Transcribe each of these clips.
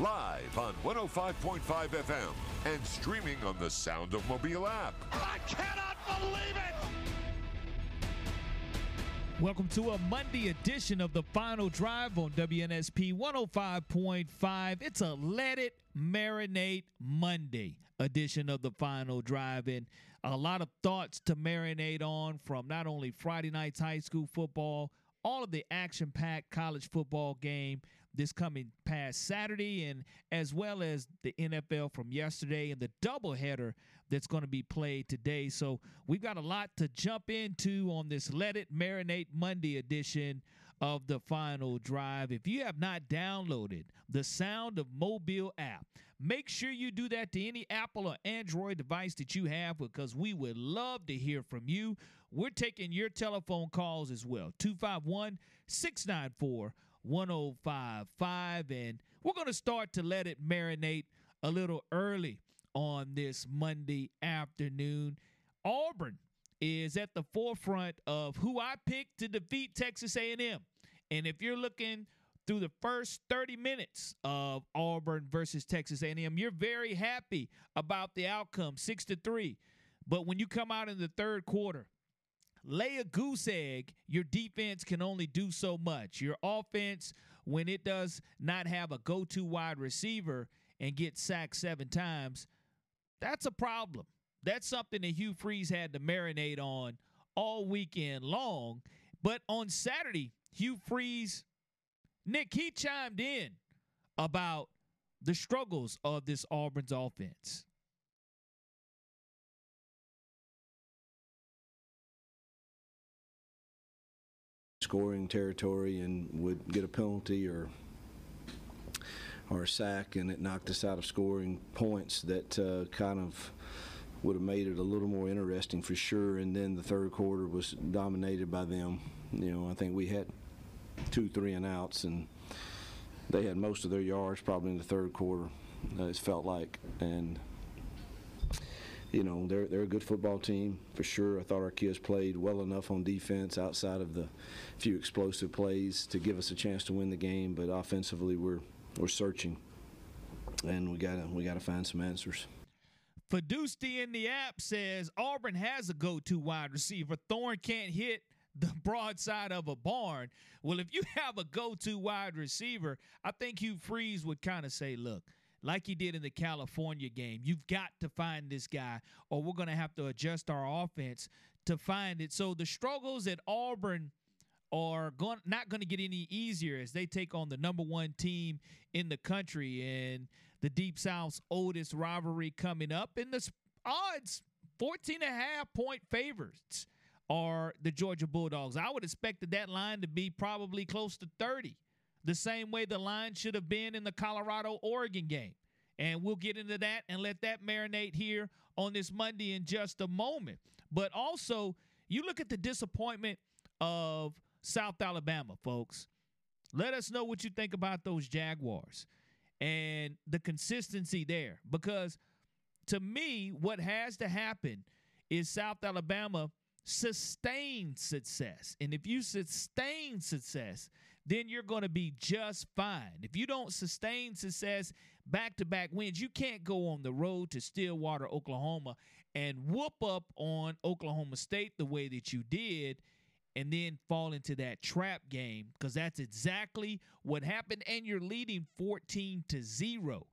Live on 105.5 FM and streaming on the Sound of Mobile app. I cannot believe it. Welcome to a Monday edition of the Final Drive on WNSP 105.5. It's a Let It Marinate Monday edition of the Final Drive. And a lot of thoughts to marinate on from not only Friday night's high school football, all of the action packed college football game this coming past Saturday, and as well as the NFL from yesterday and the doubleheader that's going to be played today. So we've got a lot to jump into on this Let It Marinate Monday edition of the final drive. If you have not downloaded the Sound of Mobile app, make sure you do that to any Apple or Android device that you have because we would love to hear from you. We're taking your telephone calls as well 251 694 1055. And we're going to start to let it marinate a little early on this Monday afternoon. Auburn is at the forefront of who I picked to defeat Texas A&M. And if you're looking through the first 30 minutes of Auburn versus Texas A&M, you're very happy about the outcome, 6 to 3. But when you come out in the third quarter, lay a goose egg, your defense can only do so much. Your offense, when it does not have a go to wide receiver and get sacked seven times, that's a problem. That's something that Hugh Freeze had to marinate on all weekend long. But on Saturday, Hugh Freeze, Nick, he chimed in about the struggles of this Auburn's offense. Scoring territory and would get a penalty or or a sack, and it knocked us out of scoring points that uh, kind of would have made it a little more interesting for sure. And then the third quarter was dominated by them. You know, I think we had two, three and outs, and they had most of their yards probably in the third quarter. Uh, it felt like, and you know they're they're a good football team for sure. I thought our kids played well enough on defense outside of the few explosive plays to give us a chance to win the game. But offensively, we're we're searching, and we gotta we gotta find some answers. Fidusti in the app says Auburn has a go-to wide receiver. Thorne can't hit the broadside of a barn. Well, if you have a go-to wide receiver, I think Hugh Freeze would kind of say, look, like he did in the California game, you've got to find this guy, or we're going to have to adjust our offense to find it. So the struggles at Auburn are going not going to get any easier as they take on the number one team in the country and the Deep South's oldest rivalry coming up. And the odds 14 and a half point favorites are the Georgia Bulldogs. I would expect that line to be probably close to 30, the same way the line should have been in the Colorado Oregon game. And we'll get into that and let that marinate here on this Monday in just a moment. But also, you look at the disappointment of South Alabama, folks. Let us know what you think about those Jaguars and the consistency there. Because to me, what has to happen is South Alabama sustain success. And if you sustain success, then you're going to be just fine. If you don't sustain success, back to back wins, you can't go on the road to Stillwater, Oklahoma, and whoop up on Oklahoma State the way that you did and then fall into that trap game because that's exactly what happened. And you're leading 14 to 0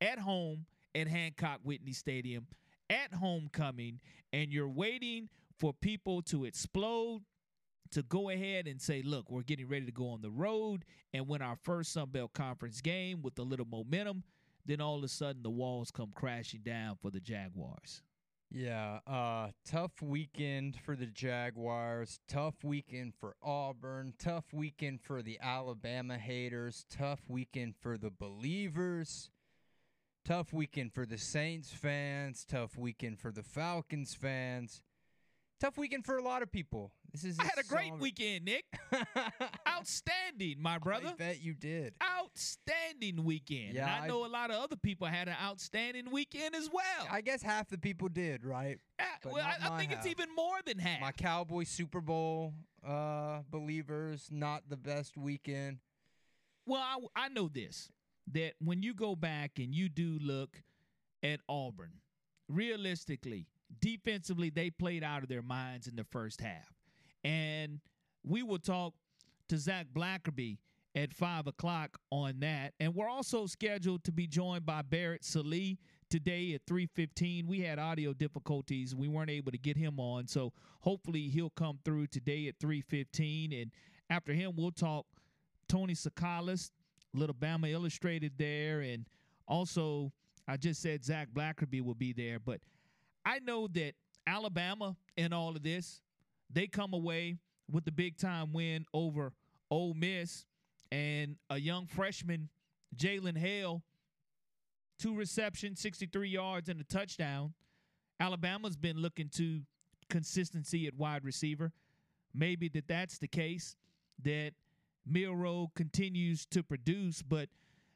at home at Hancock Whitney Stadium at homecoming, and you're waiting for people to explode to go ahead and say, look, we're getting ready to go on the road and win our first Sun Belt Conference game with a little momentum. Then all of a sudden, the walls come crashing down for the Jaguars. Yeah, uh, tough weekend for the Jaguars, tough weekend for Auburn, tough weekend for the Alabama haters, tough weekend for the believers, tough weekend for the Saints fans, tough weekend for the Falcons fans. Tough weekend for a lot of people. This is I had a great weekend, Nick. Outstanding, my brother. I bet you did. Outstanding weekend. Yeah, and I I- know a lot of other people had an outstanding weekend as well. I guess half the people did, right? But well, I, I think it's even more than half. My Cowboy Super Bowl uh, believers, not the best weekend. Well, I, I know this that when you go back and you do look at Auburn, realistically, defensively, they played out of their minds in the first half. And we will talk to Zach Blackerby at five o'clock on that. And we're also scheduled to be joined by Barrett Sallee today at 3:15. We had audio difficulties. We weren't able to get him on. So hopefully he'll come through today at 3:15. And after him, we'll talk Tony Tsoukalas, Little Bama Illustrated there, and also I just said Zach Blackerby will be there. But I know that Alabama in all of this, they come away with the big time win over Ole Miss and a young freshman, Jalen Hale, two receptions, 63 yards, and a touchdown. Alabama's been looking to consistency at wide receiver. Maybe that that's the case, that Milroe continues to produce, but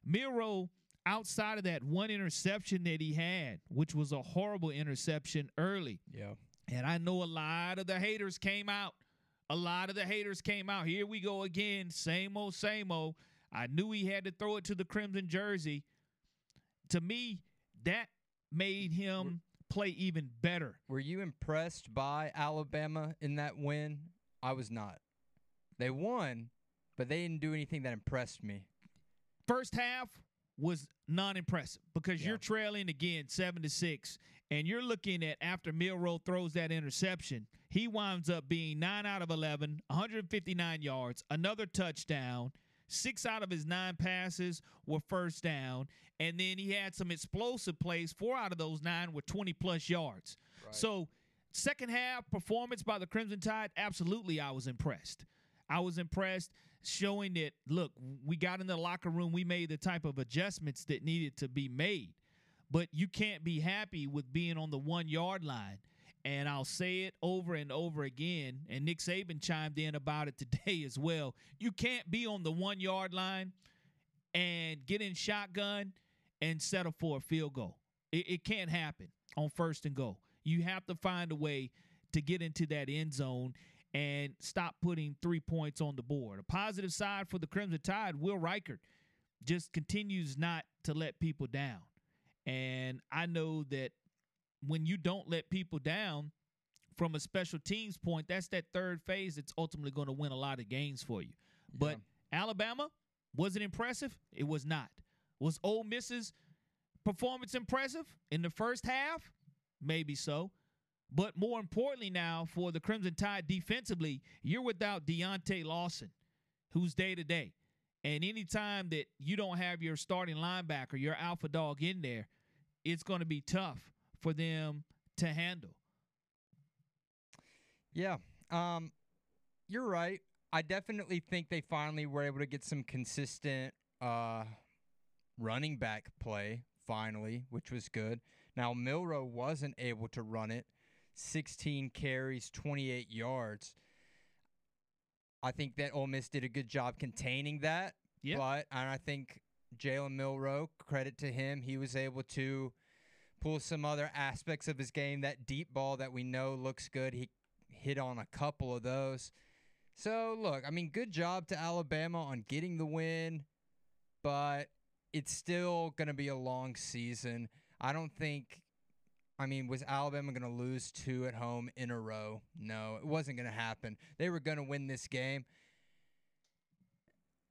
Milroe, outside of that one interception that he had, which was a horrible interception early, Yeah. And I know a lot of the haters came out. A lot of the haters came out. Here we go again. Same old, same old. I knew he had to throw it to the crimson jersey. To me, that made him play even better. Were you impressed by Alabama in that win? I was not. They won, but they didn't do anything that impressed me. First half was non-impressive because Yeah. you're trailing again seven to six, and you're looking at after Milroe throws that interception, he winds up being nine out of 11, 159 yards, another touchdown. Six out of his nine passes were first down, and then he had some explosive plays. Four out of those nine were 20 plus yards. So, second half performance by the Crimson Tide, absolutely, I was impressed. I was impressed, showing that look, we got in the locker room, we made the type of adjustments that needed to be made, but you can't be happy with being on the one yard line. And I'll say it over and over again. And Nick Saban chimed in about it today as well. You can't be on the one yard line and get in shotgun and settle for a field goal. It, it can't happen on first and goal. You have to find a way to get into that end zone and stop putting three points on the board. A positive side for the Crimson Tide, Will Reichard just continues not to let people down. And I know that when you don't let people down from a special teams point, that's that third phase that's ultimately going to win a lot of games for you. But Alabama, was it impressive? It was not. Was Ole Miss's performance impressive in the first half? Maybe so. But more importantly, now for the Crimson Tide defensively, you're without Deontae Lawson, who's day to day. And anytime that you don't have your starting linebacker, your alpha dog in there, it's going to be tough for them to handle. Yeah. Um, you're right. I definitely think they finally were able to get some consistent uh, running back play finally, which was good. Now Milroe wasn't able to run it. 16 carries, 28 yards. I think that Ole Miss did a good job containing that. Yeah. But and I think Jalen Milroe, credit to him, he was able to pull some other aspects of his game. That deep ball that we know looks good. He hit on a couple of those. So look, I mean, good job to Alabama on getting the win, but it's still going to be a long season. I don't think. I mean, was Alabama going to lose two at home in a row? No, it wasn't going to happen. They were going to win this game.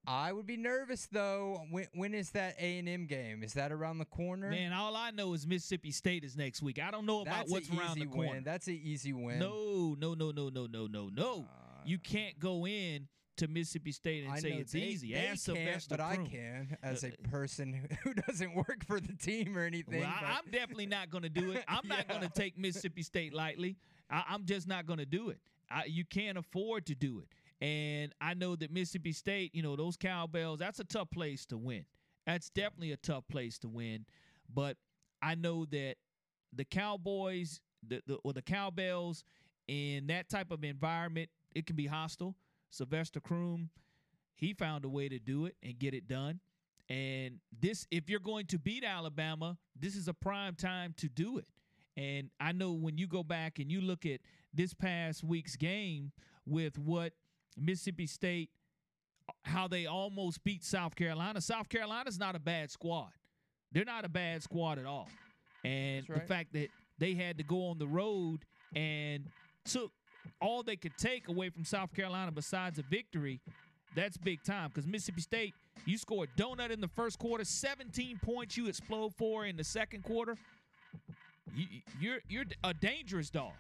I would be nervous though. When, when is that A and M game? Is that around the corner? Man, all I know is Mississippi State is next week. I don't know about That's what's around the corner. win. That's an easy win. No, no, no, no, no, no, no, no. you can't go in to Mississippi State and I say it's they, easy. They Ask Sylvester but I can as a Uh, person who doesn't work for the team or anything. Well, I, I'm definitely not going to do it. I'm not going to take Mississippi State lightly. I, I'm just not going to do it. I, you can't afford to do it. And I know that Mississippi State, you know, those cowbells, that's a tough place to win. That's definitely a tough place to win. But I know that the Cowboys, the, the or the cowbells, in that type of environment, it can be hostile. Sylvester Croom, he found a way to do it and get it done. And this, if you're going to beat Alabama, this is a prime time to do it. And I know when you go back and you look at this past week's game with what Mississippi State, how they almost beat South Carolina. South Carolina's not a bad squad. They're not a bad squad at all. And right. the fact that they had to go on the road and took all they could take away from South Carolina besides a victory, that's big time. Because Mississippi State, you scored donut in the first quarter, 17 points you explode for in the second quarter. You, you're you're a dangerous dog.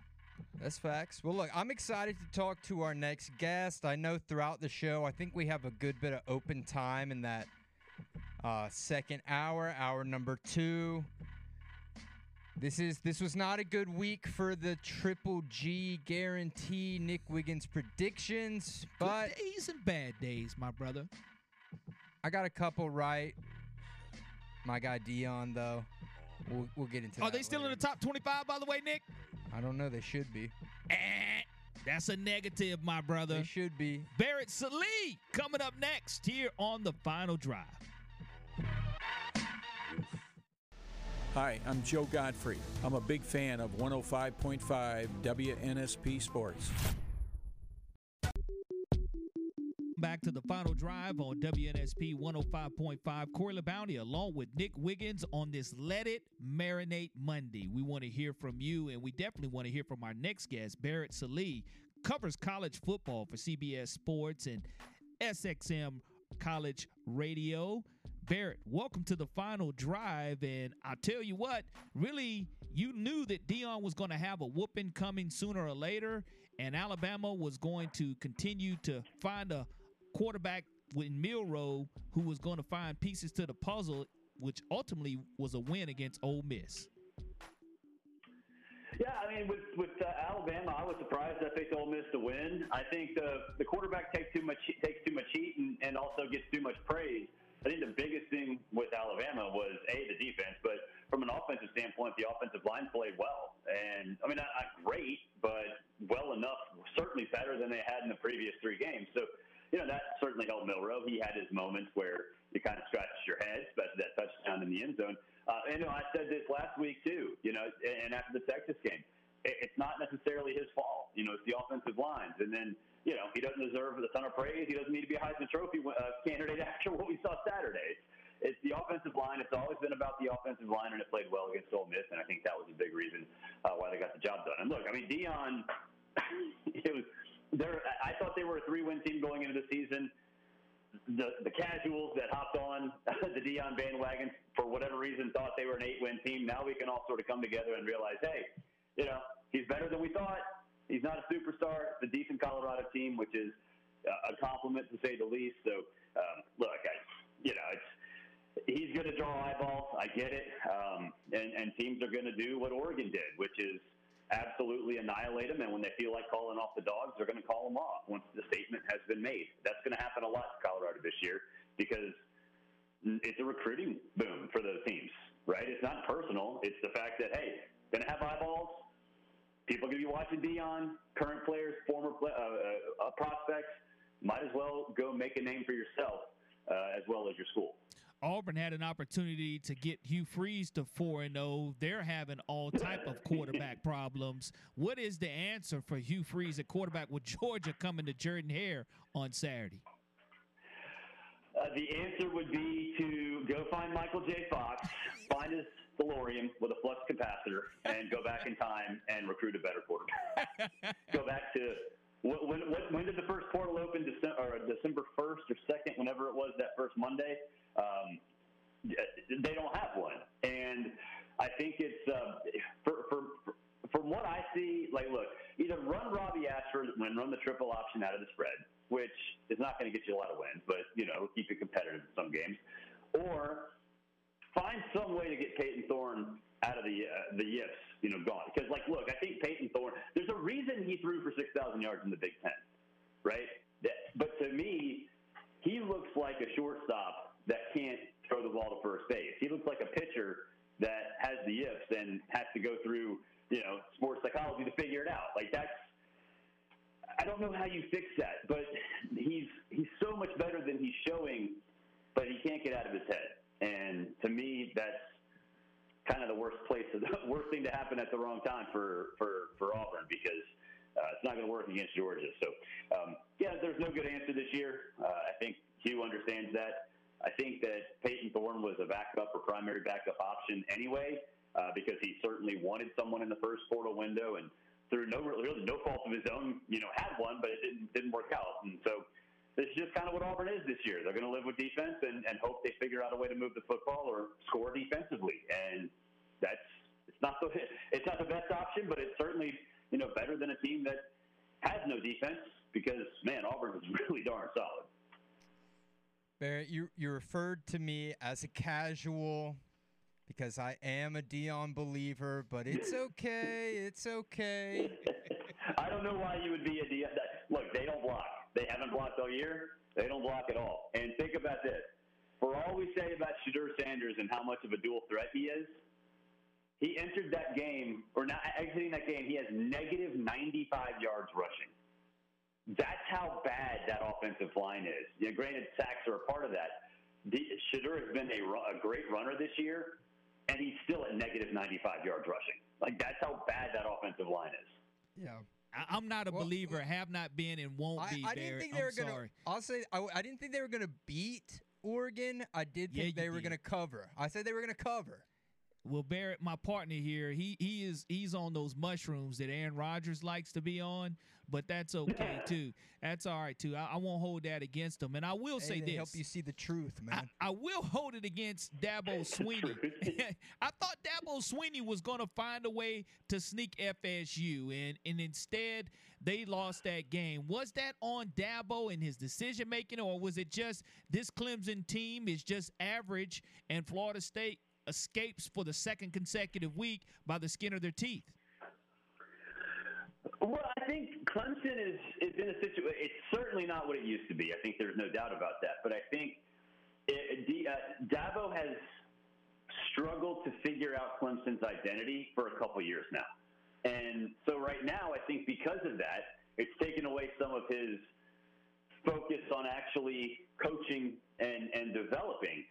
That's facts. Well, look, I'm excited to talk to our next guest. I know throughout the show, I think we have a good bit of open time in that uh, second hour, hour number two. This is this was not a good week for the Triple G guarantee Nick Wiggins predictions, but Good days and bad days, my brother. I got a couple right. My guy Deion, though, we'll, we'll get into. Are that they still in the top 25, by the way, Nick? I don't know. They should be. Eh, that's a negative, my brother. They should be. Barrett Sallee coming up next here on the final drive. Hi, I'm Joe Godfrey. I'm a big fan of 105.5 WNSP Sports. Back to the final drive on WNSP 105.5. Corey LeBounty along with Nick Wiggins on this Let It Marinate Monday. We want to hear from you, and we definitely want to hear from our next guest, Barrett Sallee, covers college football for CBS Sports and SXM College Radio. Barrett, welcome to the final drive. And I'll tell you what, really, you knew that Deion was going to have a whooping coming sooner or later, and Alabama was going to continue to find a quarterback with Milroe who was going to find pieces to the puzzle, which ultimately was a win against Ole Miss. Yeah, I mean, with with uh, Alabama, I was surprised I picked Ole Miss to win. I think the the quarterback takes too much takes too much heat and, and also gets too much praise. I think the biggest thing with Alabama was a the defense, but from an offensive standpoint, the offensive line played well, and I mean, not, not great, but well enough, certainly better than they had in the previous three games. So, you know, that certainly helped Milroe. He had his moments where you kind of scratched your head, especially that touchdown in the end zone. Uh, and you know, I said this last week too. You know, and after the Texas game, it's not necessarily his fault. You know, it's the offensive lines, and then you know he doesn't deserve a ton of praise. He doesn't need to be a Heisman Trophy uh, candidate after what we saw Saturday. It's the offensive line. It's always been about the offensive line, and it played well against Ole Miss, and I think that was a big reason uh, why they got the job done. And look, I mean, Deion, it was there. I thought they were a three-win team going into the season the the casuals that hopped on the Deion bandwagon for whatever reason thought they were an eight win team. Now we can all sort of come together and realize, hey, you know, he's better than we thought. He's not a superstar. It's a decent Colorado team, which is a compliment to say the least. So um, look, I, you know, it's he's going to draw eyeballs. I get it, um, and and teams are going to do what Oregon did, which is absolutely annihilate them. And when they feel like calling off the dogs, they're going to call them off once the statement has been made. That's going to happen a lot to Colorado this year because it's a recruiting boom for those teams, right? It's not personal. It's the fact that, hey, going to have eyeballs. People going to be watching Deion, current players, former play, uh, uh, prospects. Might as well go make a name for yourself uh, as well as your school. Auburn had an opportunity to get Hugh Freeze to 4 and 0. They're having all type of quarterback problems. What is the answer for Hugh Freeze at quarterback with Georgia coming to Jordan Hare on Saturday? Uh, the answer would be to go find Michael J. Fox, find his DeLorean with a flux capacitor, and go back in time and recruit a better quarterback. go back to when, when, when did the first portal open? December, December 1st or 2nd, whenever it was that first Monday. Um, they don't have one, and I think it's uh, for, for, for from what I see. Like, look, either run Robbie Ashford and run the triple option out of the spread, which is not going to get you a lot of wins, but you know, keep it competitive in some games, or find some way to get Payton Thorne out of the uh, the yips, you know, gone. Because like, look, I think Payton Thorne. There's a reason he threw for six thousand yards in the Big Ten, right? But to me, he looks like a shortstop that can't throw the ball to first base. He looks like a pitcher that has the yips and has to go through, you know, sports psychology to figure it out. Like that's I don't know how you fix that, but he's he's so much better than he's showing, but he can't get out of his head. And to me, that's kind of the worst place, the worst thing to happen at the wrong time for for for Auburn because uh, it's not going to work against Georgia. So um, yeah, there's no good answer this year. Uh, I think Hugh understands that. I think that Payton Thorne was a backup or primary backup option anyway uh, because he certainly wanted someone in the first portal window and through no really no fault of his own, you know, had one, but it didn't didn't work out. And so this is just kind of what Auburn is this year. They're going to live with defense and, and hope they figure out a way to move the football or score defensively. And that's it's not the it's not the best option, but it's certainly you know better than a team that has no defense because man, Auburn is really darn solid. Barrett, you you referred to me as a casual because I am a Deion believer, but it's okay. It's okay. I don't know why you would be a Deion. Look, they don't block. They haven't blocked all year. They don't block at all. And think about this. For all we say about Shedeur Sanders and how much of a dual threat he is, he entered that game, or not exiting that game, he has negative 95 yards rushing. That's how bad that offensive line is. You know, granted, sacks are a part of that. Shedeur has been a, a great runner this year, and he's still at negative 95 yards rushing. Like, that's how bad that offensive line is. Yeah. I, am not a well, believer, have not been, and won't I, be. I didn't think they I'm were going to. I'll say I, I, didn't think they were going to beat Oregon. I did think yeah, they were going to cover. I said they were going to cover. Well, Barrett, my partner here, he he is he's on those mushrooms that Aaron Rodgers likes to be on, but that's okay too. That's all right too. I, I won't hold that against him, and I will hey, say this: help you see the truth, man. I, I will hold it against Dabo Sweeney. I thought Dabo Sweeney was going to find a way to sneak FSU, and and instead they lost that game. Was that on Dabo and his decision making, or was it just this Clemson team is just average and Florida State? Escapes for the second consecutive week by the skin of their teeth? Well, I think Clemson is, is in a situation. It's certainly not what it used to be. I think there's no doubt about that. But I think it, uh, has struggled to figure out Clemson's identity for a couple years now. And so right now, I think because of that, it's taken away some of his focus on actually coaching and, and developing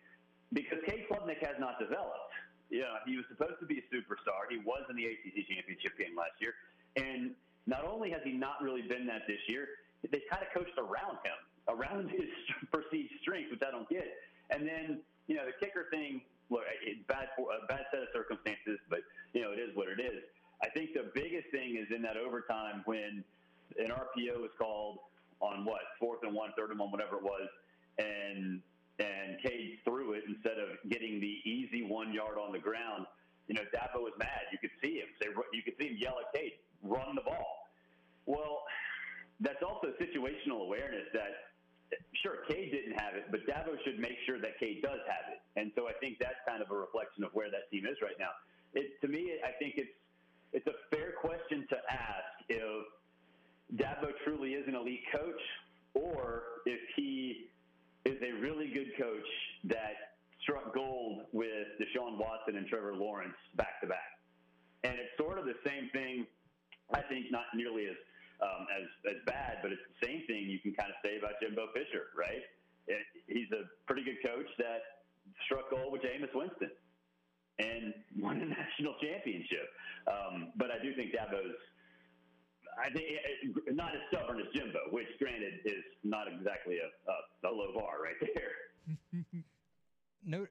because Cade Klubnik has not developed. You know, he was supposed to be a superstar. He was in the ACC championship game last year, and not only has he not really been that this year, they kind of coached around him, around his perceived strengths, which I don't get. And then, you know, the kicker thing. Look, it's bad for a bad set of circumstances, but you know, it is what it is. I think the biggest thing is in that overtime when an RPO was called on what fourth and one, third and one, whatever it was, and and Cade threw it instead of getting the easy one yard on the ground. You know, Dabo was mad. You could see him. Say, you could see him yell at Cade, "Run the ball." Well, that's also situational awareness. That sure, Cade didn't have it, but Dabo should make sure that Cade does have it. And so I think that's kind of a reflection of where that team is right now. It, to me, I think it's it's a fair question to ask if Dabo truly is an elite coach, or if he is a really good coach that struck gold with Deshaun Watson and Trevor Lawrence back to back. And it's sort of the same thing, I think, not nearly as um, as as bad, but it's the same thing you can kind of say about Jimbo Fisher, right? It, he's a pretty good coach that struck gold with Jameis Winston and won a national championship. Um, but I do think Dabo's I think eh, eh, not as stubborn as Jimbo, which granted is not exactly a, a, a low bar right there.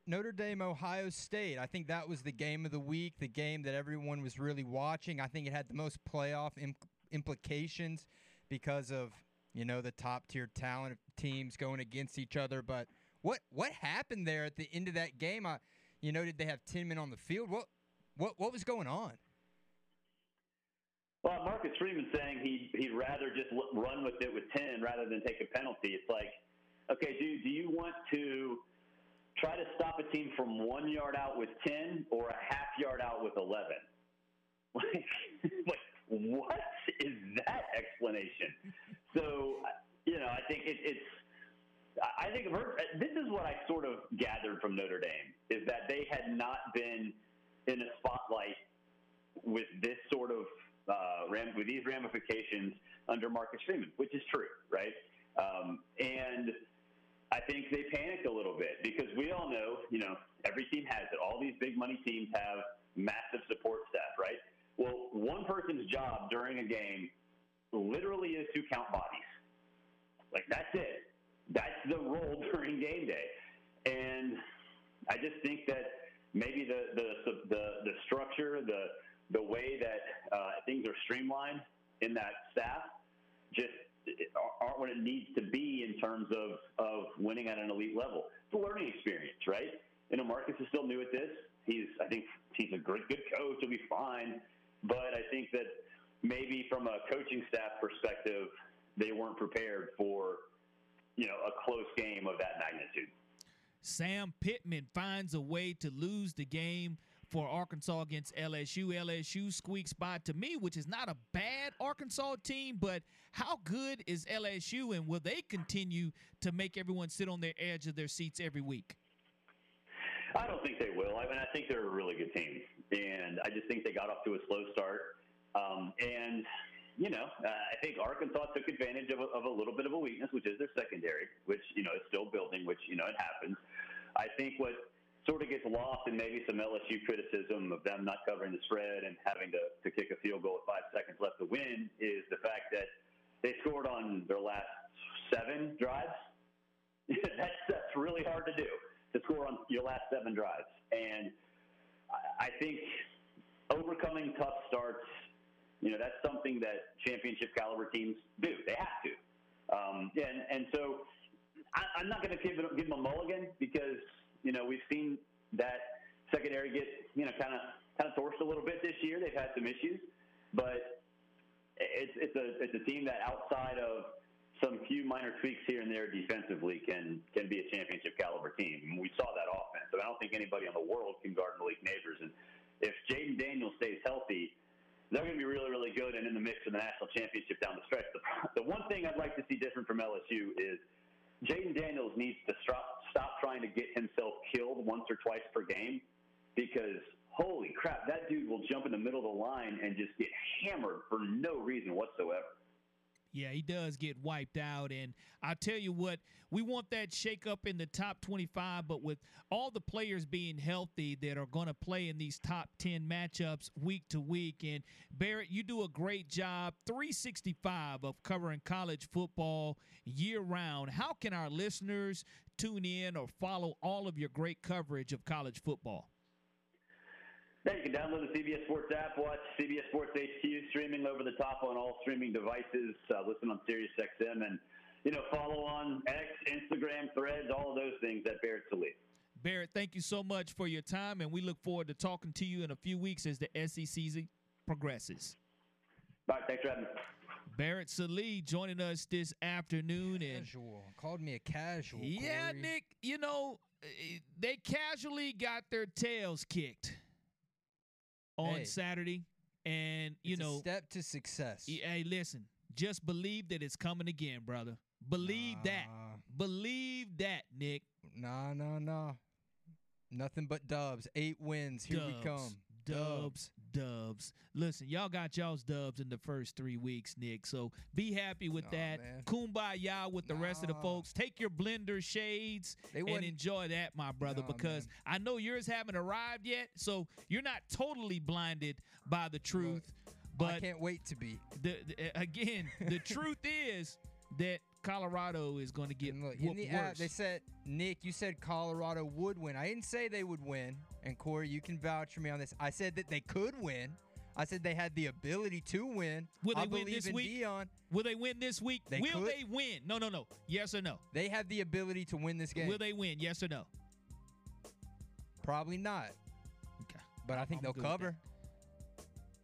Notre Dame, Ohio State. I think that was the game of the week, the game that everyone was really watching. I think it had the most playoff imp- implications because of you know the top tier talent teams going against each other. But what what happened there at the end of that game? I, you know, did they have ten men on the field? What what what was going on? Well, Marcus Freeman saying he he'd rather just run with it with ten rather than take a penalty. It's like, okay, dude, do you want to try to stop a team from one yard out with ten or a half yard out with eleven? Like, like what is that explanation? So, you know, I think it, it's. I think this is what I sort of gathered from Notre Dame is that they had not been in a spotlight with this sort of uh, ram- with these ramifications under Marcus Freeman, which is true, right? Um, and I think they panicked a little bit because we all know, you know, every team has it. All these big money teams have massive support staff, right? Well, one person's job during a game literally is to count bodies. Like that's it. That's the role during game day. And I just think that maybe the the the, the structure, the the way that uh, things are streamlined in that staff, just aren't what it needs to be in terms of of winning at an elite level. It's a learning experience, right? You know, Marcus is still new at this. He's I think he's a great good coach. He'll be fine. But I think that maybe from a coaching staff perspective, they weren't prepared for you know a close game of that magnitude. Sam Pittman finds a way to lose the game for Arkansas against LSU. LSU squeaks by to me, which is not a bad Arkansas team, but how good is LSU and will they continue to make everyone sit on their edge of their seats every week? I don't think they will. I mean, I think they're a really good team, and I just think they got off to a slow start. Um, and you know, uh, I think Arkansas took advantage of a, of a little bit of a weakness, which is their secondary, which you know is still building, which you know it happens. I think what sort of gets lost in maybe some LSU criticism of them not covering the spread and having to, to kick a field goal with five seconds left to win is the fact that they scored on their last seven drives. that's that's really hard to do to score on your last seven drives, and I, think overcoming tough starts you know, that's something that championship caliber teams do. They have to. Um, and, and so I, am not going to give, give them a mulligan because, you know, we've seen that secondary get, you know, kind of kind of torched a little bit this year. They've had some issues, but it's, it's, a, it's a team that outside of some few minor tweaks here and there defensively can can be a championship caliber team. And we saw that offense. So I don't think anybody in the world can guard Malik Nabers. And if Jayden Daniels stays healthy, they're going to be really, really good and in the mix for the national championship down the stretch. The, the one thing I'd like to see different from LSU is Jayden Daniels needs to stop, stop trying to get himself killed once or twice per game because holy crap, that dude will jump in the middle of the line and just get hammered for no reason whatsoever. Yeah, he does get wiped out. And I tell you what, we want that shake up in the top 25, but with all the players being healthy that are going to play in these top 10 matchups week to week. And Barrett, you do a great job, 365 of covering college football year round. How can our listeners tune in or follow all of your great coverage of college football? Yeah, you can download the CBS Sports app, watch CBS Sports HQ streaming over the top on all streaming devices, uh, listen on SiriusXM, and you know follow on X, Instagram, Threads, all of those things at Barrett Sallee. Barrett, thank you so much for your time, and we look forward to talking to you in a few weeks as the SEC season progresses. All right, thanks for having me. Barrett Sallee joining us this afternoon. Casual. And Called me a casual. Yeah, Corey. Nick, you know, eh, they casually got their tails kicked on Hey. Saturday, and you know, step to success. hey, listen, just believe that it's coming again, brother. Believe that. Believe that, Nick. Nah, nah, nah. Nothing but dubs. Eight wins. Here we come. Dubs, dubs. Listen, y'all got y'all's dubs in the first three weeks, Nick. So be happy with Aw, that. man. Kumbaya with the rest of the folks. Take your blender shades and enjoy that, my brother, Nah, because man. I know yours haven't arrived yet. So you're not totally blinded by the truth. But I can't wait to be. the, the- again, the truth is that Colorado is going to get look, in the uh, worse. app, they said, Nick, you said Colorado would win. I didn't say they would win. And Corey, you can vouch for me on this. I said that they could win. I said they had the ability to win. Will I they win this week? Deion. Will they win this week? They Will could. they win? No, no, no. Yes or no? They have the ability to win this game. Will they win? Yes or no? Probably not. Okay. But I think I'm they'll cover.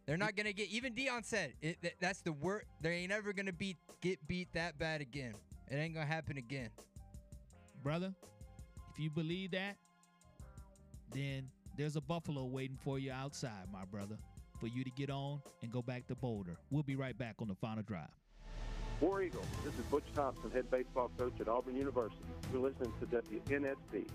They're not gonna get. Even Deion said it, that, that's the word. They ain't ever gonna beat get beat that bad again. It ain't gonna happen again. brother, if you believe that, then there's a buffalo waiting for you outside, my brother, for you to get on and go back to Boulder. We'll be right back on the final drive. War Eagle, this is Butch Thompson, head baseball coach at Auburn University. You're listening to WNSP.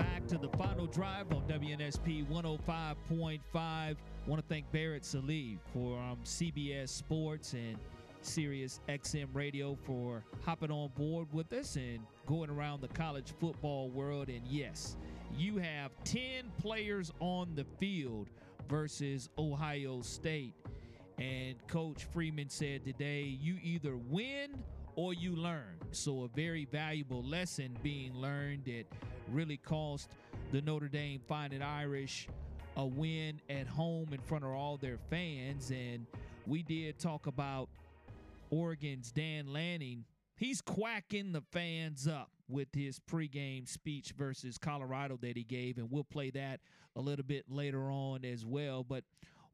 Back to the final drive on WNSP 105.5. Want to thank Barrett Sallee for um, CBS Sports and Sirius XM Radio for hopping on board with us and going around the college football world. And yes, you have 10 players on the field versus Ohio State. And Coach Freeman said today, you either win or you learn. So, a very valuable lesson being learned that really cost the Notre Dame Fighting Irish a win at home in front of all their fans. And we did talk about Oregon's Dan Lanning. He's quacking the fans up with his pregame speech versus Colorado that he gave, and we'll play that a little bit later on as well. But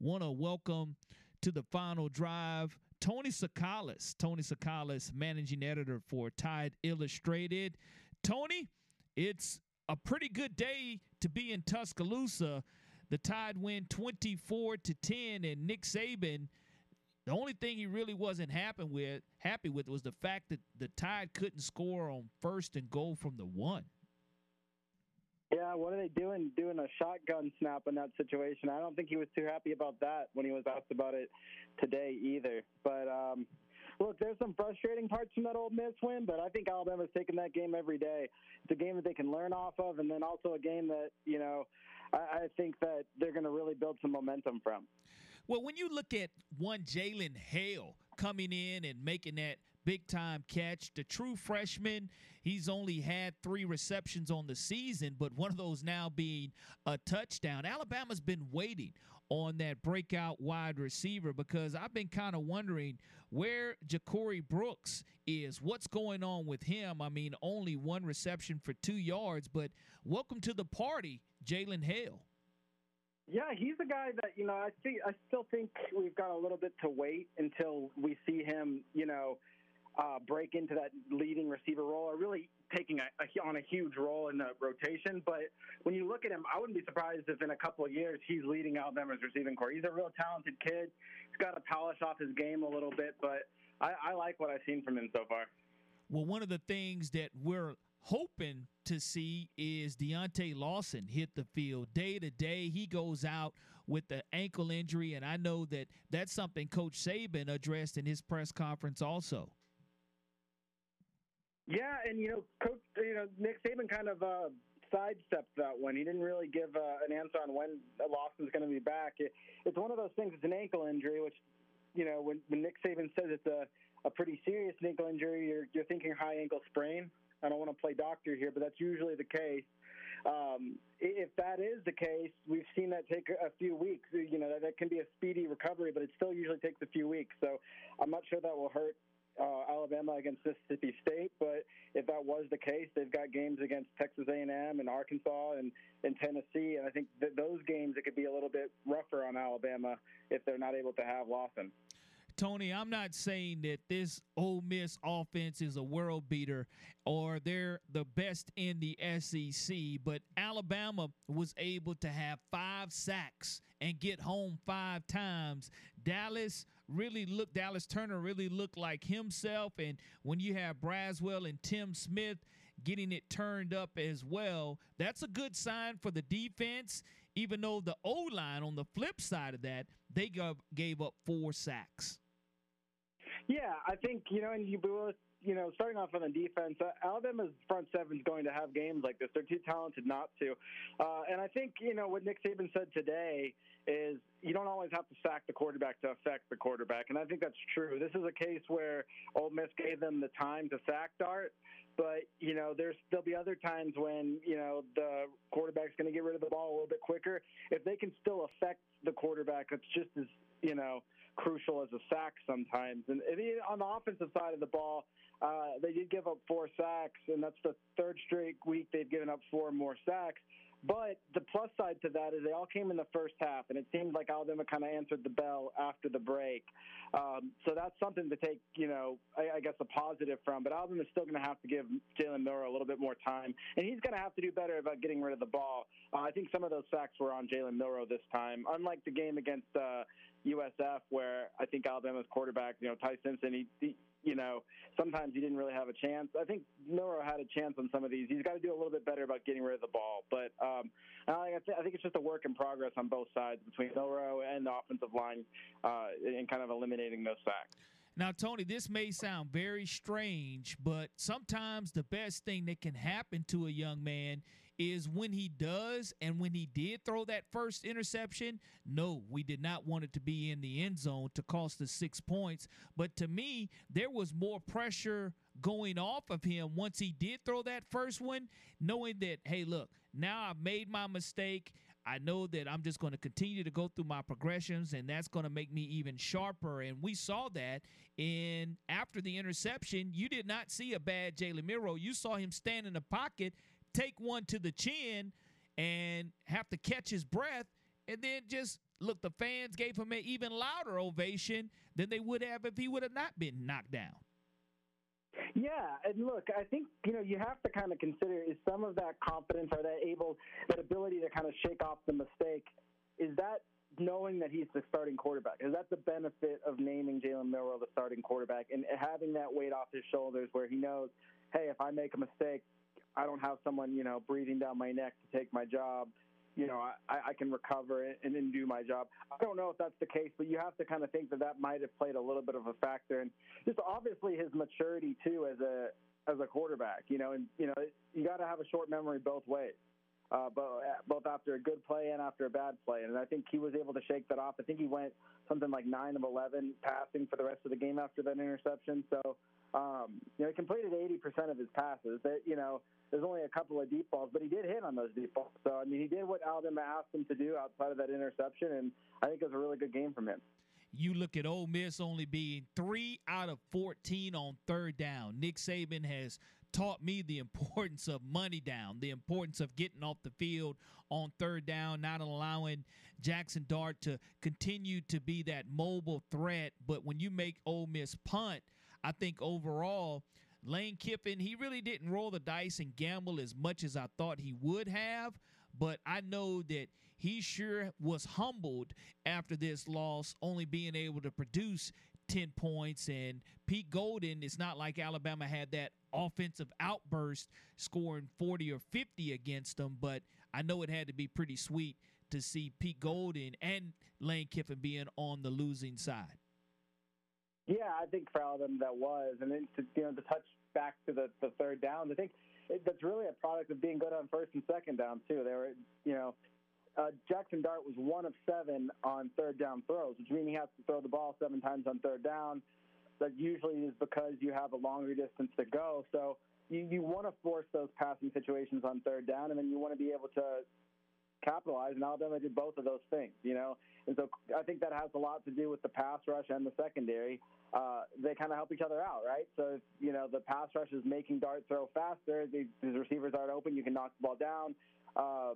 want to welcome to the final drive Tony Tsoukalas. Tony Tsoukalas, managing editor for Tide Illustrated. Tony, it's a pretty good day to be in Tuscaloosa. The Tide win 24 to 10, and Nick Saban. The only thing he really wasn't happy with, happy with was the fact that the Tide couldn't score on first and goal from the one. Yeah, what are they doing doing a shotgun snap in that situation? I don't think he was too happy about that when he was asked about it today either. But um, look, there's some frustrating parts from that Ole Miss win, but I think Alabama's taking that game every day. It's a game that they can learn off of, and then also a game that you know I, I think that they're going to really build some momentum from. Well, when you look at one Jalen Hale coming in and making that big time catch. The true freshman, he's only had three receptions on the season, but one of those now being a touchdown. Alabama's been waiting on that breakout wide receiver because I've been kind of wondering where Ja'Corey Brooks is. What's going on with him? I mean, only one reception for two yards, but welcome to the party, Jalen Hale. Yeah, he's a guy that you know. I think I still think we've got a little bit to wait until we see him. You know, uh, break into that leading receiver role or really taking a, a, on a huge role in the rotation. But when you look at him, I wouldn't be surprised if in a couple of years he's leading Alabama's receiving core. He's a real talented kid. He's got to polish off his game a little bit, but I, I like what I've seen from him so far. Well, one of the things that we're hoping to see is Deontae Lawson hit the field day to day. He goes out with the ankle injury, and I know that that's something Coach Saban addressed in his press conference also. Yeah, and you know, Coach, you know, Nick Saban kind of uh, sidestepped that one. He didn't really give uh, an answer on when Lawson's going to be back. It, it's one of those things. It's an ankle injury, which you know, when, when Nick Saban says it's a, a pretty serious ankle injury, you're you're thinking high ankle sprain. I don't want to play doctor here, but that's usually the case. Um, if that is the case, we've seen that take a few weeks. You know, that, that can be a speedy recovery, but it still usually takes a few weeks. So I'm not sure that will hurt uh, Alabama against Mississippi State. But if that was the case, they've got games against Texas A&M and Arkansas and, and Tennessee, and I think that those games it could be a little bit rougher on Alabama if they're not able to have Lawson. Tony, I'm not saying that this Ole Miss offense is a world beater or they're the best in the SEC, but Alabama was able to have five sacks and get home five times. Dallas really looked Dallas Turner really looked like himself. And when you have Braswell and Tim Smith getting it turned up as well, that's a good sign for the defense. Even though the O line on the flip side of that, they gave up four sacks. Yeah, I think you know, and you you know, starting off on the defense, uh, Alabama's front seven is going to have games like this. They're too talented not to. Uh, and I think, you know, what Nick Saban said today is you don't always have to sack the quarterback to affect the quarterback. And I think that's true. This is a case where Ole Miss gave them the time to sack Dart. But you know, there's there'll be other times when you know the quarterback's going to get rid of the ball a little bit quicker. If they can still affect the quarterback, it's just as you know crucial as a sack sometimes. And on the offensive side of the ball, uh, they did give up four sacks, and that's the third straight week they've given up four more sacks. But the plus side to that is they all came in the first half, and it seemed like Alabama kind of answered the bell after the break. Um, so that's something to take, you know, I, I guess a positive from. But Alabama is still going to have to give Jalen Milroe a little bit more time, and he's going to have to do better about getting rid of the ball. Uh, I think some of those sacks were on Jalen Milroe this time, unlike the game against uh, USF, where I think Alabama's quarterback, you know, Ty Simpson, he, he you know, sometimes he didn't really have a chance. I think Milroe had a chance on some of these. He's got to do a little bit better about getting rid of the ball. But um, I, th- I think it's just a work in progress on both sides between Milroe and the offensive line uh, in kind of eliminating those sacks. Now, Tony, this may sound very strange, but sometimes the best thing that can happen to a young man is when he does and when he did throw that first interception, no, we did not want it to be in the end zone to cost us six points. But to me, there was more pressure going off of him once he did throw that first one, knowing that, hey, look, now I've made my mistake. I know that I'm just going to continue to go through my progressions, and that's going to make me even sharper. And we saw that in after the interception. You did not see a bad Jalen Milroe. You saw him stand in the pocket take one to the chin and have to catch his breath and then just look the fans gave him an even louder ovation than they would have if he would have not been knocked down. Yeah, and look, I think you know you have to kind of consider is some of that confidence or that able that ability to kind of shake off the mistake is that knowing that he's the starting quarterback? Is that the benefit of naming Jalen Milroe the starting quarterback and having that weight off his shoulders where he knows, hey, if I make a mistake, I don't have someone, you know, breathing down my neck to take my job. You know, I, I can recover and then do my job. I don't know if that's the case, but you have to kind of think that that might have played a little bit of a factor, and just obviously his maturity too as a as a quarterback. You know, and you know you got to have a short memory both ways. Uh, both, both after a good play and after a bad play. And I think he was able to shake that off. I think he went something like 9 of 11 passing for the rest of the game after that interception. So, um, you know, he completed 80% of his passes. That, you know, there's only a couple of deep balls, but he did hit on those deep balls. So I mean, he did what Alabama asked him to do outside of that interception, and I think it was a really good game from him. You look at Ole Miss only being three out of 14 on third down. Nick Saban has taught me the importance of money down, the importance of getting off the field on third down, not allowing Jackson Dart to continue to be that mobile threat. But when you make Ole Miss punt, I think overall Lane Kiffin, he really didn't roll the dice and gamble as much as I thought he would have, but I know that he sure was humbled after this loss, only being able to produce 10 points. And Pete Golding, it's not like Alabama had that offensive outburst scoring 40 or 50 against them, but I know it had to be pretty sweet to see Pete Golding and Lane Kiffin being on the losing side. Yeah, I think for Alabama that was, and then to you know to touch back to the the third down, I think that's really a product of being good on first and second down too. They were, you know, uh, Jackson Dart was one of seven on third down throws, which means he has to throw the ball seven times on third down. That usually is because you have a longer distance to go. So you, you want to force those passing situations on third down, and then you want to be able to capitalize. And Alabama did both of those things, you know. And so I think that has a lot to do with the pass rush and the secondary uh, they kind of help each other out, right? So you know the pass rush is making Dart throw faster, These, the receivers aren't open, you can knock the ball down. Uh,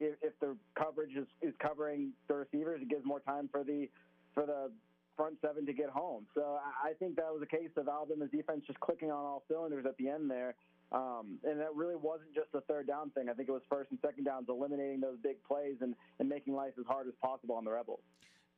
if, if the coverage is, is covering the receivers, it gives more time for the for the front seven to get home. So I, I think that was a case of Alabama's defense just clicking on all cylinders at the end there. Um, and that really wasn't just a third down thing. I think it was first and second downs, eliminating those big plays and, and making life as hard as possible on the Rebels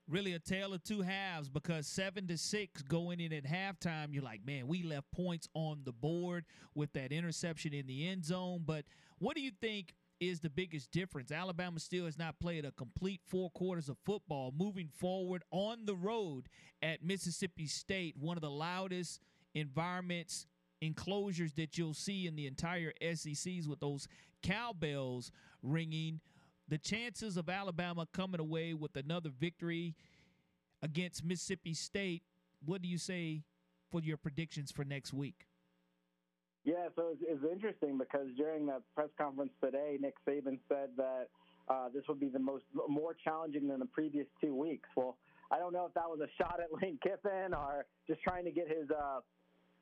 really a tale of two halves because seven to six going in at halftime, you're like, man, we left points on the board with that interception in the end zone. But what do you think is the biggest difference? Alabama still has not played a complete four quarters of football moving forward on the road at Mississippi State, one of the loudest environments enclosures that you'll see in the entire SECs with those cowbells ringing the chances of Alabama coming away with another victory against Mississippi State, what do you say for your predictions for next week? Yeah, so it's, it's interesting because during the press conference today, Nick Saban said that uh, this would be the most more challenging than the previous two weeks. Well, I don't know if that was a shot at Lane Kiffin or just trying to get his uh,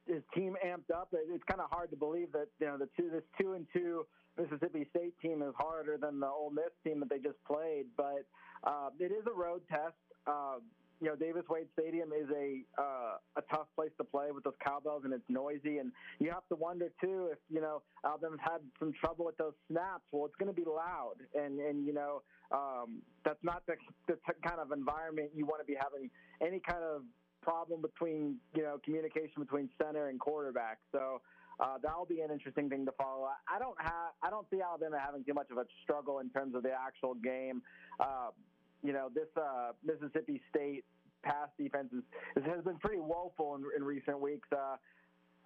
his team amped up. It's kind of hard to believe that you know the two this two and two Mississippi State team is harder than the Ole Miss team that they just played, but uh, it is a road test. Uh, you know, Davis Wade Stadium is a uh, a tough place to play with those cowbells and it's noisy, and you have to wonder too if you know Alabama's had some trouble with those snaps. Well, it's going to be loud, and and you know um, that's not the, the kind of environment you want to be having any kind of problem between you know communication between center and quarterback. So. Uh, that'll be an interesting thing to follow. I don't have, I don't see Alabama having too much of a struggle in terms of the actual game. Uh, you know, this uh, Mississippi State pass defense is, has been pretty woeful in, in recent weeks. Uh,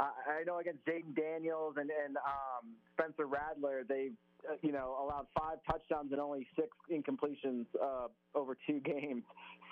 I, know against Jayden Daniels and, and um, Spencer Rattler, they uh, you know allowed five touchdowns and only six incompletions uh, over two games.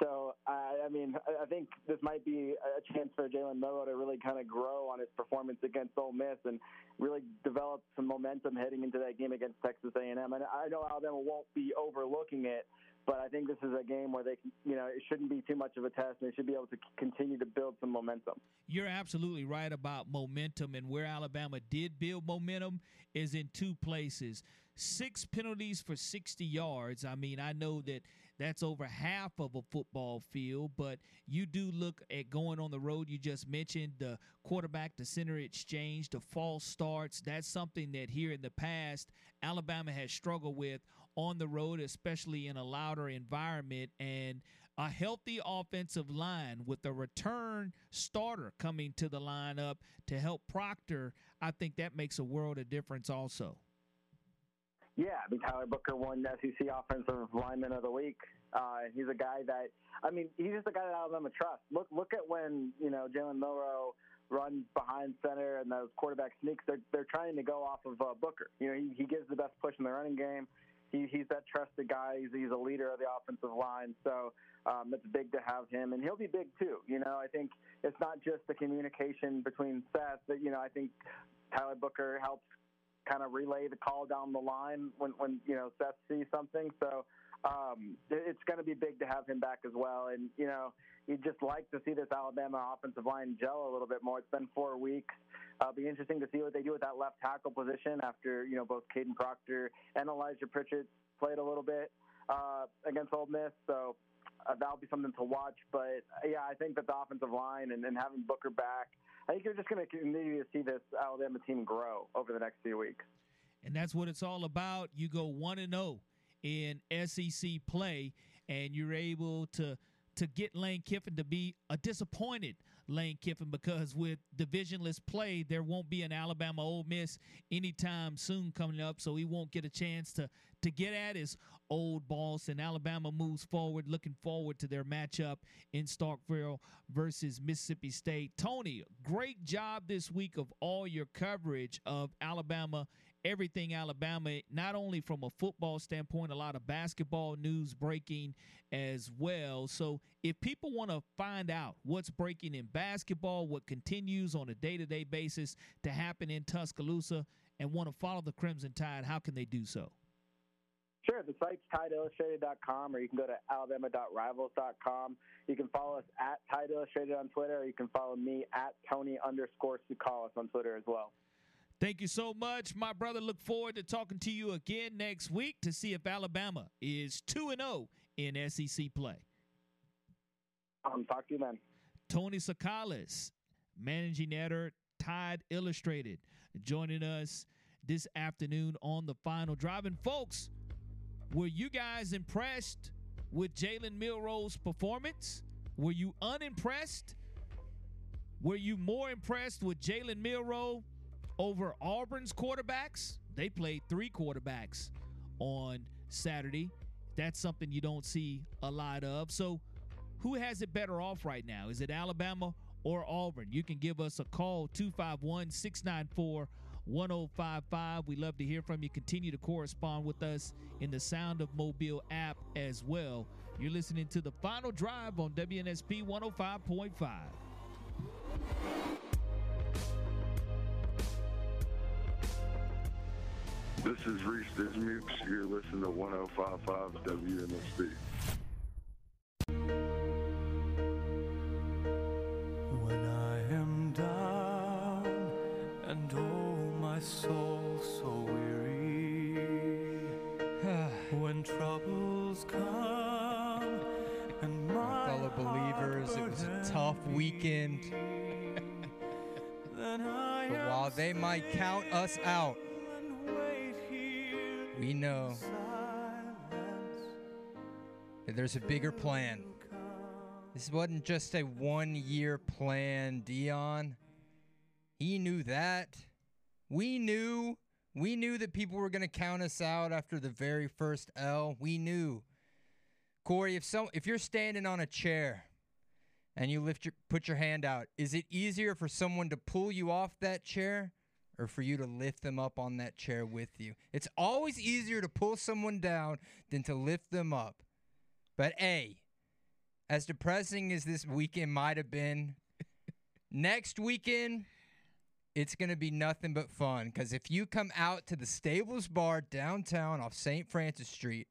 So I, I mean, I think this might be a chance for Jalen Milroe to really kind of grow on his performance against Ole Miss and really develop some momentum heading into that game against Texas A&M. And I know Alabama won't be overlooking it, but I think this is a game where they, you know, it shouldn't be too much of a test, and they should be able to continue to build some momentum. You're absolutely right about momentum, and where Alabama did build momentum is in two places. Six penalties for 60 yards. I mean, I know that that's over half of a football field, but you do look at going on the road. You just mentioned the quarterback to center exchange, the false starts. That's something that here in the past Alabama has struggled with on the road, especially in a louder environment, and a healthy offensive line with a return starter coming to the lineup to help Proctor, I think that makes a world of difference also. Yeah, I mean Tyler Booker won SEC Offensive Lineman of the Week. Uh, he's a guy that I mean he's just a guy that Alabama trusts. Look look at when you know Jalen Milroe runs behind center and those quarterback sneaks. They're they're trying to go off of uh, Booker. You know he, he gives the best push in the running game he, he's that trusted guy. He's, he's a leader of the offensive line. So um, it's big to have him, and he'll be big too. You know, I think it's not just the communication between Seth. but you know, I think Tyler Booker helps kind of relay the call down the line when when you know Seth sees something. So um, it's going to be big to have him back as well. And you know, you'd just like to see this Alabama offensive line gel a little bit more. It's been four weeks. Uh, it'll be interesting to see what they do with that left tackle position after you know both Kadyn Proctor and Elijah Pritchett played a little bit uh, against Ole Miss. So uh, that'll be something to watch. But yeah, I think that the offensive line and, and having Booker back, I think you're just going to continue to see this Alabama team grow over the next few weeks. And that's what it's all about. You go one and zero oh in SEC play, and you're able to to get Lane Kiffin to be a disappointed Lane Kiffin because with divisionless play, there won't be an Alabama Ole Miss anytime soon coming up, so he won't get a chance to to get at his old boss. And Alabama moves forward, looking forward to their matchup in Starkville versus Mississippi State. Tony, great job this week of all your coverage of Alabama everything Alabama, not only from a football standpoint, a lot of basketball news breaking as well. So, if people want to find out what's breaking in basketball, what continues on a day to day basis to happen in Tuscaloosa, and want to follow the Crimson Tide, how can they do so? Sure. The site's tideillustrated.com, or you can go to alabama.rivals.com. You can follow us at Tide Illustrated on Twitter, or you can follow me at Tony underscore Tsoukalas on Twitter as well. Thank you so much, my brother. Look forward to talking to you again next week to see if Alabama is 2 and 0 in SEC play. Um, talk to you then. Tony Tsoukalas, managing editor, Tide Illustrated, joining us this afternoon on the final drive. And folks, were you guys impressed with Jalen Milroe's performance? Were you unimpressed? Were you more impressed with Jalen Milroe over Auburn's quarterbacks. They played three quarterbacks on Saturday. That's something you don't see a lot of. So, who has it better off right now? Is it Alabama or Auburn? You can give us a call 251 694 1055. We love to hear from you. Continue to correspond with us in the Sound of Mobile app as well. You're listening to the final drive on WNSP 105.5. This is Reese Dismukes. You're listening to 1055 WNSP. When I am down and oh my soul so weary, when troubles come and my fellow believer Tigers. It was a tough weekend. But while they might count us out, know that there's a bigger plan. This wasn't just a one year plan, Deion. He knew that. We knew. We knew that people were going to count us out after the very first L. We knew. Corey, if some if you're standing on a chair and you lift your put your hand out, is it easier for someone to pull you off that chair or for you to lift them up on that chair with you? It's always easier to pull someone down than to lift them up. But A, as depressing as this weekend might have been, next weekend it's going to be nothing but fun because if you come out to the Stables Bar downtown off St. Francis Street,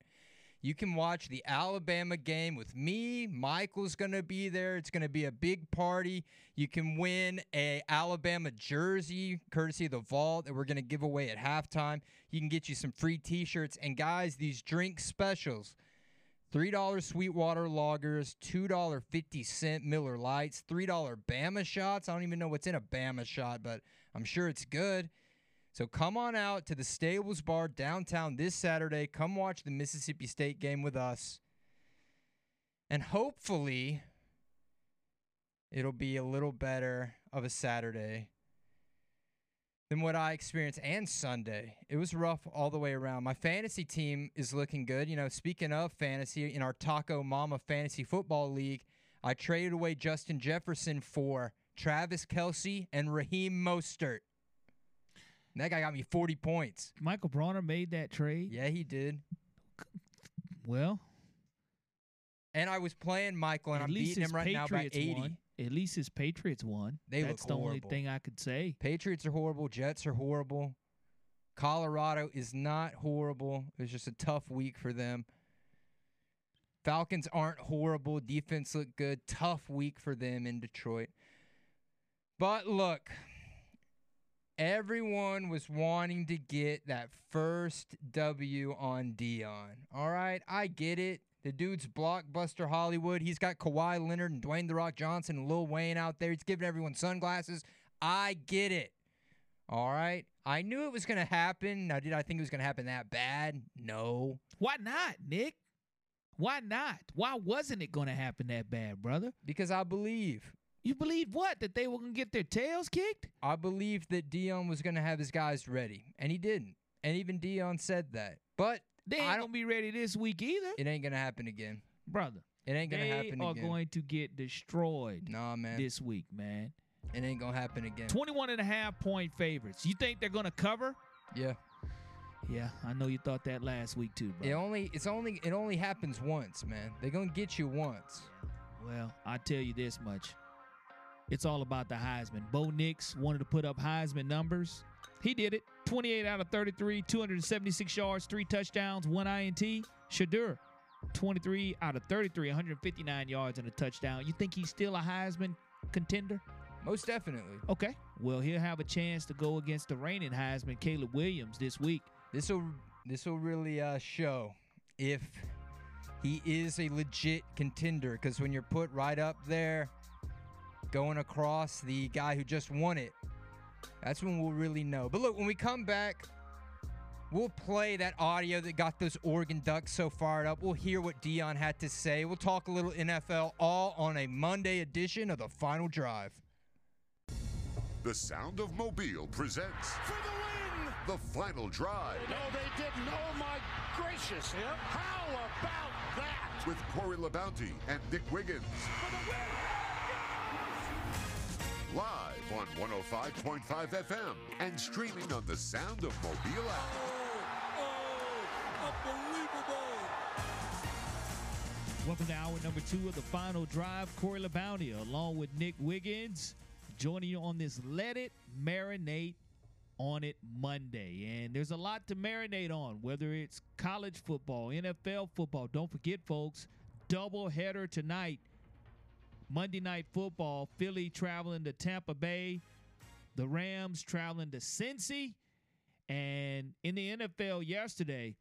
you can watch the Alabama game with me. Michael's going to be there. It's going to be a big party. You can win a Alabama jersey courtesy of the Vault that we're going to give away at halftime. You can get you some free t-shirts and guys, these drink specials. $3 Sweetwater Loggers, $2.50 Miller Lites, $3 Bama shots. I don't even know what's in a Bama shot, but I'm sure it's good. So come on out to the Stables Bar downtown this Saturday. Come watch the Mississippi State game with us. And hopefully, it'll be a little better of a Saturday than what I experienced and Sunday. It was rough all the way around. My fantasy team is looking good. You know, speaking of fantasy, in our Taco Mama Fantasy Football League, I traded away Justin Jefferson for Travis Kelce and Raheem Mostert. And that guy got me 40 points. Michael Bronner made that trade. Yeah, he did. Well, And I was playing Michael, and at I'm least beating his him right now by Patriots 80. won. At least his Patriots won. They That's the only thing I could say. Patriots are horrible. Jets are horrible. Colorado is not horrible. It was just a tough week for them. Falcons aren't horrible. Defense looked good. Tough week for them in Detroit. But look, everyone was wanting to get that first W on Deion. All right, I get it. The dude's blockbuster Hollywood. He's got Kawhi Leonard and Dwayne The Rock Johnson and Lil Wayne out there. He's giving everyone sunglasses. I get it. All right. I knew it was going to happen. Now, did I think it was going to happen that bad? No. Why not, Nick? Why not? Why wasn't it going to happen that bad, brother? Because I believe. You believe what? That they were going to get their tails kicked? I believed that Deion was going to have his guys ready, and he didn't. And even Deion said that. But They I ain't don't- going to be ready this week either, it ain't going to happen again. brother. It ain't going to happen again. They are going to get destroyed nah, man. this week, man. it ain't going to happen again. 21 and a half point favorites. You think they're going to cover? yeah. Yeah, I know you thought that last week too, bro. It only it's only it only happens once, man. They're going to get you once. Well, I tell you this much. It's all about the Heisman. Bo Nix wanted to put up Heisman numbers. He did it. 28 out of 33, 276 yards, three touchdowns, one INT. Shedeur, 23 out of 33, 159 yards and a touchdown. You think he's still a Heisman contender? Most definitely. Okay. Well, he'll have a chance to go against the reigning Heisman, Caleb Williams, this week. This will this will really uh, show if he is a legit contender. Because when you're put right up there, going across the guy who just won it, that's when we'll really know. But look, when we come back, we'll play that audio that got those Oregon Ducks so fired up. We'll hear what Deion had to say. We'll talk a little NFL, all on a Monday edition of the Final Drive. The Sound of Mobile presents For the win! the final drive No, they didn't. Oh, my gracious. How about that? with Corey LaBounty and Nick Wiggins. Live on 105.5 FM and streaming on the Sound of Mobile app. Oh, oh, Welcome to hour number two of the final drive. Corey LaBounty, along with Nick Wiggins, joining you on this Let It Marinate on It Monday. And there's a lot to marinate on, whether it's college football, NFL football. Don't forget, folks, double header tonight. Monday night football, Philly traveling to Tampa Bay, the Rams traveling to Cincy. And in the NFL yesterday,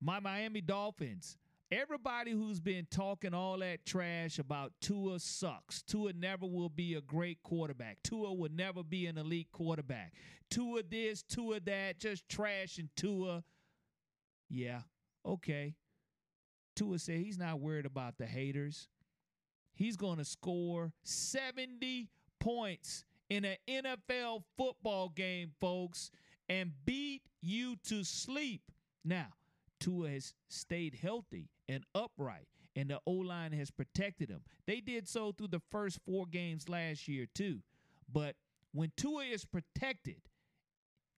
my Miami Dolphins Everybody who's been talking all that trash about Tua sucks. Tua never will be a great quarterback. Tua will never be an elite quarterback. Tua this, Tua that, just trash and Tua. Yeah, okay. Tua said he's not worried about the haters. He's going to score 70 points in an NFL football game, folks, and beat you to sleep. Now, Tua has stayed healthy and upright, and the O line has protected him. They did so through the first four games last year, too. But when Tua is protected,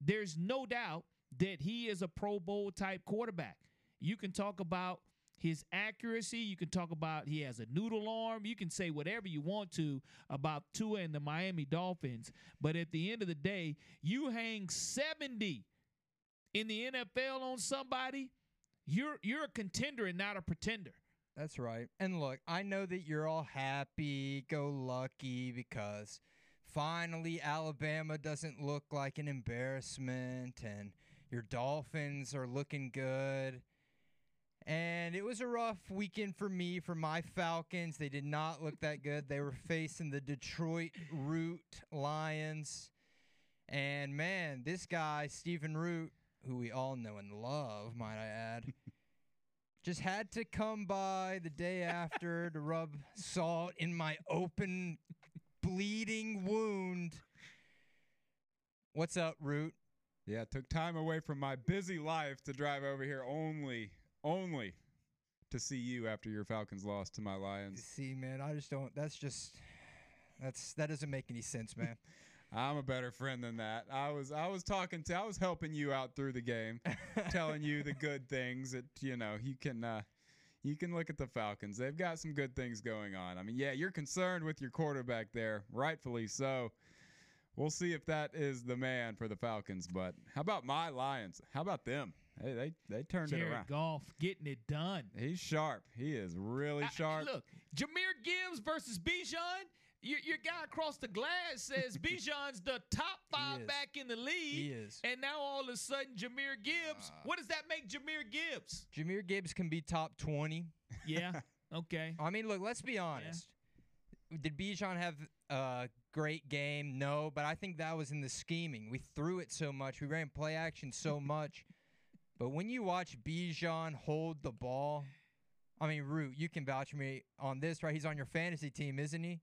there's no doubt that he is a Pro Bowl type quarterback. You can talk about his accuracy. You can talk about he has a noodle arm. You can say whatever you want to about Tua and the Miami Dolphins. But at the end of the day, you hang 70 in the NFL on somebody, you're you're a contender and not a pretender. That's right. And look, I know that you're all happy, go lucky because finally Alabama doesn't look like an embarrassment and your Dolphins are looking good. And it was a rough weekend for me, for my Falcons. They did not look that good. They were facing the Detroit Root Lions. And man, this guy, Stephen Root, who we all know and love, might I add, just had to come by the day after to rub salt in my open, bleeding wound. What's up, Root? Yeah, took time away from my busy life to drive over here only, only to see you after your Falcons lost to my Lions. See, man, I just don't. That's just. That's that doesn't make any sense, man. I'm a better friend than that. I was I was talking to I was helping you out through the game, telling you the good things that you know you can uh, you can look at the Falcons. They've got some good things going on. I mean, yeah, you're concerned with your quarterback there, rightfully so. We'll see if that is the man for the Falcons. But how about my Lions? How about them? Hey, they they turned Jared it around. Goff getting it done. He's sharp. He is really I- sharp. look, Jahmyr Gibbs versus Bijan. Your, your guy across the glass says Bijan's the top five back in the league. He is. And now all of a sudden, Jahmyr Gibbs. what does that make Jahmyr Gibbs? Jahmyr Gibbs can be top 20. Yeah. Okay. I mean, look, let's be honest. Did Bijan have a great game? No, but I think that was in the scheming. We threw it so much, we ran play action so much. But when you watch Bijan hold the ball, I mean, Root, you can vouch for me on this, right? He's on your fantasy team, isn't he?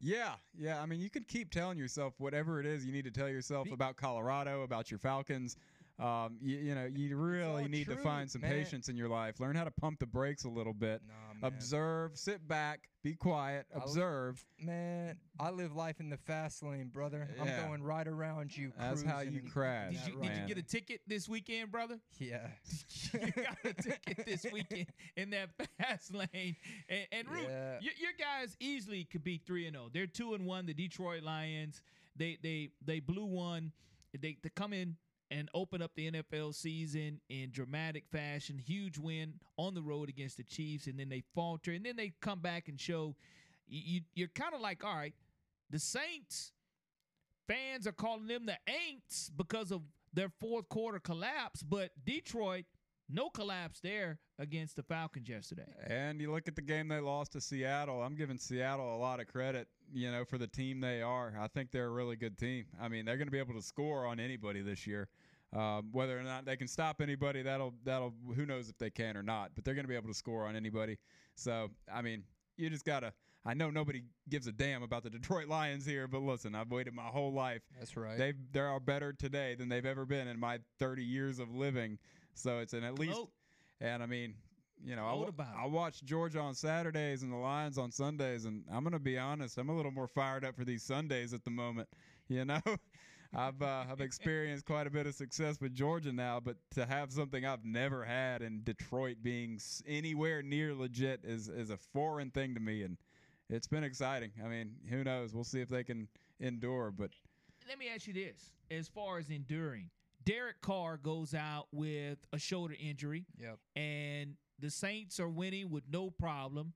Yeah, yeah. I mean, you can keep telling yourself whatever it is you need to tell yourself about Colorado, about your Falcons. Um, you, you know, you really all need to find some man. patience in your life. Learn how to pump the brakes a little bit. Observe, sit back, be quiet, I li- observe. Man, I live life in the fast lane, brother. Yeah. I'm going right around you. That's how you and- crash, Did you, did you get a ticket this weekend, brother? Yeah. you got a ticket this weekend in that fast lane. And, and Root, Yeah. your, your guys easily could be three and zero. They're two and one. The Detroit Lions. They they they blew one. They they come in and open up the NFL season in dramatic fashion. Huge win on the road against the Chiefs, and then they falter, and then they come back and show. You, you you're kind of like, all right, the Saints fans are calling them the Aints because of their fourth quarter collapse, but Detroit, no collapse there against the Falcons yesterday. And you look at the game they lost to Seattle. I'm giving Seattle a lot of credit, you know, for the team they are. I think they're a really good team. I mean, they're going to be able to score on anybody this year. Um, whether or not they can stop anybody, that'll that'll who knows if they can or not. But they're going to be able to score on anybody. So I mean, you just gotta. I know nobody gives a damn about the Detroit Lions here, but listen, I've waited my whole life. That's right. They they are better today than they've ever been in my 30 years of living. So it's an at least. And I mean, you know, I, Gloat wa- about I watch Georgia on Saturdays and the Lions on Sundays, and I'm gonna be honest, I'm a little more fired up for these Sundays at the moment. You know, I've uh, I've experienced quite a bit of success with Georgia now, but to have something I've never had in Detroit being anywhere near legit is is a foreign thing to me, and it's been exciting. I mean, who knows? We'll see if they can endure, but Let me ask you this: as far as enduring, Derek Carr goes out with a shoulder injury. Yep. And the Saints are winning with no problem.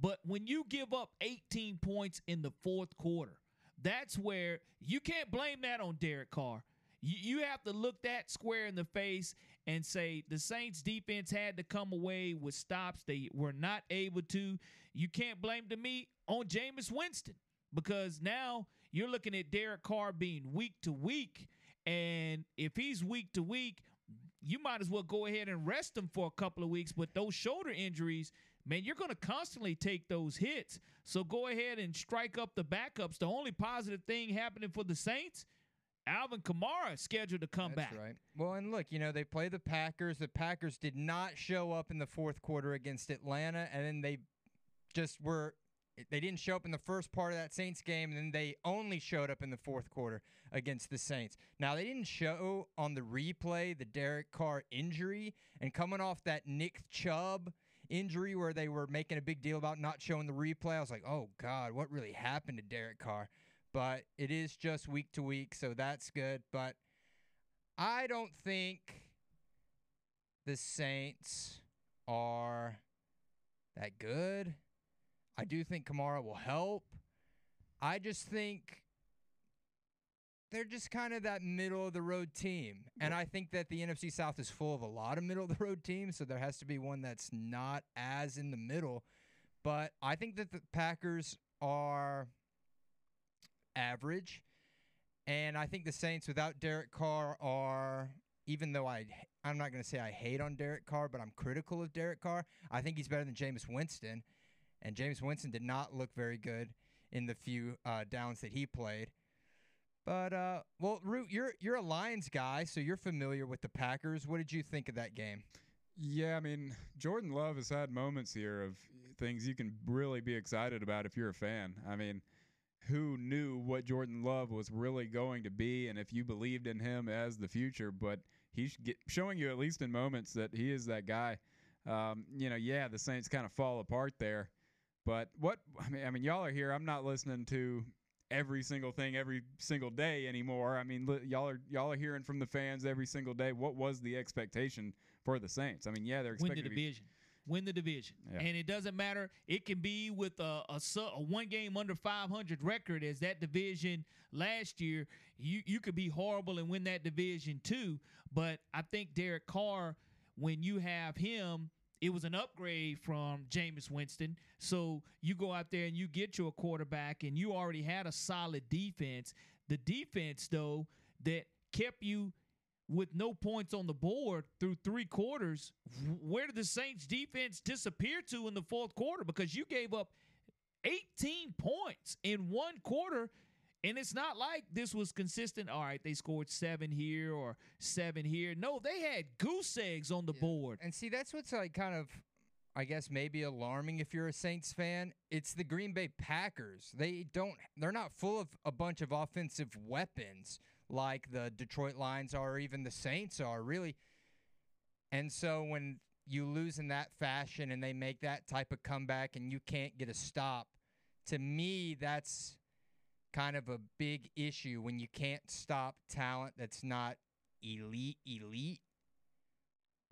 But when you give up 18 points in the fourth quarter, that's where you can't blame that on Derek Carr. You, you have to look that square in the face and say the Saints defense had to come away with stops. They were not able to. You can't blame the me on Jameis Winston because now you're looking at Derek Carr being week to week. And if he's week to week, you might as well go ahead and rest him for a couple of weeks. But those shoulder injuries, man, you're going to constantly take those hits. So go ahead and strike up the backups. The only positive thing happening for the Saints, Alvin Kamara scheduled to come That's back. right. Well, and look, you know, they play the Packers. The Packers did not show up in the fourth quarter against Atlanta, and then they just were they didn't show up in the first part of that Saints game, and then they only showed up in the fourth quarter against the Saints. Now they didn't show on the replay the Derek Carr injury, and coming off that Nick Chubb injury where they were making a big deal about not showing the replay, I was like, oh God, what really happened to Derek Carr? But it is just week to week, so that's good. But I don't think the Saints are that good. I do think Kamara will help. I just think they're just kind of that middle of the road team. And I think that the NFC South is full of a lot of middle of the road teams, so there has to be one that's not as in the middle. But I think that the Packers are average. And I think the Saints without Derek Carr are even though I I'm not going to say I hate on Derek Carr, but I'm critical of Derek Carr. I think he's better than Jameis Winston, and Jameis Winston did not look very good in the few uh, downs that he played. But uh, well, Root, you're you're a Lions guy, so you're familiar with the Packers. What did you think of that game? Yeah, I mean, Jordan Love has had moments here of things you can really be excited about if you're a fan. I mean, who knew what Jordan Love was really going to be and if you believed in him as the future, but he's showing you at least in moments that he is that guy. Um, you know, yeah, the Saints kind of fall apart there, but what I mean, I mean, y'all are here. I'm not listening to every single thing every single day anymore. I mean, li- y'all are y'all are hearing from the fans every single day. What was the expectation for the Saints? I mean, yeah, they're Win expected the to be division. Win the division. Yeah. And it doesn't matter. It can be with a, a, a one game under 500 record as that division last year. You, you could be horrible and win that division too. But I think Derek Carr, when you have him, it was an upgrade from Jameis Winston. So you go out there and you get your quarterback, and you already had a solid defense. The defense, though, that kept you with no points on the board through three quarters, where did the Saints defense disappear to in the fourth quarter? Because you gave up 18 points in one quarter. And it's not like this was consistent. All right, they scored seven here or seven here. No, they had goose eggs on the board. And see, that's what's like kind of, I guess, maybe alarming if you're a Saints fan. It's the Green Bay Packers. They don't, they're not full of a bunch of offensive weapons like the Detroit Lions are, or even the Saints are, really. And so when you lose in that fashion and they make that type of comeback and you can't get a stop, to me, that's kind of a big issue when you can't stop talent that's not elite, elite.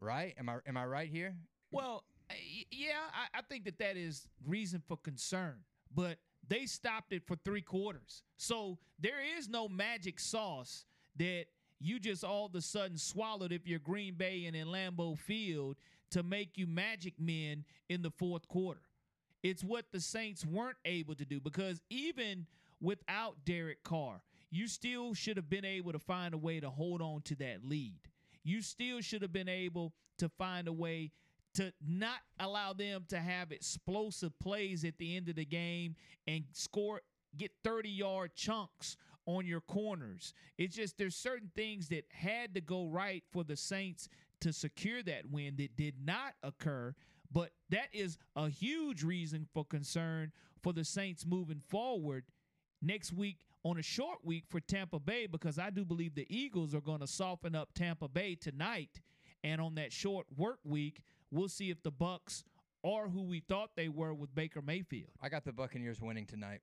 Right? Am I am I right here? Well, uh, yeah, I, I think that that is reason for concern, but they stopped it for three quarters. So there is no magic sauce that you just all of a sudden swallowed if you're Green Bay and in Lambeau Field to make you magic men in the fourth quarter. It's what the Saints weren't able to do because even without Derek Carr, you still should have been able to find a way to hold on to that lead. You still should have been able to find a way to not allow them to have explosive plays at the end of the game and score get 30 yard chunks on your corners. It's just there's certain things that had to go right for the Saints to secure that win that did not occur, but that is a huge reason for concern for the Saints moving forward next week on a short week for Tampa Bay because I do believe the Eagles are going to soften up Tampa Bay tonight and on that short work week we'll see if the Bucs are who we thought they were with Baker Mayfield. I got the Buccaneers winning tonight.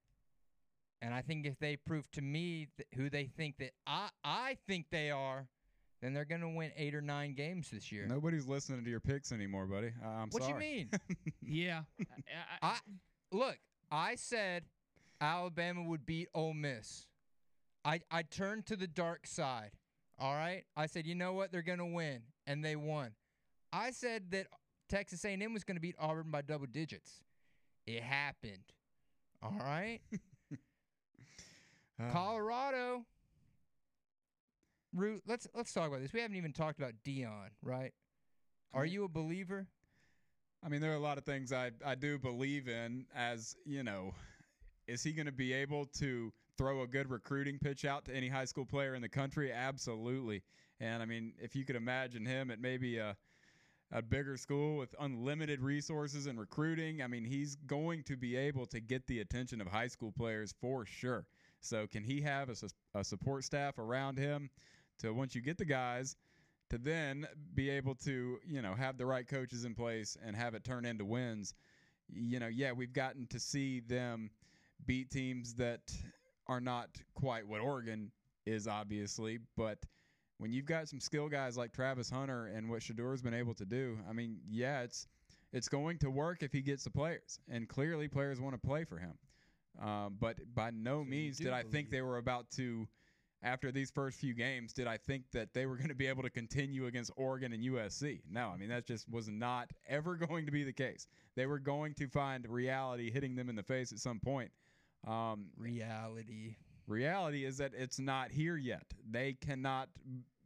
And I think if they prove to me th- who they think that I I think they are, then they're going to win 8 or 9 games this year. Nobody's listening to your picks anymore, buddy. Uh, I'm sorry. what sorry. you mean? yeah. I, I look, I said Alabama would beat Ole Miss. I I turned to the dark side All right. I said, you know what? They're going to win, and they won. I said that Texas A&M was going to beat Auburn by double digits. It happened. All right. Uh, Colorado. Root. Let's let's talk about this. We haven't even talked about Deion, right? Are you a believer? I mean, there are a lot of things I, I do believe in. As you know, is he going to be able to throw a good recruiting pitch out to any high school player in the country? Absolutely. And I mean, if you could imagine him at maybe a a bigger school with unlimited resources and recruiting, I mean, he's going to be able to get the attention of high school players for sure. So, can he have a, a support staff around him to once you get the guys? to then be able to, you know, have the right coaches in place and have it turn into wins. You know, yeah, we've gotten to see them beat teams that are not quite what Oregon is, obviously, but when you've got some skill guys like Travis Hunter and what Shedeur's been able to do, I mean, yeah, it's it's going to work if he gets the players, and clearly players want to play for him. Um, but by no means do did I think they were about to after these first few games, did I think that they were going to be able to continue against Oregon and USC? No, I mean, that just was not ever going to be the case. They were going to find reality hitting them in the face at some point. Um, reality. Reality is that it's not here yet. They cannot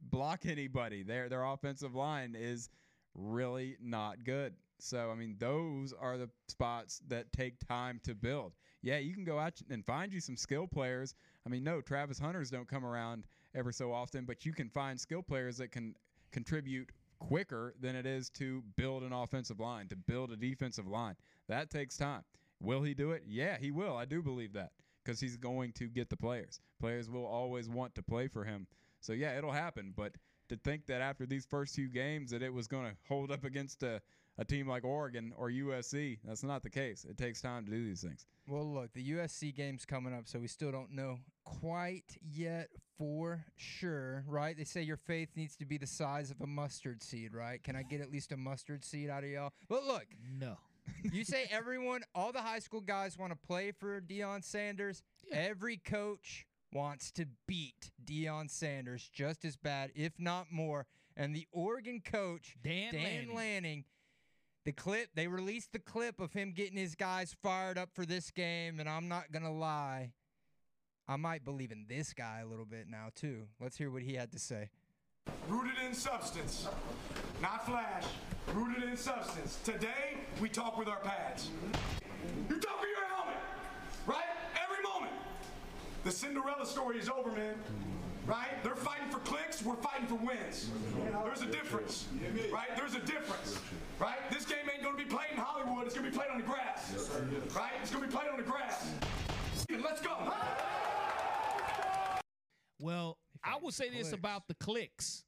block anybody. Their their offensive line is really not good. So I mean, those are the spots that take time to build. Yeah, you can go out and find you some skill players. I mean, no, Travis Hunters don't come around ever so often, but you can find skill players that can contribute quicker than it is to build an offensive line, to build a defensive line. That takes time. Will he do it? Yeah, he will. I do believe that because he's going to get the players. Players will always want to play for him. So yeah, it'll happen. But to think that after these first few games that it was going to hold up against a, a team like Oregon or USC, that's not the case. It takes time to do these things. Well, look, the USC game's coming up, so we still don't know quite yet for sure, right? They say your faith needs to be the size of a mustard seed, right? Can I get at least a mustard seed out of y'all? But look, no. You say everyone, all the high school guys want to play for Deion Sanders. Every coach wants to beat Deion Sanders just as bad, if not more. And the Oregon coach, Dan, Dan Lanning the clip they released the clip of him getting his guys fired up for this game and i'm not gonna lie i might believe in this guy a little bit now too let's hear what he had to say rooted in substance not flash rooted in substance today we talk with our pads you talk with your helmet right every moment the cinderella story is over man right? They're fighting for clicks, we're fighting for wins. There's a difference, right? There's a difference, right? This game ain't to be played in Hollywood, it's to be played on the grass, right? It's to be played on the grass. Let's go. Well, I will say this about the clicks.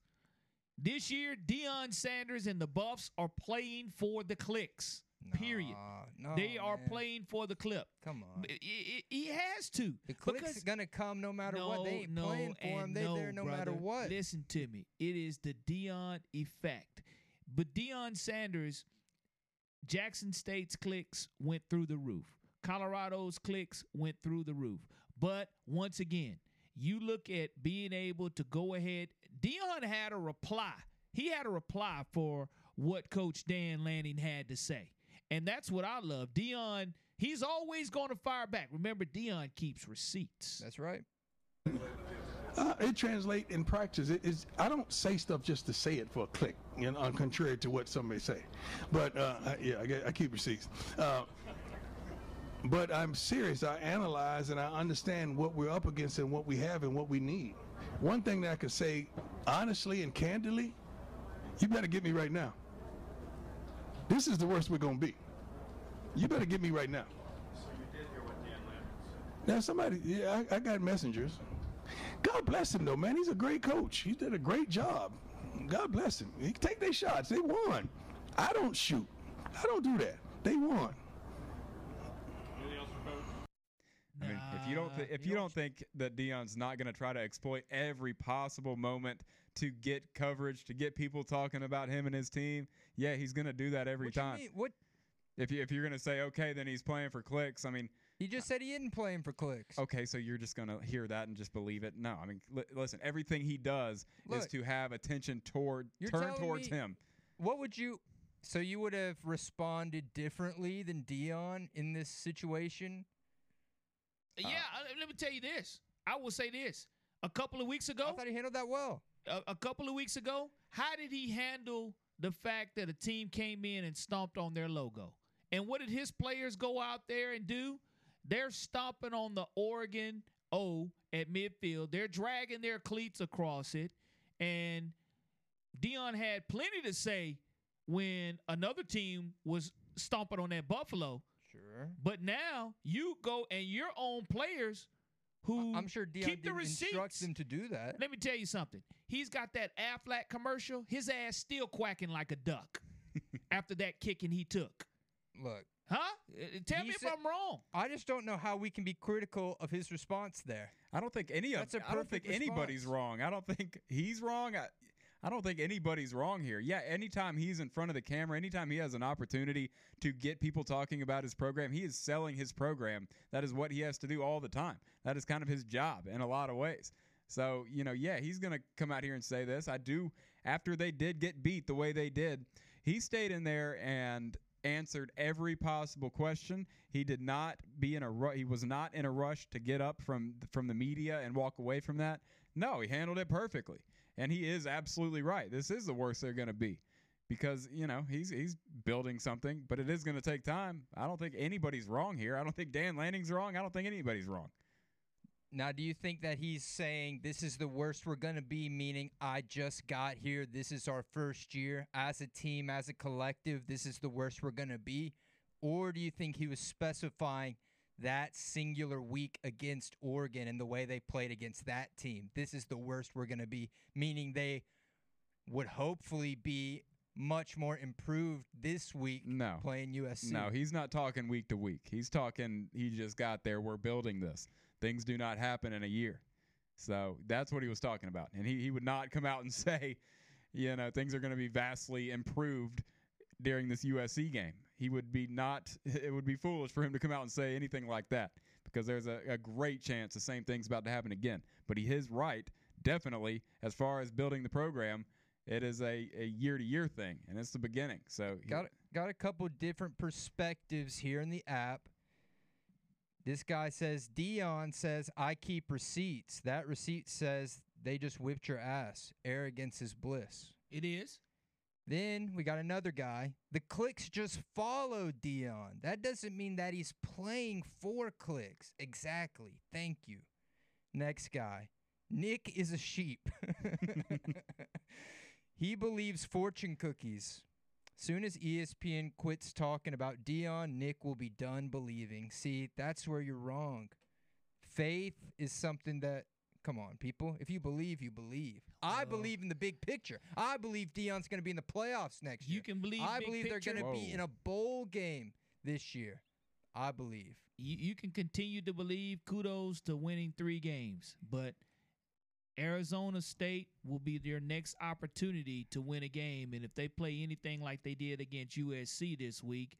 This year, Deion Sanders and the Buffs are playing for the clicks. Period. no, they are man. playing for the clip. Come on. He has to. The click's because- gonna come no matter what. They ain't no, playing for him. and They no, there no matter what. Listen to me. It is the Deion effect. But Deion Sanders, Jackson State's clicks went through the roof. Colorado's clicks went through the roof. But once again, you look at being able to go ahead. Deion had a reply. He had a reply for what Coach Dan Lanning had to say. And that's what I love. Deion, he's always going to fire back. Remember, Deion keeps receipts. That's right. Uh, it translates in practice. It is. I don't say stuff just to say it for a click, you know, contrary to what some may say. But uh, I, yeah, I, get, I keep receipts. Uh, but I'm serious. I analyze and I understand what we're up against and what we have and what we need. One thing that I could say honestly and candidly, you better get me right now. This is the worst we're gonna be. You better get me right now. Now somebody, yeah, I, I got messengers. God bless him though, man. He's a great coach. He did a great job. God bless him. He take their shots. They won. I don't shoot. I don't do that. They won. I mean, if you don't, uh, th- if you don't think that Deion's not going to try to exploit every possible moment to get coverage, to get people talking about him and his team, yeah, he's going to do that every What time. What? If you if you're going to say okay, then he's playing for clicks. I mean, He just said he isn't playing for clicks. Okay, so you're just gonna hear that and just believe it? No, I mean, li- listen. Everything he does is to have attention toward turn towards him. What would you? So you would have responded differently than Deion in this situation? Uh, yeah, I- let me tell you this. I will say this. A couple of weeks ago, I thought he handled that well. A, a couple of weeks ago, how did he handle the fact that a team came in and stomped on their logo? And what did his players go out there and do? They're stomping on the Oregon O at midfield. They're dragging their cleats across it. And Deion had plenty to say when another team was stomping on that Buffalo. Sure. But now you go and your own players who I'm sure Deion keep the didn't receipts. them to do that. Let me tell you something. He's got that Aflac commercial. His ass still quacking like a duck after that kicking he took. Look, Huh? Uh, Tell He me said- if I'm wrong. I just don't know how we can be critical of his response there. I don't think any of. That's a I don't think perfect anybody's response. wrong. I don't think he's wrong. I, I don't think anybody's wrong here. Yeah, anytime he's in front of the camera, anytime he has an opportunity to get people talking about his program, he is selling his program. That is what he has to do all the time. That is kind of his job in a lot of ways. So, you know, yeah, he's going to come out here and say this. I do, after they did get beat the way they did, he stayed in there and answered every possible question. He did not be in a ru- he was not in a rush to get up from from the media and walk away from that. No, he handled it perfectly. And he is absolutely right. This is the worst they're going to be because, you know, he's he's building something, but it is going to take time. I don't think anybody's wrong here. I don't think Dan Lanning's wrong. I don't think anybody's wrong. Now, do you think that he's saying this is the worst we're going to be, meaning I just got here, this is our first year as a team, as a collective, this is the worst we're going to be? Or do you think he was specifying that singular week against Oregon and the way they played against that team? This is the worst we're going to be, meaning they would hopefully be much more improved this week No. playing USC. No, he's not talking week to week. He's talking he just got there. We're building this. Things do not happen in a year. So that's what he was talking about. And he, he would not come out and say, you know, things are going to be vastly improved during this USC game. He would be not, it would be foolish for him to come out and say anything like that because there's a, a great chance the same thing's about to happen again. But he is right, definitely, as far as building the program. It is a, a year-to-year thing, and it's the beginning. So he- Got got a couple different perspectives here in the app. This guy says Deion says I keep receipts. That receipt says they just whipped your ass. Arrogance is bliss. It is. Then we got another guy. The clicks just followed Deion. That doesn't mean that he's playing for clicks. Exactly. Thank you. Next guy. Nick is a sheep. he believes fortune cookies. Soon as ESPN quits talking about Deion, Nick will be done believing. See, that's where you're wrong. Faith is something that, come on, people. If you believe, you believe. I believe in the big picture. I believe Deion's going to be in the playoffs next year. You can believe I big believe they're going to be in a bowl game this year. I believe. You, you can continue to believe. Kudos to winning three games, but Arizona State will be their next opportunity to win a game. And if they play anything like they did against USC this week,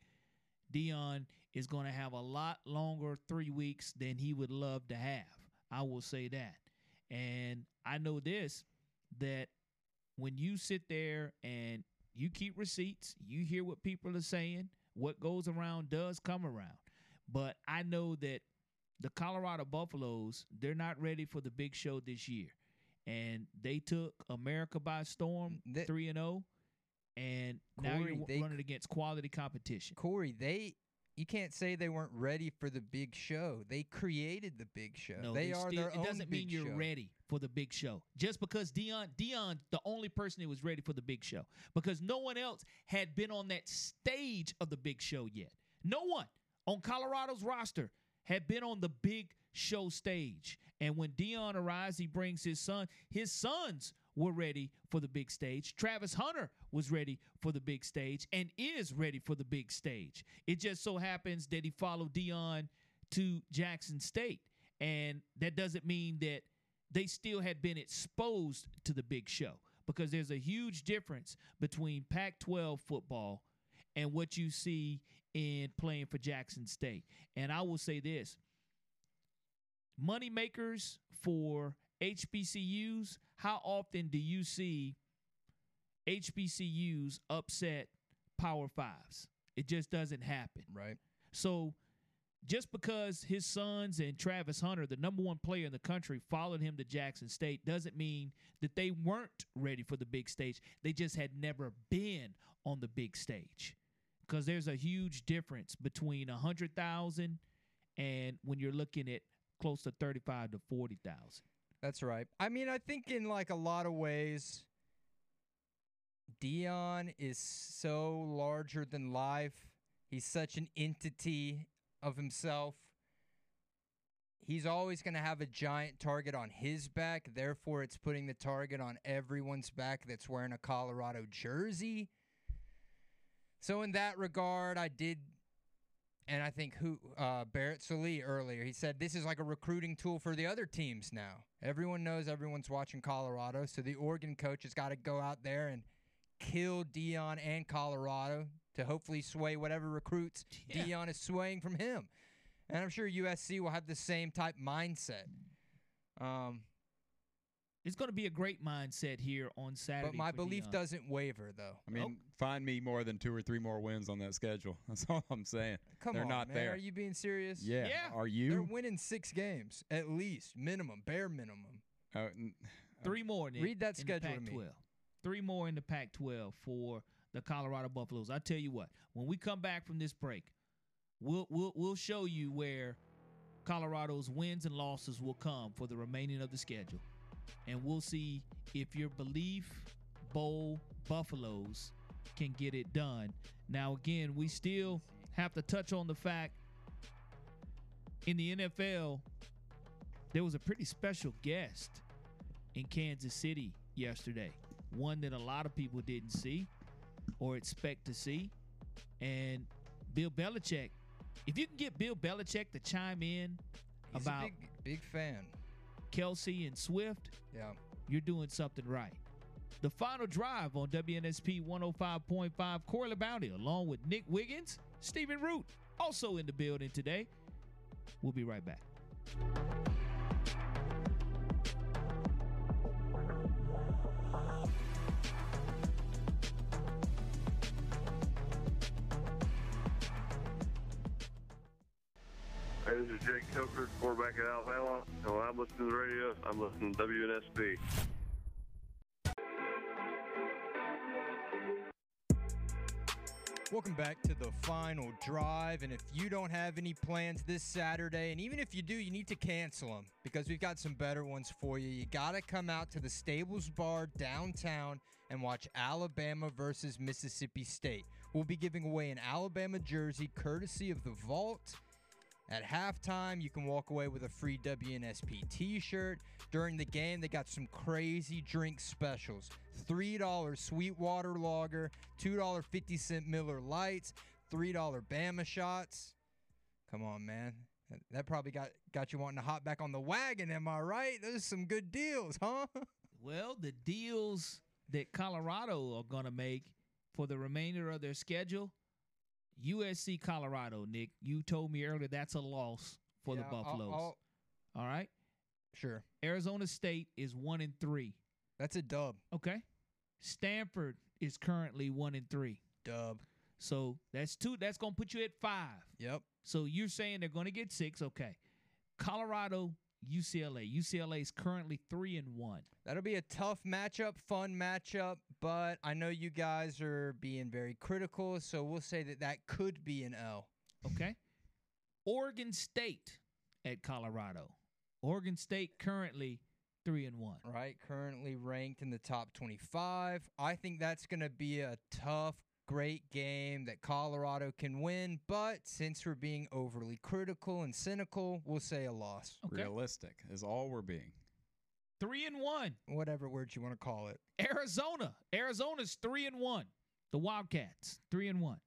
Deion is going to have a lot longer three weeks than he would love to have. I will say that. And I know this that when you sit there and you keep receipts, you hear what people are saying, what goes around does come around. But I know that the Colorado Buffaloes, they're not ready for the big show this year. And they took America by storm, 3 and 0. And now you're they- running against quality competition. Corey, they you can't say they weren't ready for the big show. They created the big show. No, they, are still, their it own doesn't mean you're show. ready for the big show. Just because Deion, Deion, the only person that was ready for the big show, because no one else had been on that stage of the big show yet. No one on Colorado's roster had been on the big show stage. And when Deion arrives, he brings his son. His sons were ready for the big stage. Travis Hunter was ready for the big stage and is ready for the big stage. It just so happens that he followed Deion to Jackson State. And that doesn't mean that they still had been exposed to the big show because there's a huge difference between Pac 12 football and what you see in playing for Jackson State. And I will say this money makers for HBCUs, how often do you see HBCUs upset Power Fives? It just doesn't happen. Right. So just because his sons and Travis Hunter, the number one player in the country, followed him to Jackson State doesn't mean that they weren't ready for the big stage. They just had never been on the big stage. Because there's a huge difference between a hundred thousand and when you're looking at close to thirty-five to forty thousand. That's right. I mean, I think in like a lot of ways, Deion is so larger than life. He's such an entity of himself. He's always going to have a giant target on his back. Therefore, it's putting the target on everyone's back that's wearing a Colorado jersey. So, in that regard, I did, and I think who uh, Barrett Sallee earlier, he said this is like a recruiting tool for the other teams now. Everyone knows everyone's watching Colorado, so the Oregon coach has got to go out there and kill Deion and Colorado to hopefully sway whatever recruits Yeah. Deion is swaying from him. And I'm sure USC will have the same type mindset. Um, It's going to be a great mindset here on Saturday. but my belief Deion. doesn't waver, though. I mean, find me more than two or three more wins on that schedule. That's all I'm saying. Come They're on, not man. there. Are you being serious? Yeah. Yeah. Are you? They're winning six games at least, minimum, bare minimum. Uh, n- Three more. Nick, Read that in the schedule to me. Pac-12. Three more in the Pac-12 for the Colorado Buffaloes. I tell you what, when we come back from this break, we'll we'll we'll show you where Colorado's wins and losses will come for the remaining of the schedule, and we'll see if your belief bowl Buffaloes can get it done. Now, again, we still have to touch on the fact in the NFL there was a pretty special guest in Kansas City yesterday. One that a lot of people didn't see or expect to see. And Bill Belichick, if you can get Bill Belichick to chime in He's about a big, big fan. Kelce and Swift, Yeah. you're doing something right. The final drive on WNSP 105.5, Corey LaBounty, along with Nick Wiggins, Stephen Root, also in the building today. We'll be right back. This is Jake Coker, quarterback at Alabama. And when I'm listening to the radio, I'm listening to WNSP. Welcome back to the final drive. And if you don't have any plans this Saturday, and even if you do, you need to cancel them because we've got some better ones for you. You got to come out to the Stables Bar downtown and watch Alabama versus Mississippi State. We'll be giving away an Alabama jersey courtesy of the Vault. At halftime, you can walk away with a free WNSP t shirt. During the game, they got some crazy drink specials $3 Sweetwater Lager, $2.50 cent Miller Lites, $3 Bama shots. Come on, man. That- That probably got, got you wanting to hop back on the wagon, am I right? Those are some good deals, huh? Well, the deals that Colorado are going to make for the remainder of their schedule, USC Colorado, Nick, you told me earlier that's a loss for Yeah, the I'll- Buffaloes. I'll- All right. Sure. Arizona State is one and three. That's a dub. Okay. Stanford is currently one and three. Dub. So that's two. That's gonna put you at five. Yep. So you're saying they're gonna get six. Okay. Colorado, UCLA. UCLA is currently three and one. That'll be a tough matchup, fun matchup, but I know you guys are being very critical, so we'll say that that could be an L. Okay. Oregon State at Colorado. Oregon State currently three and one. Right, currently ranked in the top 25. I think that's going to be a tough, great game that Colorado can win, but since we're being overly critical and cynical, we'll say a loss. Okay. Realistic is all we're being. Three and one. Whatever word you want to call it. Arizona. Arizona's three and one. The Wildcats, three and one.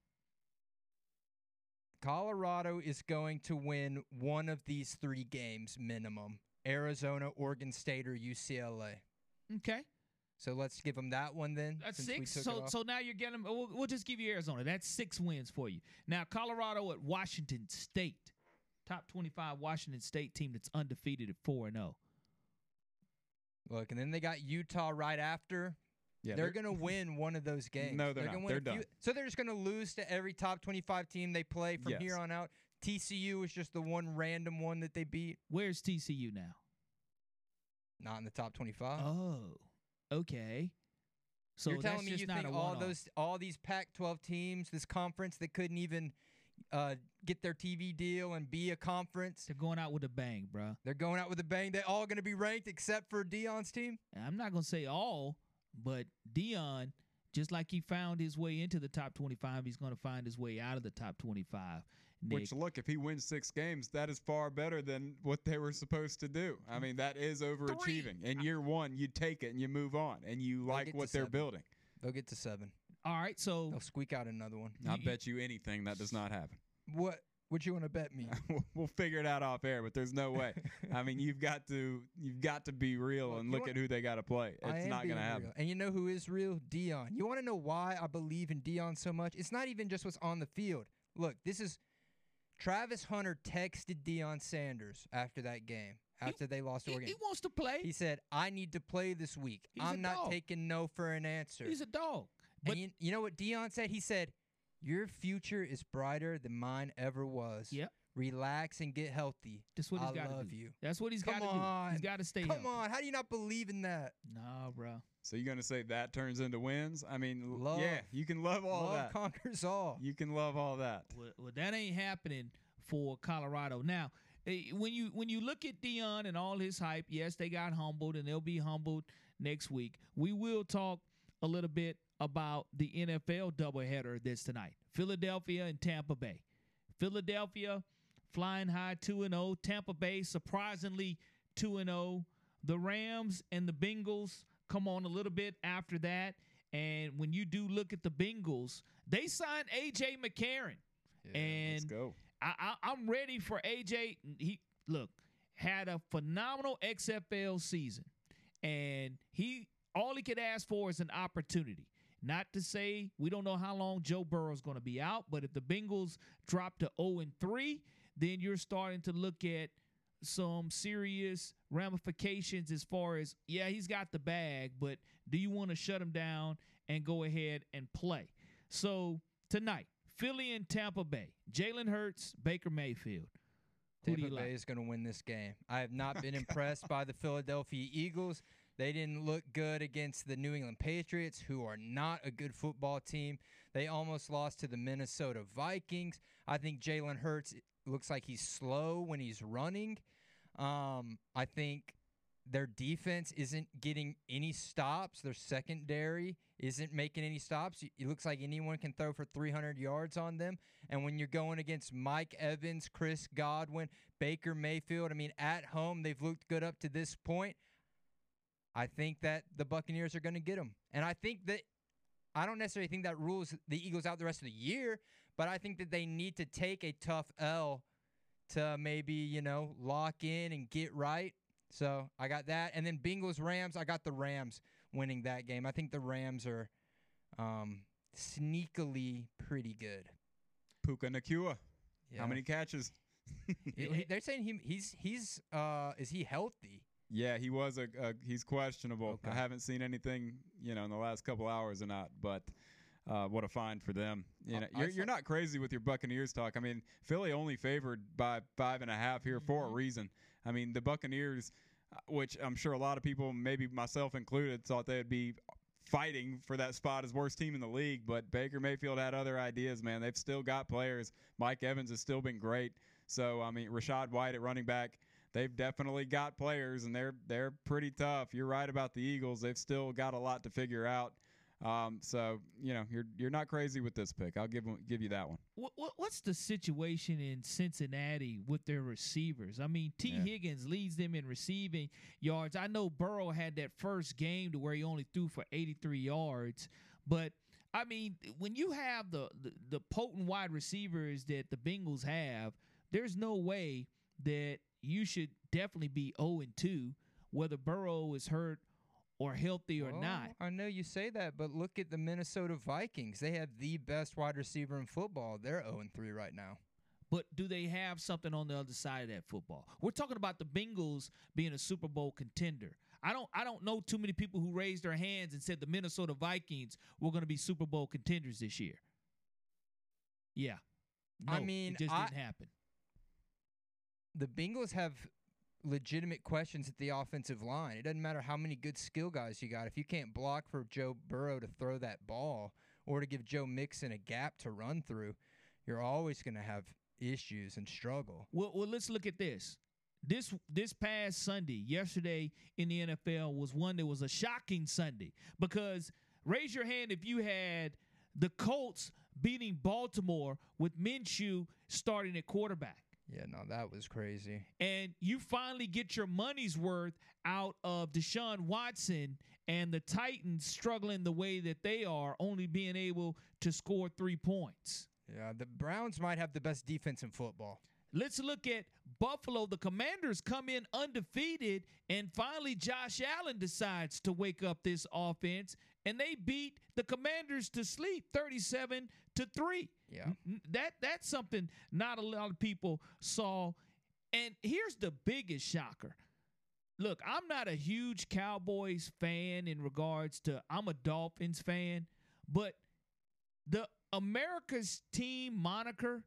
Colorado is going to win one of these three games minimum Arizona, Oregon State, or UCLA. Okay. So let's give them that one then. That's six. So so now you're getting. We'll, we'll just give you Arizona. That's six wins for you. Now Colorado at Washington State, top twenty-five Washington State team that's undefeated at four and oh. zero. Look, and then they got Utah right after. Yeah, they're, they're- going to win one of those games. No, they're not. gonna win They're a few- done. So they're just going to lose to every top 25 team they play from Yes. here on out. TCU is just the one random one that they beat. Where's TCU now? Not in the top 25. Oh, okay. So You're that's telling me just you think all those all these Pac-12 teams, this conference that couldn't even uh, get their TV deal and be a conference, They're going out with a bang, bro. they're going out with a bang. They're all going to be ranked except for Deion's team. I'm not gonna say all, but Deion, just like he found his way into the top 25, he's gonna find his way out of the top 25. Nick. Which look, if he wins six games, that is far better than what they were supposed to do. I mean, that is overachieving. In year one, you take it and you move on, and you like get to what they're seven. building. They'll get to seven. All right, so They'll squeak out another one. I bet you anything that does not happen. What? What you want to bet me? We'll- we'll figure it out off air, but there's no way. I mean, you've got to you've got to be real Look, and look at who they got to play. It's not going to happen. real. And you know who is real? Deion. You want to know why I believe in Deion so much? It's not even just what's on the field. Look, this is Travis Hunter texted Deion Sanders after that game, after they lost to he, Oregon. he wants to play. He said, I need to play this week. He's a I'm not dog. taking no for an answer. He's a dog. And you, you know what Deion said? He said, Your future is brighter than mine ever was. Yep. Relax and get healthy. that's what he's I got to love do. you. That's what he's Come got to do. on. He's got to stay Come healthy. on. How do you not believe in that? Nah, bro. So you're going to say that turns into wins? I mean, Love. yeah, you can love all Love that. conquers all. You can love all that. Well, well, that ain't happening for Colorado. Now, eh, when you when you look at Deion and all his hype, yes, they got humbled and they'll be humbled next week. We will talk a little bit about the NFL doubleheader this tonight. Philadelphia and Tampa Bay. Philadelphia flying high 2 and 0, Tampa Bay surprisingly 2 and 0. The Rams and the Bengals come on a little bit after that. And when you do look at the Bengals, they signed AJ McCarron. and Let's go. I, I, I'm ready for AJ. He look had a phenomenal XFL season, and he all he could ask for is an opportunity. Not to say we don't know how long Joe Burrow is going to be out, but if the Bengals drop to 0 and 3, then you're starting to look at some serious ramifications as far as yeah, he's got the bag, but do you want to shut him down and go ahead and play? So tonight, Philly and Tampa Bay, Jalen Hurts, Baker Mayfield. Who Tampa Bay like? is going to win this game. I have not been impressed by the Philadelphia Eagles. They didn't look good against the New England Patriots, who are not a good football team. They almost lost to the Minnesota Vikings. I think Jalen Hurts looks like he's slow when he's running. Um, I think their defense isn't getting any stops. Their secondary isn't making any stops. It looks like anyone can throw for 300 yards on them. And when you're going against Mike Evans, Chris Godwin, Baker Mayfield, I mean, at home, they've looked good up to this point. I think that the Buccaneers are going to get them. And I think that I don't necessarily think that rules the Eagles out the rest of the year, but I think that they need to take a tough L to maybe, you know, lock in and get right. So I got that. And then Bengals Rams, I got the Rams winning that game. I think the Rams are um, sneakily pretty good. Puka Nacua. Yeah. How many catches? He- he- They're saying he, he's he's uh is he healthy? Yeah, he was a, a he's questionable. I haven't seen anything, you know, in the last couple hours or not, but uh, what a find for them. You know, you're, you're not crazy with your Buccaneers talk. I mean, Philly only favored by five and a half here for a Mm-hmm. reason. I mean, the Buccaneers, uh, which I'm sure a lot of people, maybe myself included, thought they'd be fighting for that spot as worst team in the league. But Baker Mayfield had other ideas, man. They've still got players. Mike Evans has still been great. So I mean, Rachaad White at running back they've definitely got players and they're they're pretty tough. You're right about the Eagles. They've still got a lot to figure out. Um, so you know you're you're not crazy with this pick. I'll give give you that one. What, what what's the situation in Cincinnati with their receivers? I mean, T. Yeah. Higgins leads them in receiving yards. I know Burrow had that first game to where he only threw for 83 yards, but I mean, when you have the, the the potent wide receivers that the Bengals have, there's no way that you should definitely be 0 and 2, whether Burrow is hurt or healthy or Well, not. I know you say that, but look at the Minnesota Vikings. They have the best wide receiver in football. They're 0 3 right now. But do they have something on the other side of that football? We're talking about the Bengals being a Super Bowl contender. I don't I don't know too many people who raised their hands and said the Minnesota Vikings were going to be Super Bowl contenders this year. Yeah. I mean, it just I- didn't happen. The Bengals have legitimate questions at the offensive line. It doesn't matter how many good skill guys you got. If you can't block for Joe Burrow to throw that ball or to give Joe Mixon a gap to run through, you're always going to have issues and struggle. Well, well, let's look at this. This this past Sunday, yesterday in the NFL was one that was a shocking Sunday because raise your hand if you had the Colts beating Baltimore with Minshew starting at quarterback. Yeah, no, that was crazy. and you finally get your money's worth out of Deshaun Watson and the Titans struggling the way that they are, only being able to score three points. Yeah, the Browns might have the best defense in football. Let's look at Buffalo. The Commanders come in undefeated, and finally Josh Allen decides to wake up this offense, and they beat the Commanders to sleep, thirty-seven to three. Yeah, that that's something not a lot of people saw. And here's the biggest shocker. Look, I'm not a huge Cowboys fan in regards to I'm a Dolphins fan, but the America's team moniker,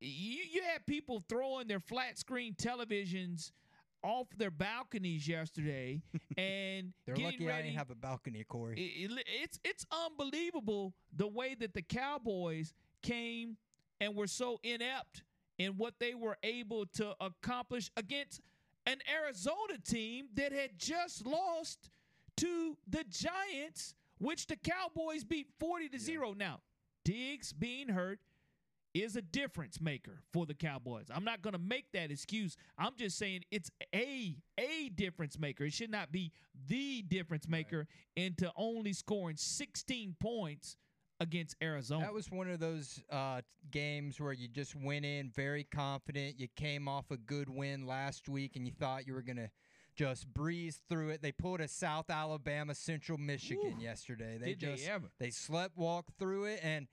you, you had people throwing their flat screen televisions off their balconies yesterday and They're lucky I didn't have a balcony, Corey. it- it- it's it's unbelievable the way that the Cowboys came and were so inept in what they were able to accomplish against an Arizona team that had just lost to the Giants, which the Cowboys beat 40 to 0. Now, Diggs being hurt is a difference maker for the Cowboys. I'm not going to make that excuse. I'm just saying it's a a difference maker. It should not be the difference maker into only scoring 16 points against Arizona. That was one of those uh, games where you just went in very confident. You came off a good win last week, and you thought you were gonna just breeze through it. They pulled a South Alabama, Central Michigan yesterday. They Did they just ever. they slept walk through it, and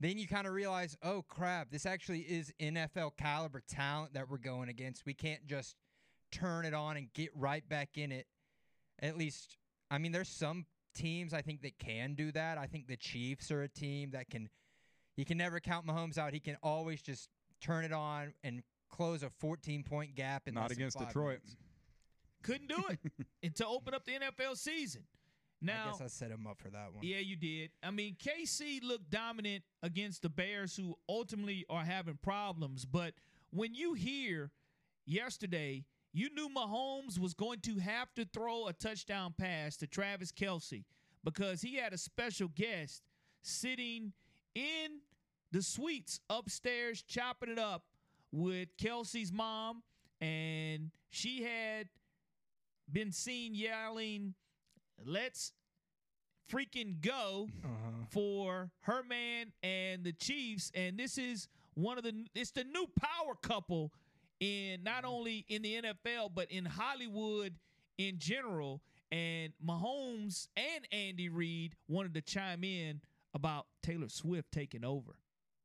then you kind of realize, oh crap, this actually is NFL caliber talent that we're going against. We can't just turn it on and get right back in it. At least, I mean, there's some teams I think that can do that. I think the Chiefs are a team that can. You can never count Mahomes out. He can always just turn it on and close a 14 point gap. In Not less against Detroit. minutes. Couldn't do it and to open up the NFL season. Now, I guess I set him up for that one. Yeah, you did. I mean, KC looked dominant against the Bears, who ultimately are having problems. But when you hear yesterday, you knew Mahomes was going to have to throw a touchdown pass to Travis Kelce because he had a special guest sitting in the suites upstairs, chopping it up with Kelce's mom, and she had been seen yelling, "Let's freaking go uh-huh. for her man and the Chiefs. And this is one of the it's the new power couple in not mm-hmm. only in the NFL but in Hollywood in general. And Mahomes and Andy Reid wanted to chime in about Taylor Swift taking over.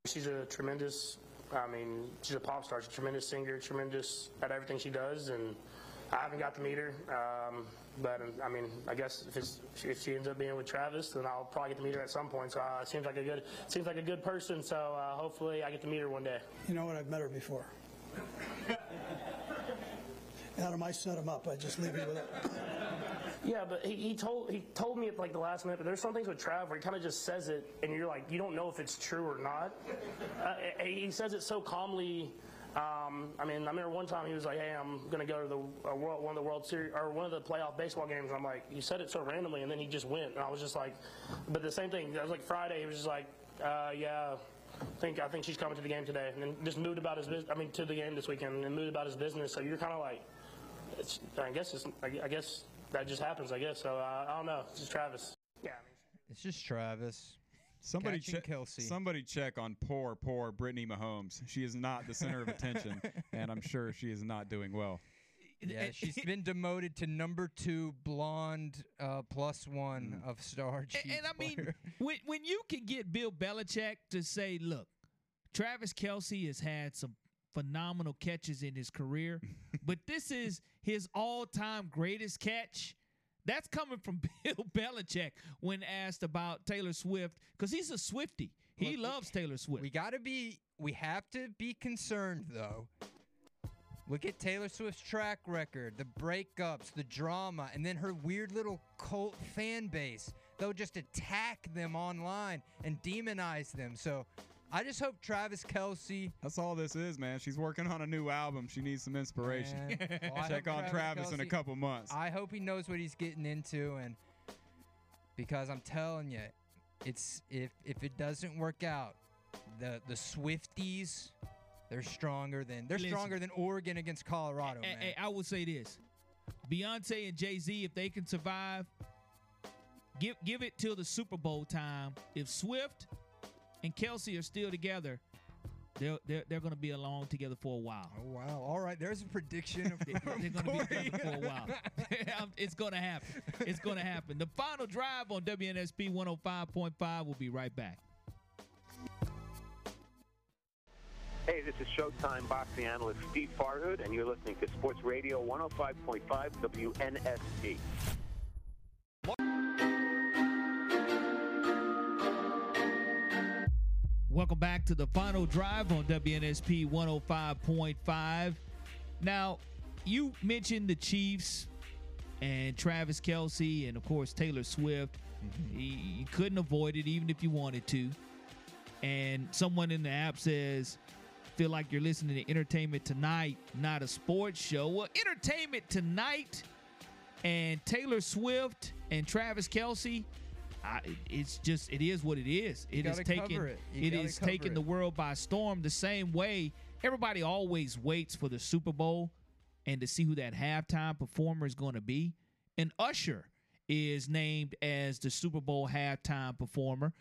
She's a tremendous, I mean, she's a pop star. She's a tremendous singer, tremendous at everything she does. And I haven't got to meet her. Um, but, I mean, I guess if, it's, if she ends up being with Travis, then I'll probably get to meet her at some point. So uh, it seems like a good, seems like a good person. So uh, hopefully I get to meet her one day. You know what? I've met her before. Adam, I set him up. I just leave you with it. Yeah, but he, he told he told me at like the last minute. But there's some things with Trav where he kind of just says it, and you're like, you don't know if it's true or not. Uh, he says it so calmly. Um, I mean, I remember one time he was like, "Hey, I'm going to go to the uh, world, one of the World Series or one of the playoff baseball games." And I'm like, "You said it so randomly," and then he just went, and I was just like, "But the same thing." That was like Friday. He was just like, uh, "Yeah." I think I think she's coming to the game today, and then just moved about his business. I mean, to the game this weekend, and moved about his business. So you're kind of like, it's, I guess it's, I I guess that just happens. I guess so. Uh, I don't know. It's just Travis. Yeah. It's just Travis. Somebody Catching check. Kelce. Somebody check on poor, poor Brittany Mahomes. She is not the center of attention, and I'm sure she is not doing well. Yeah, she's been demoted to number two blonde uh, plus one of Star Chiefs. And, and I mean, when when you can get Bill Belichick to say, "Look, Travis Kelce has had some phenomenal catches in his career, but this is his all-time greatest catch." That's coming from Bill Belichick when asked about Taylor Swift because he's a Swifty. He Look, we- loves Taylor Swift. we got to be, we have to be concerned though. Look at Taylor Swift's track record, the breakups, the drama, and then her weird little cult fan base. They'll just attack them online and demonize them. So I just hope Travis Kelce. That's all this is, man. She's working on a new album. She needs some inspiration. Man, well, Check on Travis in a couple months. I hope he knows what he's getting into, and because I'm telling you, it's if if it doesn't work out, the the Swifties, they're stronger than they're Listen. stronger than Oregon against Colorado, Hey, man. hey, I will say this: Beyonce and Jay Z, if they can survive, give give it till the Super Bowl time. If Swift and Kelce are still together, they're they're, they're going to be along together for a while. Oh wow! All right, there's a prediction. Of They're going to be together for a while. it's going to happen. It's going to happen. The final drive on WNSP 105.5. We'll be right back. Hey, this is Showtime boxing analyst Steve Farhood, and you're listening to Sports Radio 105.5 WNSP. Welcome back to the final drive on WNSP 105.5. Now, you mentioned the Chiefs and Travis Kelce, and of course, Taylor Swift. Mm-hmm. You, you couldn't avoid it, even if you wanted to. And someone in the app says, feel like you're listening to Entertainment Tonight, not a sports show. Well, Entertainment Tonight and Taylor Swift and Travis Kelce. I, it's just it is what it is. It is taking it. It is taking it. the world by storm. The same way everybody always waits for the Super Bowl and to see who that halftime performer is going to be. And Usher is named as the Super Bowl halftime performer.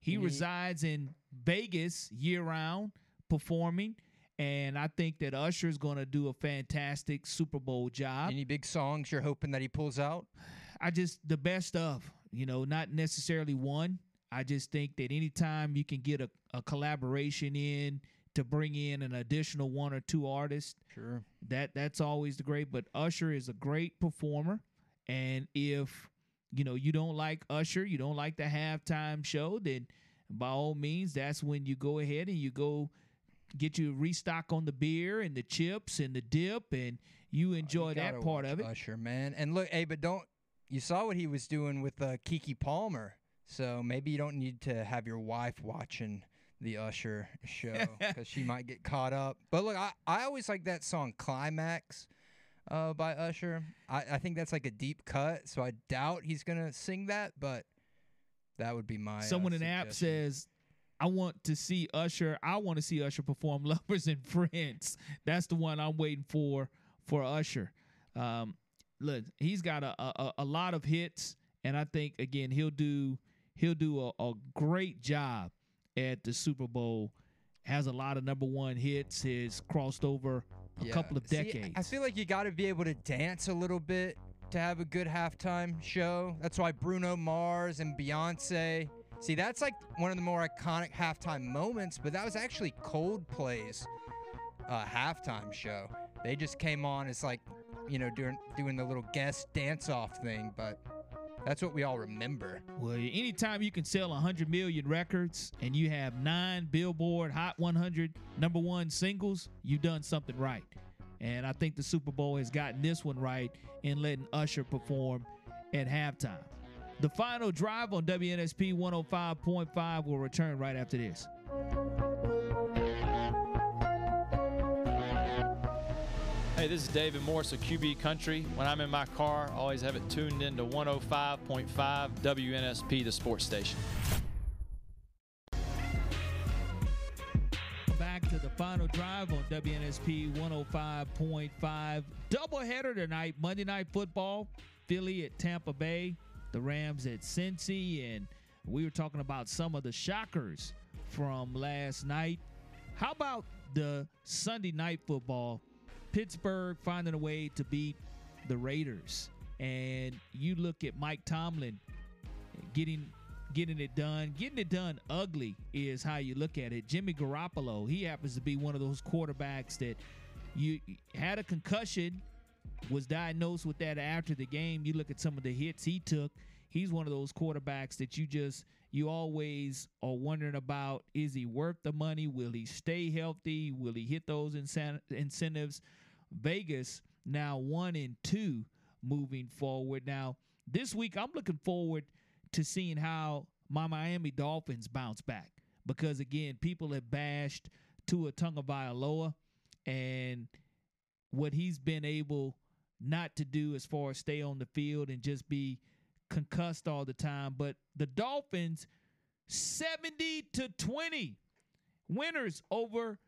He he- resides in Vegas year round performing. And I think that Usher is going to do a fantastic Super Bowl job. Any big songs you're hoping that he pulls out? I just the best of, you know, not necessarily one. I just think that anytime you can get a, a collaboration in to bring in an additional one or two artists, sure, that that's always the great. But Usher is a great performer, and if you know you don't like Usher, you don't like the halftime show, then by all means, that's when you go ahead and you go get you restock on the beer and the chips and the dip, and you oh, enjoy that Gotta part of it. Usher, man. And look, hey, but don't you saw what he was doing with uh, Keke Palmer? So maybe you don't need to have your wife watching the Usher show because she might get caught up. But look, I, I always like that song "Climax" uh, by Usher. I, I think that's like a deep cut, so I doubt he's gonna sing that. But that would be my. uh, Someone in app says, I want to see Usher. I want to see Usher perform Lovers and Friends. That's the one I'm waiting for for Usher. Um, look, he's got a, a a lot of hits, and I think again he'll do he'll do a, a great job at the Super Bowl. Has a lot of number one hits. Has crossed over a Yeah. couple of See, decades. I feel like you got to be able to dance a little bit to have a good halftime show. That's why Bruno Mars and Beyonce. See, that's like one of the more iconic halftime moments, but that was actually Coldplay's uh, halftime show. They just came on as like, you know, doing doing the little guest dance off thing, but that's what we all remember. Well, anytime you can sell 100 million records and you have nine Billboard Hot 100 number one singles, you've done something right. And I think the Super Bowl has gotten this one right in letting Usher perform at halftime. The final drive on WNSP 105.5 will return right after this. Hey, this is David Morris of QB Country. When I'm in my car, I always have it tuned into 105.5 WNSP, the sports station. Back to the final drive on WNSP 105.5. Doubleheader tonight, Monday Night Football. Philly at Tampa Bay, the Rams at Cincy, and we were talking about some of the shockers from last night. How about the Sunday Night Football? Pittsburgh finding a way to beat the Raiders, and you look at Mike Tomlin getting getting it done. Getting it done ugly is how you look at it. Jimmy Garoppolo, he happens to be one of those quarterbacks that you had a concussion, was diagnosed with that after the game. You look at some of the hits he took. He's one of those quarterbacks that you just you always are wondering about is he worth the money? Will he stay healthy? Will he hit those incent- incentives? Vegas now 1 and 2 moving forward. Now, this week I'm looking forward to seeing how my Miami Dolphins bounce back because again, people have bashed Tua Tagovailoa and what he's been able not to do as far as stay on the field and just be concussed all the time. But the Dolphins, 70 to 20 winners over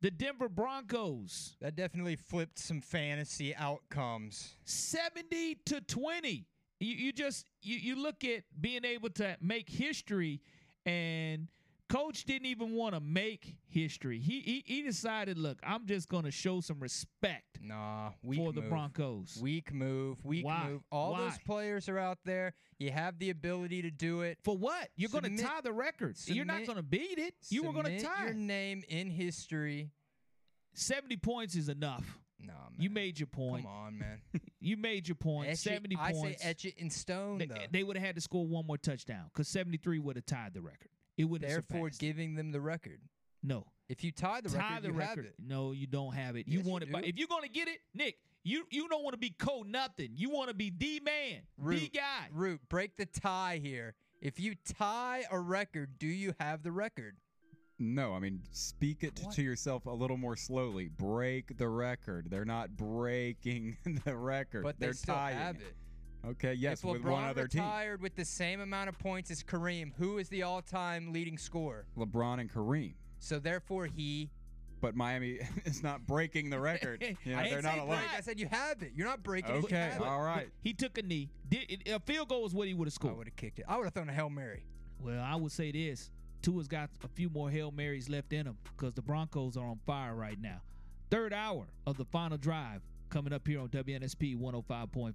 the Denver Broncos. That definitely flipped some fantasy outcomes. 70 to 20. You, you just you, you look at being able to make history and coach didn't even want to make history. He, he he decided, look, I'm just going to show some respect. Nah, weak for the move. Broncos. Weak move. Weak Why? move. All Why? those players are out there. You have the ability to do it. For what? You're going to tie the record. You're not going to beat it. You were going to tie. your name in history. 70 points is enough. Nah, man. You made your point. Come on, man. You made your point. Etch it- 70 I points. say etch it in stone, They- though. they would have had to score one more touchdown because 73 would have tied the record. It would have Therefore, surpassed. giving them the record. No. If you tie the tie record, the you record. have it. No, you don't have it. You Yes, you want it. By, if you're going to get it, Nick, you you don't want to be co nothing. You want to be the man, the Root, guy. Root, break the tie here. If you tie a record, do you have the record? No, I mean, speak it to yourself a little more slowly. Break the record. They're not breaking the record. But they They're still tying have it. it. Okay, yes, if with LeBron one other team. retired with the same amount of points as Kareem, who is the all-time leading scorer? LeBron and Kareem. So therefore, he. But Miami is not breaking the record. You know, I they're didn't not say alone. I said you have it. You're not breaking it. Okay, it. all right. He took a knee. Did, a field goal is what he would have scored. I would have kicked it. I would have thrown a hail mary. Well, I would say this: Tua's got a few more hail marys left in him because the Broncos are on fire right now. Third hour of the final drive coming up here on WNSP 105.5.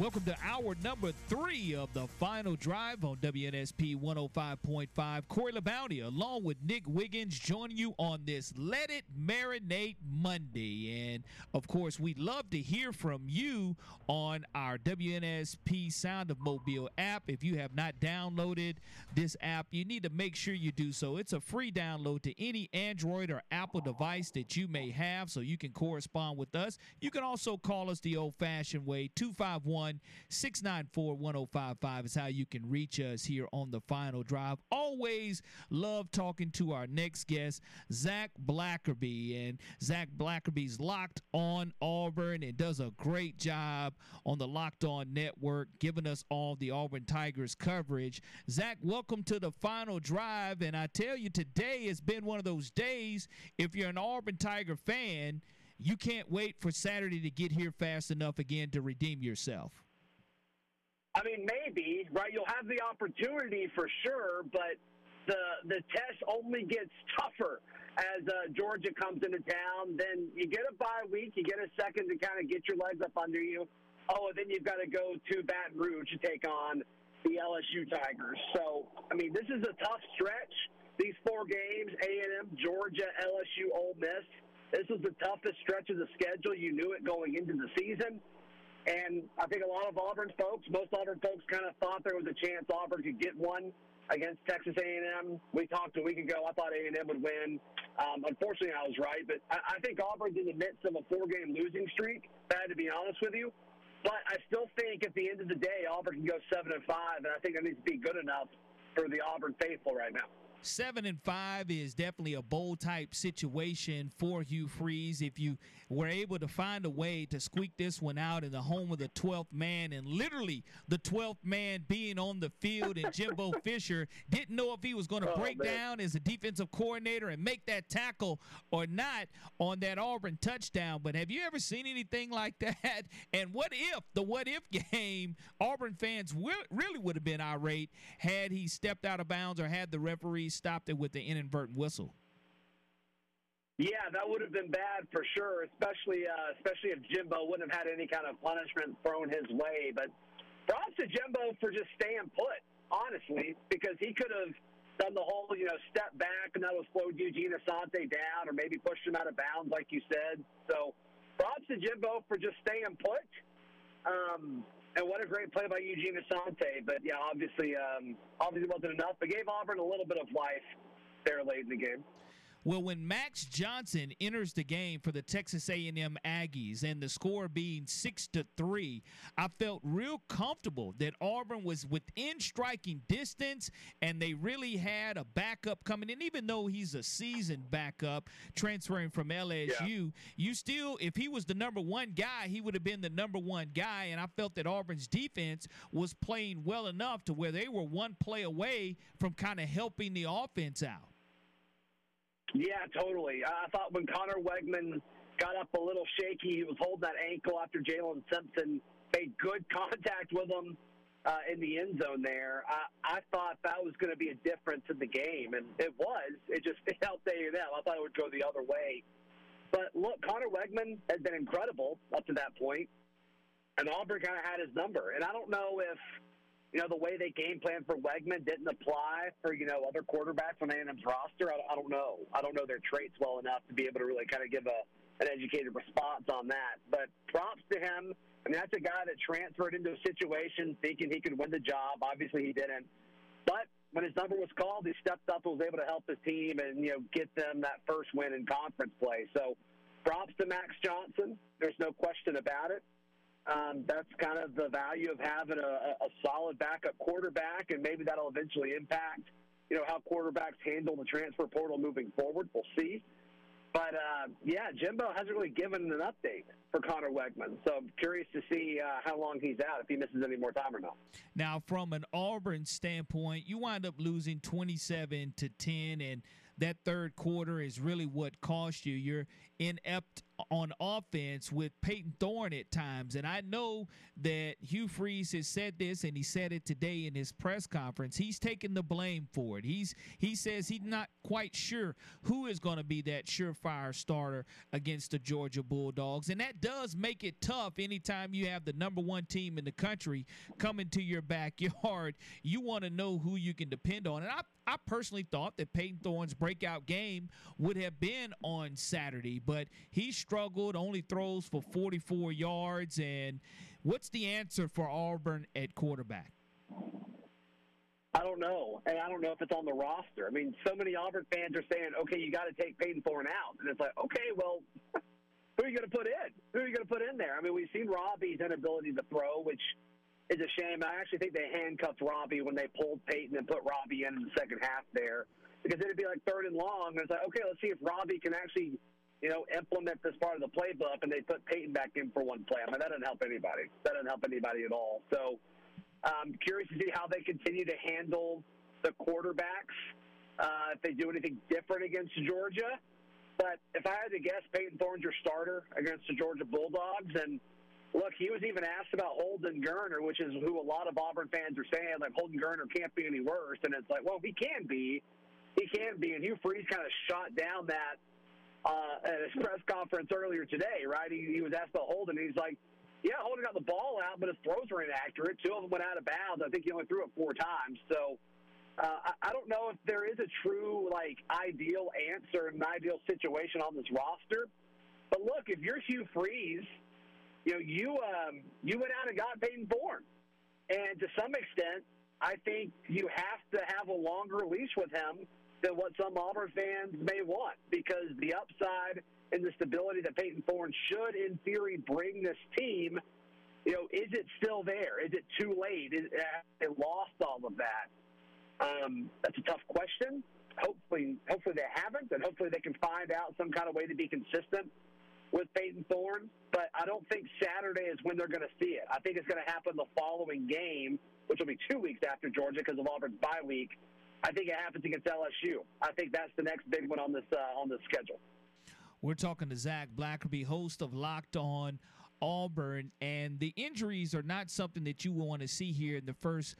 Welcome to hour number three of the final drive on WNSP 105.5. Corey LaBounty, along with Nick Wiggins, joining you on this Let It Marinate Monday. And of course, we'd love to hear from you on our WNSP Sound of Mobile app. If you have not downloaded this app, you need to make sure you do so. It's a free download to any Android or Apple device that you may have so you can correspond with us. You can also call us the old fashioned way 251 694 1055 is how you can reach us here on the final drive. Always love talking to our next guest, Zach Blackerby. And Zach Blackerby's locked on Auburn and does a great job on the Locked On Network, giving us all the Auburn Tigers coverage. Zach, welcome to the final drive. And I tell you, today has been one of those days. If you're an Auburn Tiger fan, you can't wait for Saturday to get here fast enough again to redeem yourself. I mean, maybe right. You'll have the opportunity for sure, but the the test only gets tougher as uh, Georgia comes into town. Then you get a bye week, you get a second to kind of get your legs up under you. Oh, and then you've got to go to Baton Rouge to take on the LSU Tigers. So, I mean, this is a tough stretch. These four games: A and M, Georgia, LSU, Ole Miss. This was the toughest stretch of the schedule. You knew it going into the season. And I think a lot of Auburn folks, most Auburn folks, kind of thought there was a chance Auburn could get one against Texas A&M. We talked a week ago. I thought A&M would win. Um, unfortunately, I was right. But I, I think Auburn's in the midst of a four-game losing streak. Bad to be honest with you. But I still think at the end of the day, Auburn can go seven and five, and I think that needs to be good enough for the Auburn faithful right now seven and five is definitely a bowl type situation for Hugh Freeze. If you were able to find a way to squeak this one out in the home of the 12th man, and literally the 12th man being on the field, and Jimbo Fisher didn't know if he was going to oh, break man. down as a defensive coordinator and make that tackle or not on that Auburn touchdown. But have you ever seen anything like that? And what if the what if game, Auburn fans really would have been irate had he stepped out of bounds or had the referee stopped it with the inadvertent whistle. Yeah, that would have been bad for sure, especially uh, especially if Jimbo wouldn't have had any kind of punishment thrown his way. But props to Jimbo for just staying put, honestly, because he could have done the whole, you know, step back and that would slowed Eugene Asante down or maybe pushed him out of bounds, like you said. So props to Jimbo for just staying put. Um, and what a great play by Eugene Asante. But yeah, obviously, um, obviously wasn't enough. But gave Auburn a little bit of life there late in the game. Well, when Max Johnson enters the game for the Texas A&M Aggies and the score being 6 to 3, I felt real comfortable that Auburn was within striking distance and they really had a backup coming in even though he's a seasoned backup transferring from LSU. Yeah. You still if he was the number 1 guy, he would have been the number 1 guy and I felt that Auburn's defense was playing well enough to where they were one play away from kind of helping the offense out. Yeah, totally. I thought when Conner Weigman got up a little shaky, he was holding that ankle after Jaylin Simpson made good contact with him uh, in the end zone there. I, I thought that was going to be a difference in the game, and it was. It just helped A&M. I thought it would go the other way. But look, Conner Weigman has been incredible up to that point, and Auburn kind of had his number. And I don't know if – you know, the way they game plan for Weigman didn't apply for, you know, other quarterbacks on A&M's roster. I, I don't know. I don't know their traits well enough to be able to really kind of give a an educated response on that. But props to him. I mean, that's a guy that transferred into a situation thinking he could win the job. Obviously, he didn't. But when his number was called, he stepped up and was able to help his team and, you know, get them that first win in conference play. So props to Max Johnson. There's no question about it um, that's kind of the value of having a, a solid backup quarterback, and maybe that'll eventually impact, you know, how quarterbacks handle the transfer portal moving forward. We'll see. But uh, yeah, Jimbo hasn't really given an update for Conner Weigman, so I'm curious to see uh, how long he's out, if he misses any more time or not. Now, from an Auburn standpoint, you wind up losing 27 to 10, and that third quarter is really what cost you. You're inept on offense with Payton Thorne at times. And I know that Hugh Freeze has said this and he said it today in his press conference. He's taking the blame for it. He's he says he's not quite sure who is going to be that surefire starter against the Georgia Bulldogs. And that does make it tough anytime you have the number one team in the country coming to your backyard. You want to know who you can depend on. And I I personally thought that Payton Thorne's breakout game would have been on Saturday, but he struggled, only throws for 44 yards. And what's the answer for Auburn at quarterback? I don't know, and I don't know if it's on the roster. I mean, so many Auburn fans are saying, "Okay, you got to take Payton Thorne out," and it's like, "Okay, well, who are you going to put in? Who are you going to put in there?" I mean, we've seen Robbie's inability to throw, which is a shame. I actually think they handcuffed Robbie when they pulled Payton and put Robbie in in the second half there because it'd be like third and long. And it's like, okay, let's see if Robbie can actually, you know, implement this part of the playbook. And they put Payton back in for one play. I mean, that doesn't help anybody. That doesn't help anybody at all. So I'm curious to see how they continue to handle the quarterbacks. Uh, if they do anything different against Georgia. But if I had to guess, Payton Thorne's your starter against the Georgia Bulldogs, and Look, he was even asked about Holden Geriner, which is who a lot of Auburn fans are saying, like, Holden Geriner can't be any worse. And it's like, well, he can be. He can be. And Hugh Freeze kind of shot down that uh, at his press conference earlier today, right? He, he was asked about Holden, and he's like, yeah, Holden got the ball out, but his throws were inaccurate. Two of them went out of bounds. I think he only threw it four times. So uh, I, I don't know if there is a true, like, ideal answer, an ideal situation on this roster. But look, if you're Hugh Freeze – you know, you um, you went out and got Payton Thorne, and to some extent, I think you have to have a longer leash with him than what some Auburn fans may want, because the upside and the stability that Payton Thorne should, in theory, bring this team You know, is it still there? Is it too late? Is they lost all of that? Um, that's a tough question. Hopefully, hopefully they haven't, and hopefully they can find out some kind of way to be consistent with Payton Thorne. But I don't think Saturday is when they're going to see it. I think it's going to happen the following game, which will be two weeks after Georgia because of Auburn's bye week. I think it happens against LSU. I think that's the next big one on this uh, on this schedule. We're talking to Zach Blackerby, host of Locked On Auburn, and the injuries are not something that you want to see here in the first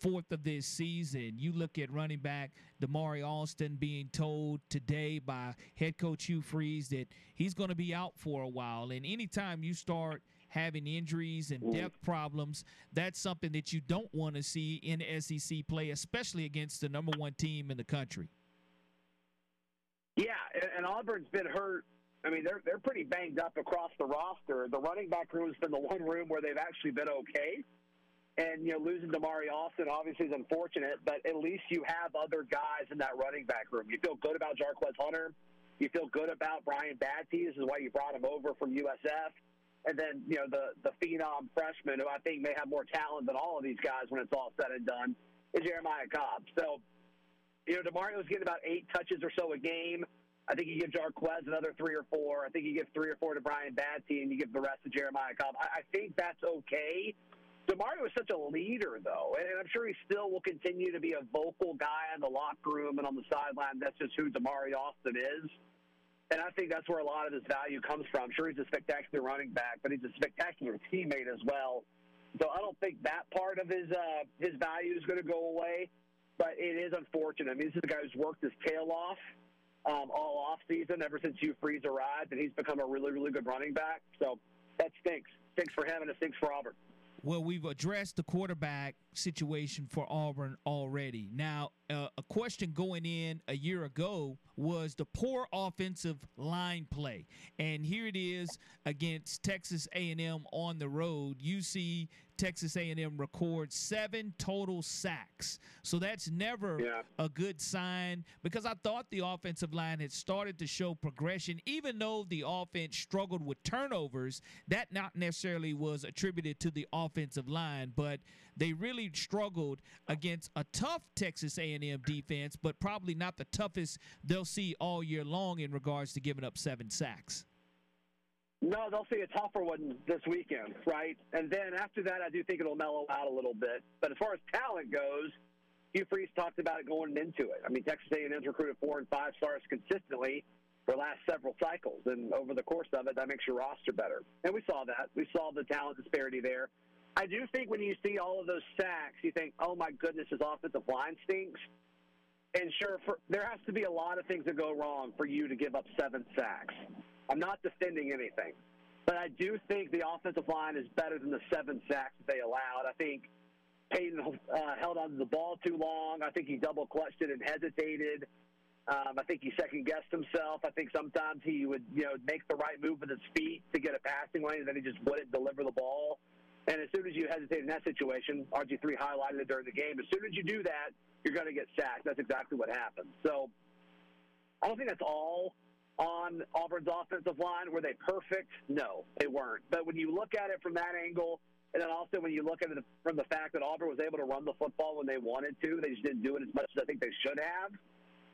fourth of this season. You look at running back Damari Alston being told today by head coach Hugh Freeze that he's going to be out for a while. And anytime you start having injuries and mm. depth problems, that's something that you don't want to see in SEC play, especially against the number one team in the country. Yeah, and Auburn's been hurt. I mean, they're they're pretty banged up across the roster. The running back room's been the one room where they've actually been okay. And you know, losing Damari Alston obviously is unfortunate, but at least you have other guys in that running back room. You feel good about Jarquez Hunter. You feel good about Brian Battie. This is why you brought him over from USF. And then you know the the phenom freshman, who I think may have more talent than all of these guys when it's all said and done, is Jeremiah Cobb. So, you know, Damario's getting about eight touches or so a game. I think you give Jarquez another three or four. I think you give three or four to Brian Battie, and you give the rest to Jeremiah Cobb. I, I think that's okay. Demario is such a leader, though, and I'm sure he still will continue to be a vocal guy in the locker room and on the sideline. That's just who Damari Alston is. And I think that's where a lot of his value comes from. Sure, he's a spectacular running back, but he's a spectacular teammate as well. So I don't think that part of his uh, his value is going to go away. But it is unfortunate. I mean, this is a guy who's worked his tail off um, all off season ever since Hugh Freeze arrived, and he's become a really, really good running back. So that stinks. Stinks for him, and it stinks for Auburn. Well, we've addressed the quarterback situation for Auburn already. Now, uh, a question going in a year ago was the poor offensive line play, and here it is against Texas A&M on the road. You see Texas A&M record seven total sacks. So that's never yeah. a good sign because I thought the offensive line had started to show progression, even though the offense struggled with turnovers. That not necessarily was attributed to the offensive line, but they really struggled against a tough Texas A&M defense, but probably not the toughest they'll see all year long in regards to giving up seven sacks. No, they'll see a tougher one this weekend, right? And then after that, I do think it'll mellow out a little bit. But as far as talent goes, Hugh Freeze talked about it going into it. I mean, Texas A&M's recruited four and five stars consistently for the last several cycles, and over the course of it, that makes your roster better. And we saw that. We saw the talent disparity there. I do think when you see all of those sacks, you think, "Oh my goodness, his offensive line stinks." And sure, for, there has to be a lot of things that go wrong for you to give up seven sacks. I'm not defending anything, but I do think the offensive line is better than the seven sacks that they allowed. I think Payton uh, held on to the ball too long. I think he double clutched it and hesitated. Um, I think he second guessed himself. I think sometimes he would, you know, make the right move with his feet to get a passing lane, and then he just wouldn't deliver the ball. And as soon as you hesitate in that situation, RG3 highlighted it during the game. As soon as you do that, you're going to get sacked. That's exactly what happened. So I don't think that's all on Auburn's offensive line. Were they perfect? No, they weren't. But when you look at it from that angle, and then also when you look at it from the fact that Auburn was able to run the football when they wanted to, they just didn't do it as much as I think they should have.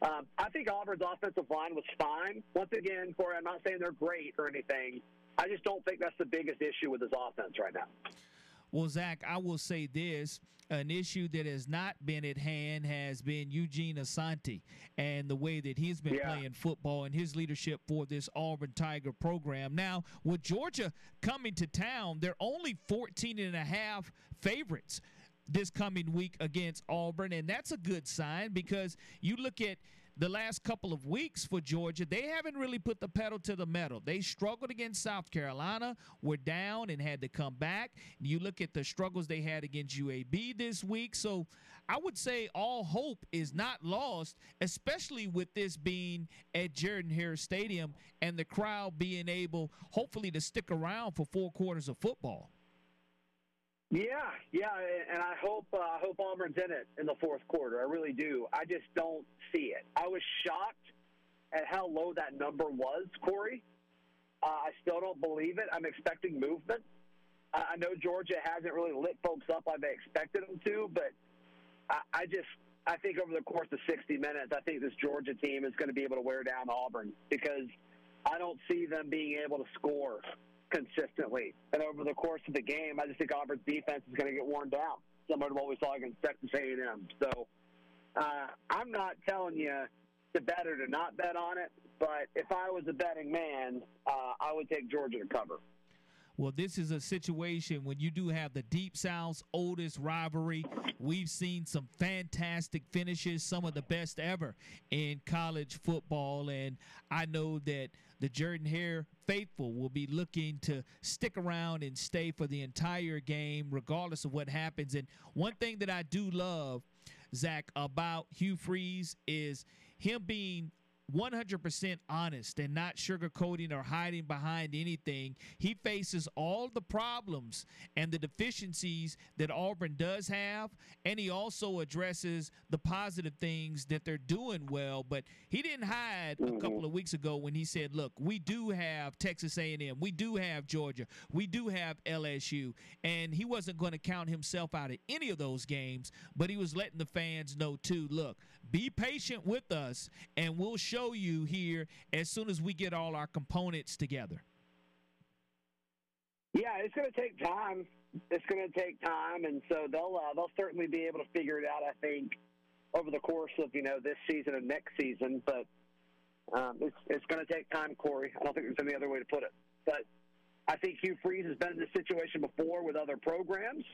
Um, I think Auburn's offensive line was fine. Once again, Corey, I'm not saying they're great or anything. I just don't think that's the biggest issue with this offense right now. Well, Zach, I will say this. An issue that has not been at hand has been Eugene Asante and the way that he's been yeah. playing football and his leadership for this Auburn Tiger program. Now, with Georgia coming to town, they're only 14 and a half favorites this coming week against Auburn, and that's a good sign because you look at – the last couple of weeks for Georgia, they haven't really put the pedal to the metal. They struggled against South Carolina, were down and had to come back. You look at the struggles they had against UAB this week. So I would say all hope is not lost, especially with this being at Jordan Hare Stadium and the crowd being able, hopefully, to stick around for four quarters of football. Yeah, yeah, and I hope uh, I hope Auburn's in it in the fourth quarter. I really do. I just don't see it. I was shocked at how low that number was, Corey. Uh, I still don't believe it. I'm expecting movement. I know Georgia hasn't really lit folks up like they expected them to, but I, I just I think over the course of 60 minutes, I think this Georgia team is going to be able to wear down Auburn because I don't see them being able to score consistently. And over the course of the game, I just think Auburn's defense is going to get worn down, similar to what we saw against Texas A&M. So uh, I'm not telling you to bet or to not bet on it, but if I was a betting man, uh, I would take Georgia to cover. Well, this is a situation when you do have the Deep South's oldest rivalry. We've seen some fantastic finishes, some of the best ever in college football. And I know that the Jordan Hare faithful will be looking to stick around and stay for the entire game, regardless of what happens. And one thing that I do love, Zach, about Hugh Freeze is him being 100% honest and not sugarcoating or hiding behind anything. He faces all the problems and the deficiencies that Auburn does have, and he also addresses the positive things that they're doing well. But he didn't hide a mm-hmm. couple of weeks ago when he said, "Look, we do have Texas A&M, we do have Georgia, we do have LSU," and he wasn't going to count himself out of any of those games, but he was letting the fans know too. Look, be patient with us, and we'll show you here as soon as we get all our components together. Yeah, it's going to take time. It's going to take time, and so they'll uh, they'll certainly be able to figure it out. I think over the course of you know this season and next season, but um, it's it's going to take time, Corey. I don't think there's any other way to put it. But I think Hugh Freeze has been in this situation before with other programs,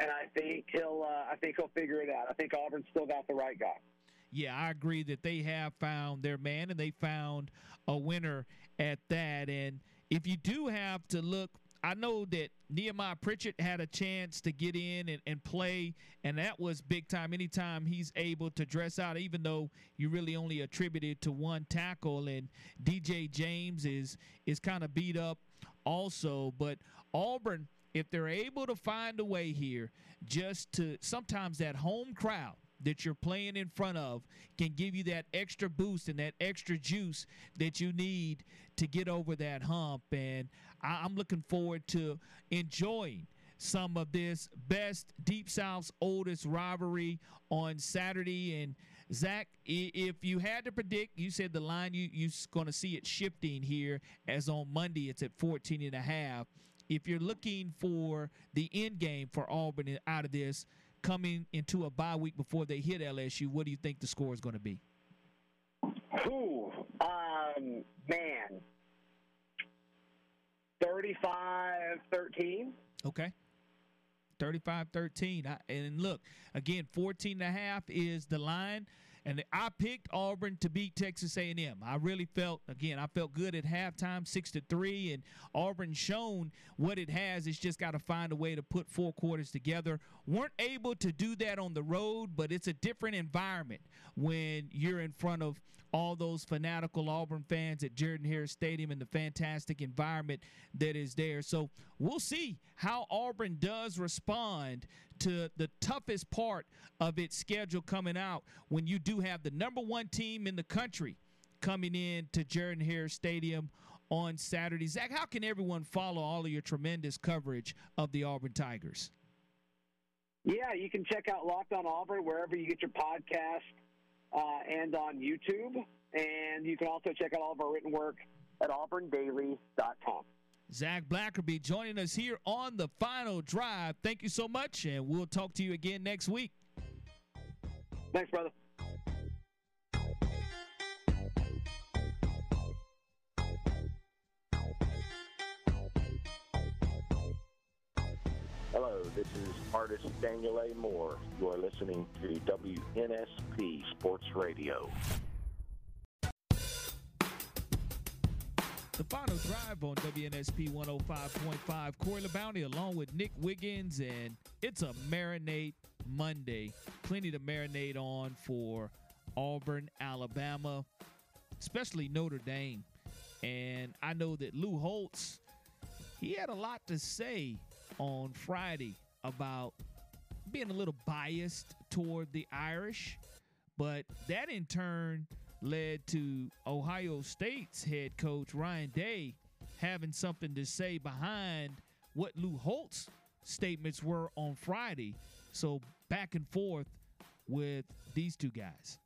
and I think he'll uh, I think he'll figure it out. I think Auburn's still got the right guy yeah, I agree that they have found their man and they found a winner at that. And if you do have to look, I know that Nehemiah Pritchett had a chance to get in and, and play, and that was big time. Anytime he's able to dress out, even though you really only attributed to one tackle, and DJ James is is kind of beat up also. But Auburn, if they're able to find a way here, just to sometimes that home crowd that you're playing in front of can give you that extra boost and that extra juice that you need to get over that hump. And I, am looking forward to enjoying some of this best Deep South's oldest rivalry on Saturday. And Zach, if you had to predict, you said the line you you're going to see it shifting here as on Monday it's at 14 and a half. If you're looking for the end game for Auburn out of this, coming into a bye week before they hit LSU, what do you think the score is going to be? Ooh, um, man, 35-13. Okay. 35-13. And look, again, 14 and a half is the line and I picked Auburn to beat Texas A&M. I really felt again, I felt good at halftime, six to three, and Auburn shown what it has. It's just got to find a way to put four quarters together. weren't able to do that on the road, but it's a different environment when you're in front of all those fanatical Auburn fans at Jordan Hare Stadium and the fantastic environment that is there. So we'll see how Auburn does respond to the toughest part of its schedule coming out when you do have the number one team in the country coming in to Jordan Hare Stadium on Saturday. Zach, how can everyone follow all of your tremendous coverage of the Auburn Tigers? Yeah, you can check out Locked on Auburn wherever you get your podcast uh, and on YouTube. And you can also check out all of our written work at auburndaily.com. Zach Blackerby joining us here on the final drive. Thank you so much, and we'll talk to you again next week. Thanks, brother. Hello, this is artist Daniel A. Moore. You are listening to WNSP Sports Radio. The final drive on WNSP 105.5. Corey LaBounty along with Nick Wiggins, and it's a marinate Monday. Plenty to marinate on for Auburn, Alabama, especially Notre Dame. And I know that Lou Holtz, he had a lot to say on Friday about being a little biased toward the Irish, but that in turn led to Ohio State's head coach Ryan Day having something to say behind what Lou Holtz statements were on Friday. So back and forth with these two guys.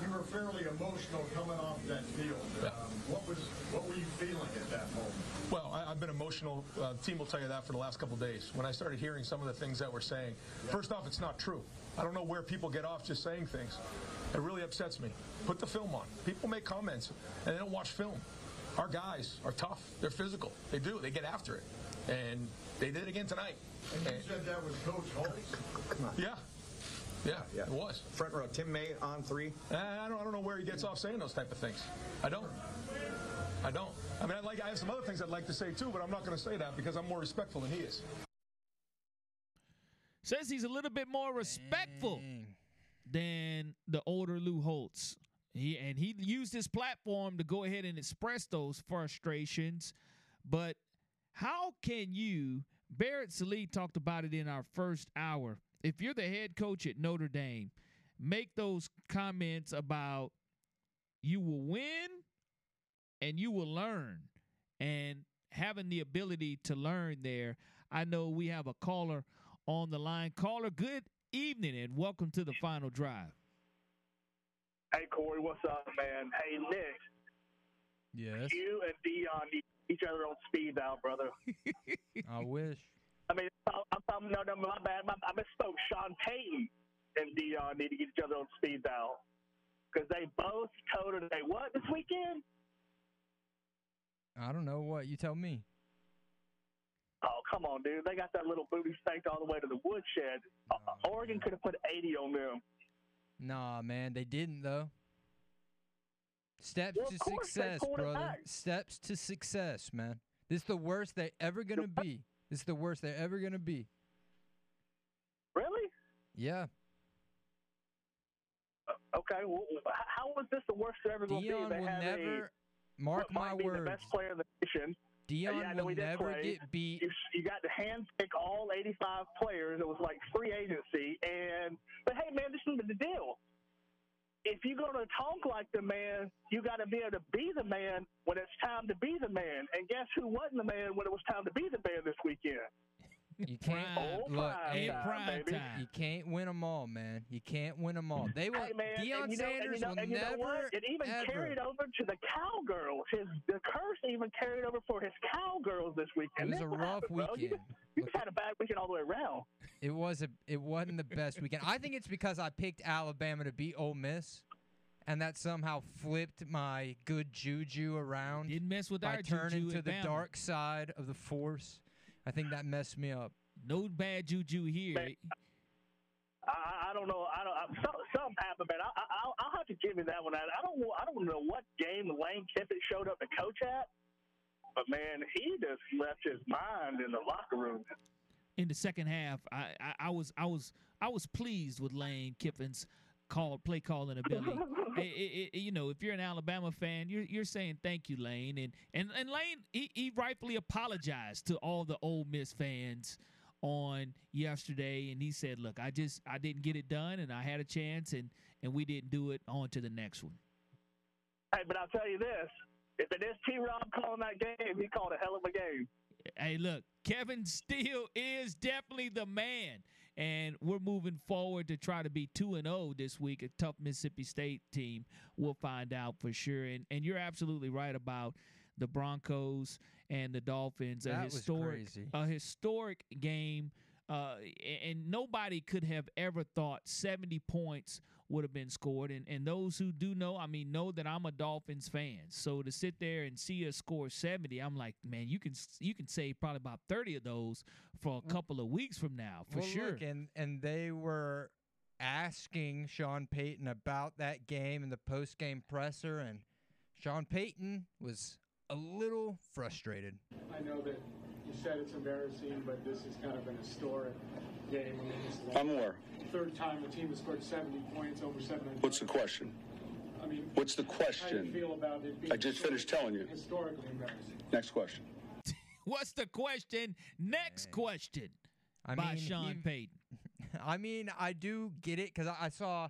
You were fairly emotional coming off that field. Um, what was what were you feeling at that moment? Well, I, I've been emotional. Uh, team will tell you that for the last couple of days. When I started hearing some of the things that we're saying, first off, it's not true. I don't know where people get off just saying things. It really upsets me. Put the film on. People make comments and they don't watch film. Our guys are tough. They're physical. They do. They get after it, and they did it again tonight. And you said that was Coach Holtz. Yeah. Yeah, yeah, it was. Front row, Tim May on three. I don't, I don't know where he gets off saying those type of things. I don't. I don't. I mean, I like. I have some other things I'd like to say too, but I'm not going to say that because I'm more respectful than he is. Says he's a little bit more respectful than the older Lou Holtz. He and he used his platform to go ahead and express those frustrations. But how can you? Barrett Sallee talked about it in our first hour. If you're the head coach at Notre Dame, make those comments about you will win and you will learn and having the ability to learn there. I know we have a caller on the line. Caller, good evening and welcome to the final drive. Hey Corey, what's up, man? Hey Nick. Yes. You and Deion need each other on speed dial, brother. I wish. I mean, I'm, I'm no, no, my bad. My, I misspoke. Sean Payton and Deion need to get each other on speed dial because they both told her they what this weekend? I don't know what you tell me. Oh, come on, dude. They got that little booty spanked all the way to the woodshed. Uh, Oregon could have put 80 on them. Nah, man, they didn't though. Steps Well, to of course they success, brother. Steps to success, man. This is the worst they're ever gonna be. This is the worst they're ever gonna be. Really? Yeah. Okay. Well, how was this the worst they're ever going to be? Deion will never a, mark my words. the best player in the nation. Deion yeah, will never play. get beat. You, you got to hand pick all 85 players. It was like free agency. And but hey, man, this is the deal. If you're gonna talk like the man, you got to be able to be the man when it's time to be the man. And guess who wasn't the man when it was time to be the man this weekend? You can't Oh, look. prime You, time, baby. you can't win them all, man. You can't win them all. They will. Hey man, Deion and you know, and Sanders you know, will and you know never what? It even ever. carried over to the cowgirls. His the curse even carried over for his cowgirls this weekend. It was a rough happened, bro. You weekend. you just had a bad weekend all the way around. It was a. It wasn't the best weekend. I think it's because I picked Alabama to beat Ole Miss, and that somehow flipped my good juju around. Didn't mess with by our turning to the Bama. dark side of the force. I think that messed me up. No bad juju here. I, I don't know. I don't. I, some, something happened, man. I, I, I'll, I'll have to give you that one. I, I don't. know- I don't know what game Lane Kiffin showed up to coach at, but man, he just left his mind in the locker room. in the second half, I, I, I was I was I was pleased with Lane Kiffin's call play calling ability. I- I- I- you know, if you're an Alabama fan, you're you're saying thank you, Lane, and and and Lane he, he rightfully apologized to all the Ole Miss fans on yesterday, and he said, "Look, I just I didn't get it done, and I had a chance, and and we didn't do it. On to the next one." Hey, but I'll tell you this: if it is T. Rob calling that game, he called a hell of a game. Hey, look, Kevin Steele is definitely the man. And we're moving forward to try to be 2 and 0 this week. A tough Mississippi State team. We'll find out for sure. And and you're absolutely right about the Broncos and the Dolphins. That a was historic crazy. a historic game. Uh, and nobody could have ever thought 70 points would have been scored. And and those who do know, I mean, know that I'm a Dolphins fan. So to sit there and see us score 70, I'm like, man, you can you can save probably about 30 of those for a mm. couple of weeks from now, for well, sure. Look, and and they were asking Sean Payton about that game in the post game presser, and Sean Payton was a little frustrated. I know that you said it's embarrassing, but this is kind of an historic game. I mean, it's the I'm aware. third time a team has scored 70 points over 700. What's the question? I mean, What's the How do question? you feel about it being I just finished telling you. historically embarrassing? Next question. What's the question? Next question I by mean, Sean he- Payton. I mean, I do get it because I I saw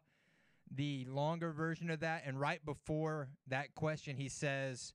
the longer version of that, and right before that question, he says,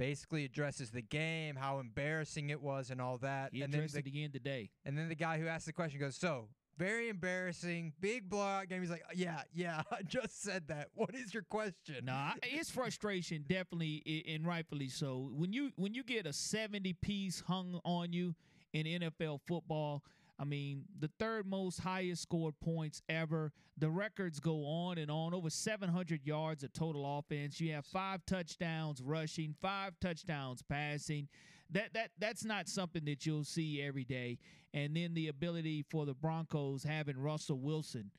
basically addresses the game, how embarrassing it was, and all that. He and then addressed the, it again today. and then the guy who asked the question goes, "So very embarrassing, big blowout game." He's like, "Yeah, yeah, I just said that. What is your question?" Nah, his frustration definitely and rightfully so. When you when you get a 70 piece hung on you in NFL football, I mean, the third most highest scored points ever. The records go on and on. Over 700 yards of total offense. You have five touchdowns rushing, five touchdowns passing. That that that's not something that you'll see every day. And then the ability for the Broncos having Russell Wilson.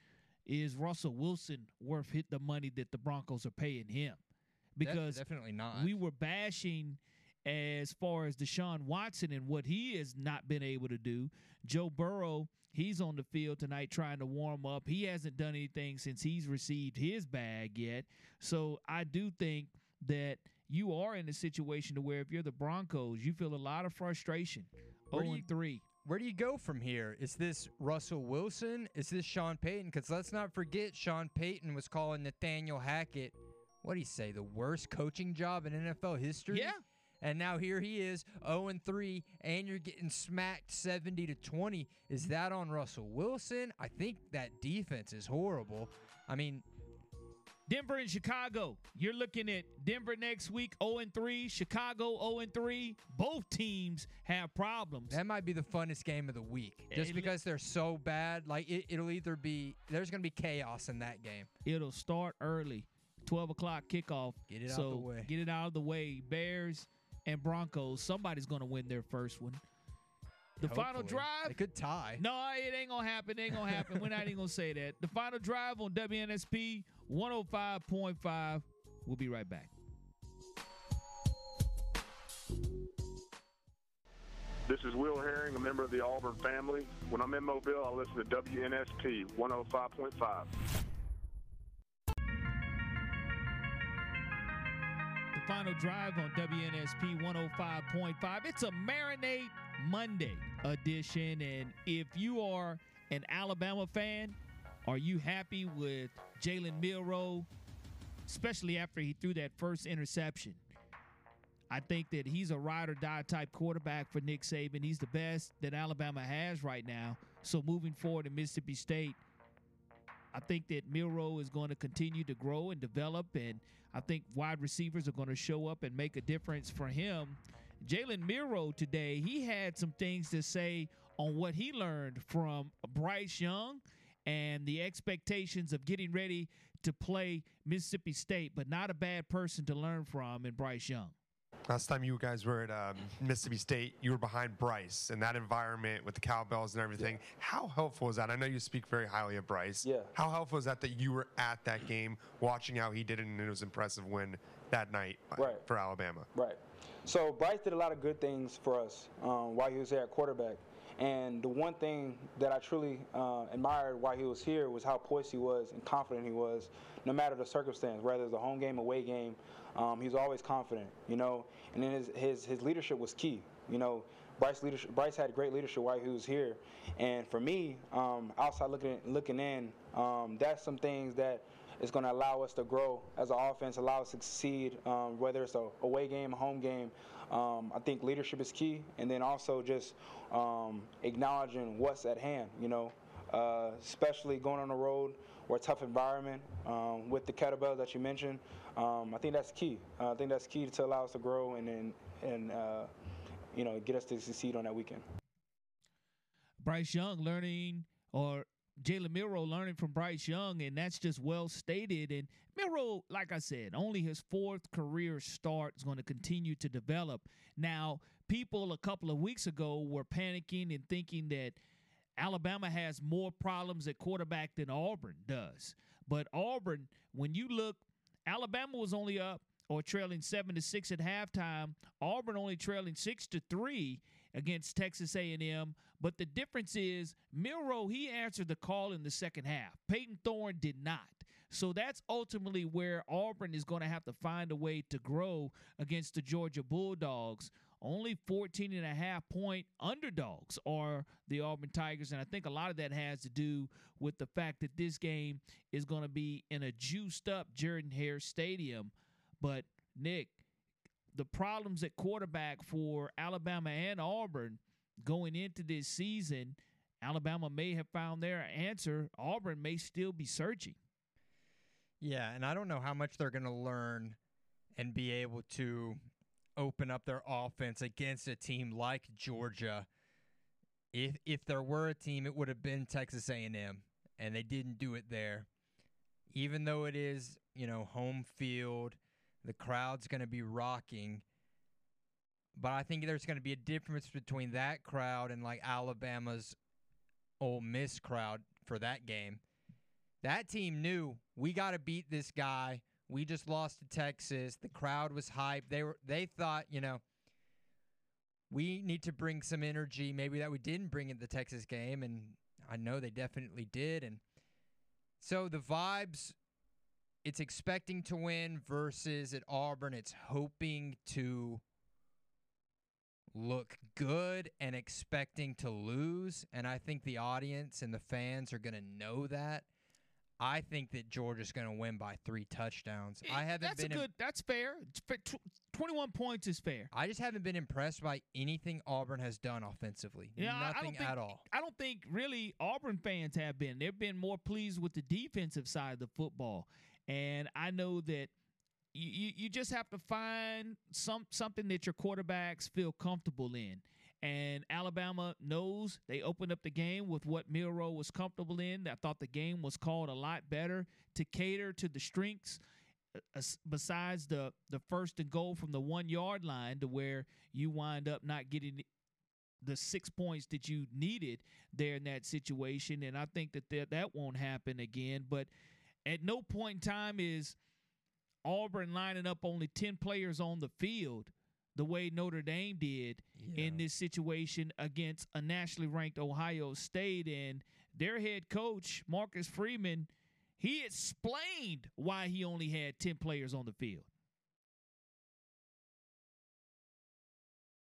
Is Russell Wilson worth hit the money that the Broncos are paying him? Because definitely not. we were bashing as far as Deshaun Watson and what he has not been able to do. Joe Burrow, he's on the field tonight trying to warm up. He hasn't done anything since he's received his bag yet. So I do think that you are in a situation to where if you're the Broncos, you feel a lot of frustration. Where do 0 you- oh, and 3. Where do you go from here? Is this Russell Wilson? Is this Sean Payton? Because let's not forget, Sean Payton was calling Nathaniel Hackett, what do you say, the worst coaching job in NFL history? Yeah. And now here he is, 0 and 3, and you're getting smacked 70 to 20. Is that on Russell Wilson? I think that defense is horrible. I mean, Denver and Chicago. You're looking at Denver next week 0 and 3, Chicago 0 and 3. Both teams have problems. that might be the funnest game of the week. Just because they're so bad. Like, it, it'll either be, there's going to be chaos in that game. It'll start early, 12 o'clock kickoff. Get it out so the way. Get it out of the way. Bears and Broncos. Somebody's going to win their first one. The final drive. They could tie. No, it ain't gonna happen. It ain't gonna happen. We're not even gonna say that. The final drive on WNSP 105.5. We'll be right back. This is Will Herring, a member of the Auburn family. When I'm in Mobile, I listen to WNSP 105.5. final drive on WNSP 105.5. It's a Marinate Monday edition. And if you are an Alabama fan, are you happy with Jalen Milroe, especially after he threw that first interception? I think that he's a ride or die type quarterback for Nick Saban. He's the best that Alabama has right now. So moving forward in Mississippi State, I think that Milroe is going to continue to grow and develop, and I think wide receivers are going to show up and make a difference for him. Jalen Milroe today, he had some things to say on what he learned from Bryce Young and the expectations of getting ready to play Mississippi State, but not a bad person to learn from in Bryce Young. Last time you guys were at um, Mississippi State, you were behind Bryce in that environment with the cowbells and everything. How helpful was that? I know you speak very highly of Bryce. Yeah. How helpful was that that you were at that game, watching how he did it, and it was impressive win that night uh, Right. for Alabama? Right. So Bryce did a lot of good things for us um, while he was there at quarterback. And the one thing that I truly uh, admired while he was here was how poised he was and confident he was, no matter the circumstance, whether it's a home game, away game. Um, he was always confident, you know. And then his, his his leadership was key, you know. Bryce leadership. Bryce had great leadership while he was here, and for me, um, outside looking looking in, um, that's some things that is going to allow us to grow as an offense, allow us to succeed, um, whether it's a away game, a home game. Um, I think leadership is key, and then also just um, acknowledging what's at hand. You know, uh, especially going on the road or a tough environment um, with the kettlebells that you mentioned. Um, I think that's key. Uh, I think that's key to allow us to grow and and, and uh, you know get us to succeed on that weekend. Bryce Young learning or Jalen Milroe learning from Bryce Young, and that's just well stated. And Milroe, like I said, only his fourth career start is going to continue to develop. Now, people a couple of weeks ago were panicking and thinking that Alabama has more problems at quarterback than Auburn does. But Auburn, when you look, Alabama was only up or trailing seven to six at halftime. Auburn only trailing six to three against Texas A&M. But the difference is Milroe he answered the call in the second half. Payton Thorne did not. So that's ultimately where Auburn is going to have to find a way to grow against the Georgia Bulldogs. Only 14 and a half point underdogs are the Auburn Tigers. And I think a lot of that has to do with the fact that this game is going to be in a juiced up Jordan Hare Stadium. But, Nick, the problems at quarterback for Alabama and Auburn going into this season, Alabama may have found their answer. Auburn may still be searching. Yeah, and I don't know how much they're going to learn and be able to open up their offense against a team like Georgia. If if there were a team, it would have been Texas A&M, and they didn't do it there. Even though it is, you know, home field, the crowd's going to be rocking. But I think there's going to be a difference between that crowd and like Alabama's Ole Miss crowd for that game. That team knew we got to beat this guy. We just lost to Texas. The crowd was hyped. They were they thought, you know, we need to bring some energy, maybe that we didn't bring in the Texas game and I know they definitely did and so the vibes it's expecting to win versus at Auburn it's hoping to look good and expecting to lose and I think the audience and the fans are going to know that. I think that Georgia's going to win by 3 touchdowns. Eh, I haven't that's been a good. That's fair. It's fa- tw- Twenty-one points is fair. I just haven't been impressed by anything Auburn has done offensively. Yeah, Nothing don't think, at all. I don't think really Auburn fans have been. They've been more pleased with the defensive side of the football, and I know that you, you, you just have to find some something that your quarterbacks feel comfortable in. And Alabama knows they opened up the game with what Milroe was comfortable in. I thought the game was called a lot better to cater to the strengths uh, besides the the first and goal from the one yard line to where you wind up not getting the six points that you needed there in that situation. And I think that that, that won't happen again. But at no point in time is Auburn lining up only 10 players on the field the way Notre Dame did in this situation against a nationally ranked Ohio State. And their head coach, Marcus Freeman, he explained why he only had 10 players on the field.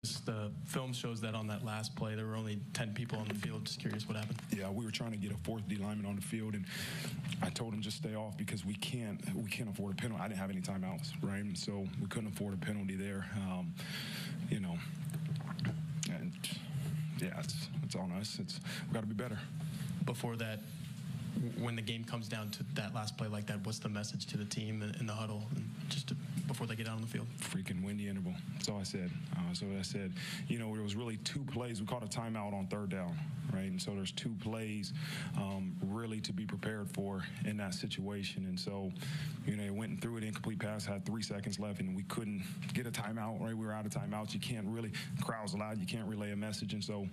The film shows that on that last play, there were only 10 people on the field. Just curious what happened. Yeah, we were trying to get a fourth D lineman on the field, and I told him just stay off because we can't we can't afford a penalty. I didn't have any timeouts, right? So we couldn't afford a penalty there. Um, you know, and yeah, it's it's on us. It's we got to be better. Before that, when the game comes down to that last play like that, what's the message to the team in, the huddle, just to, before they get out on the field? freaking windy interval. That's all I said. Uh, so I said, you know, there was really two plays. We called a timeout on third down, right? And so there's two plays um, really to be prepared for in that situation. And so, you know, it went and threw it incomplete pass, had three seconds left, and we couldn't get a timeout, right? We were out of timeouts. You can't really, crowds loud, you can't relay a message. And so,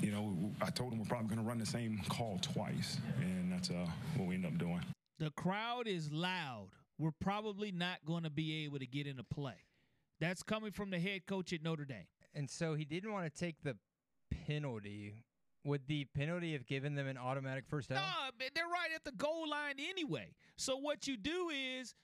you know, I told him we're probably going to run the same call twice. And that's uh, what we end up doing. The crowd is loud. We're probably not going to be able to get into play. That's coming from the head coach at Notre Dame. And so he didn't want to take the penalty. Would the penalty have given them an automatic first down? No, they're right at the goal line anyway. So what you do is,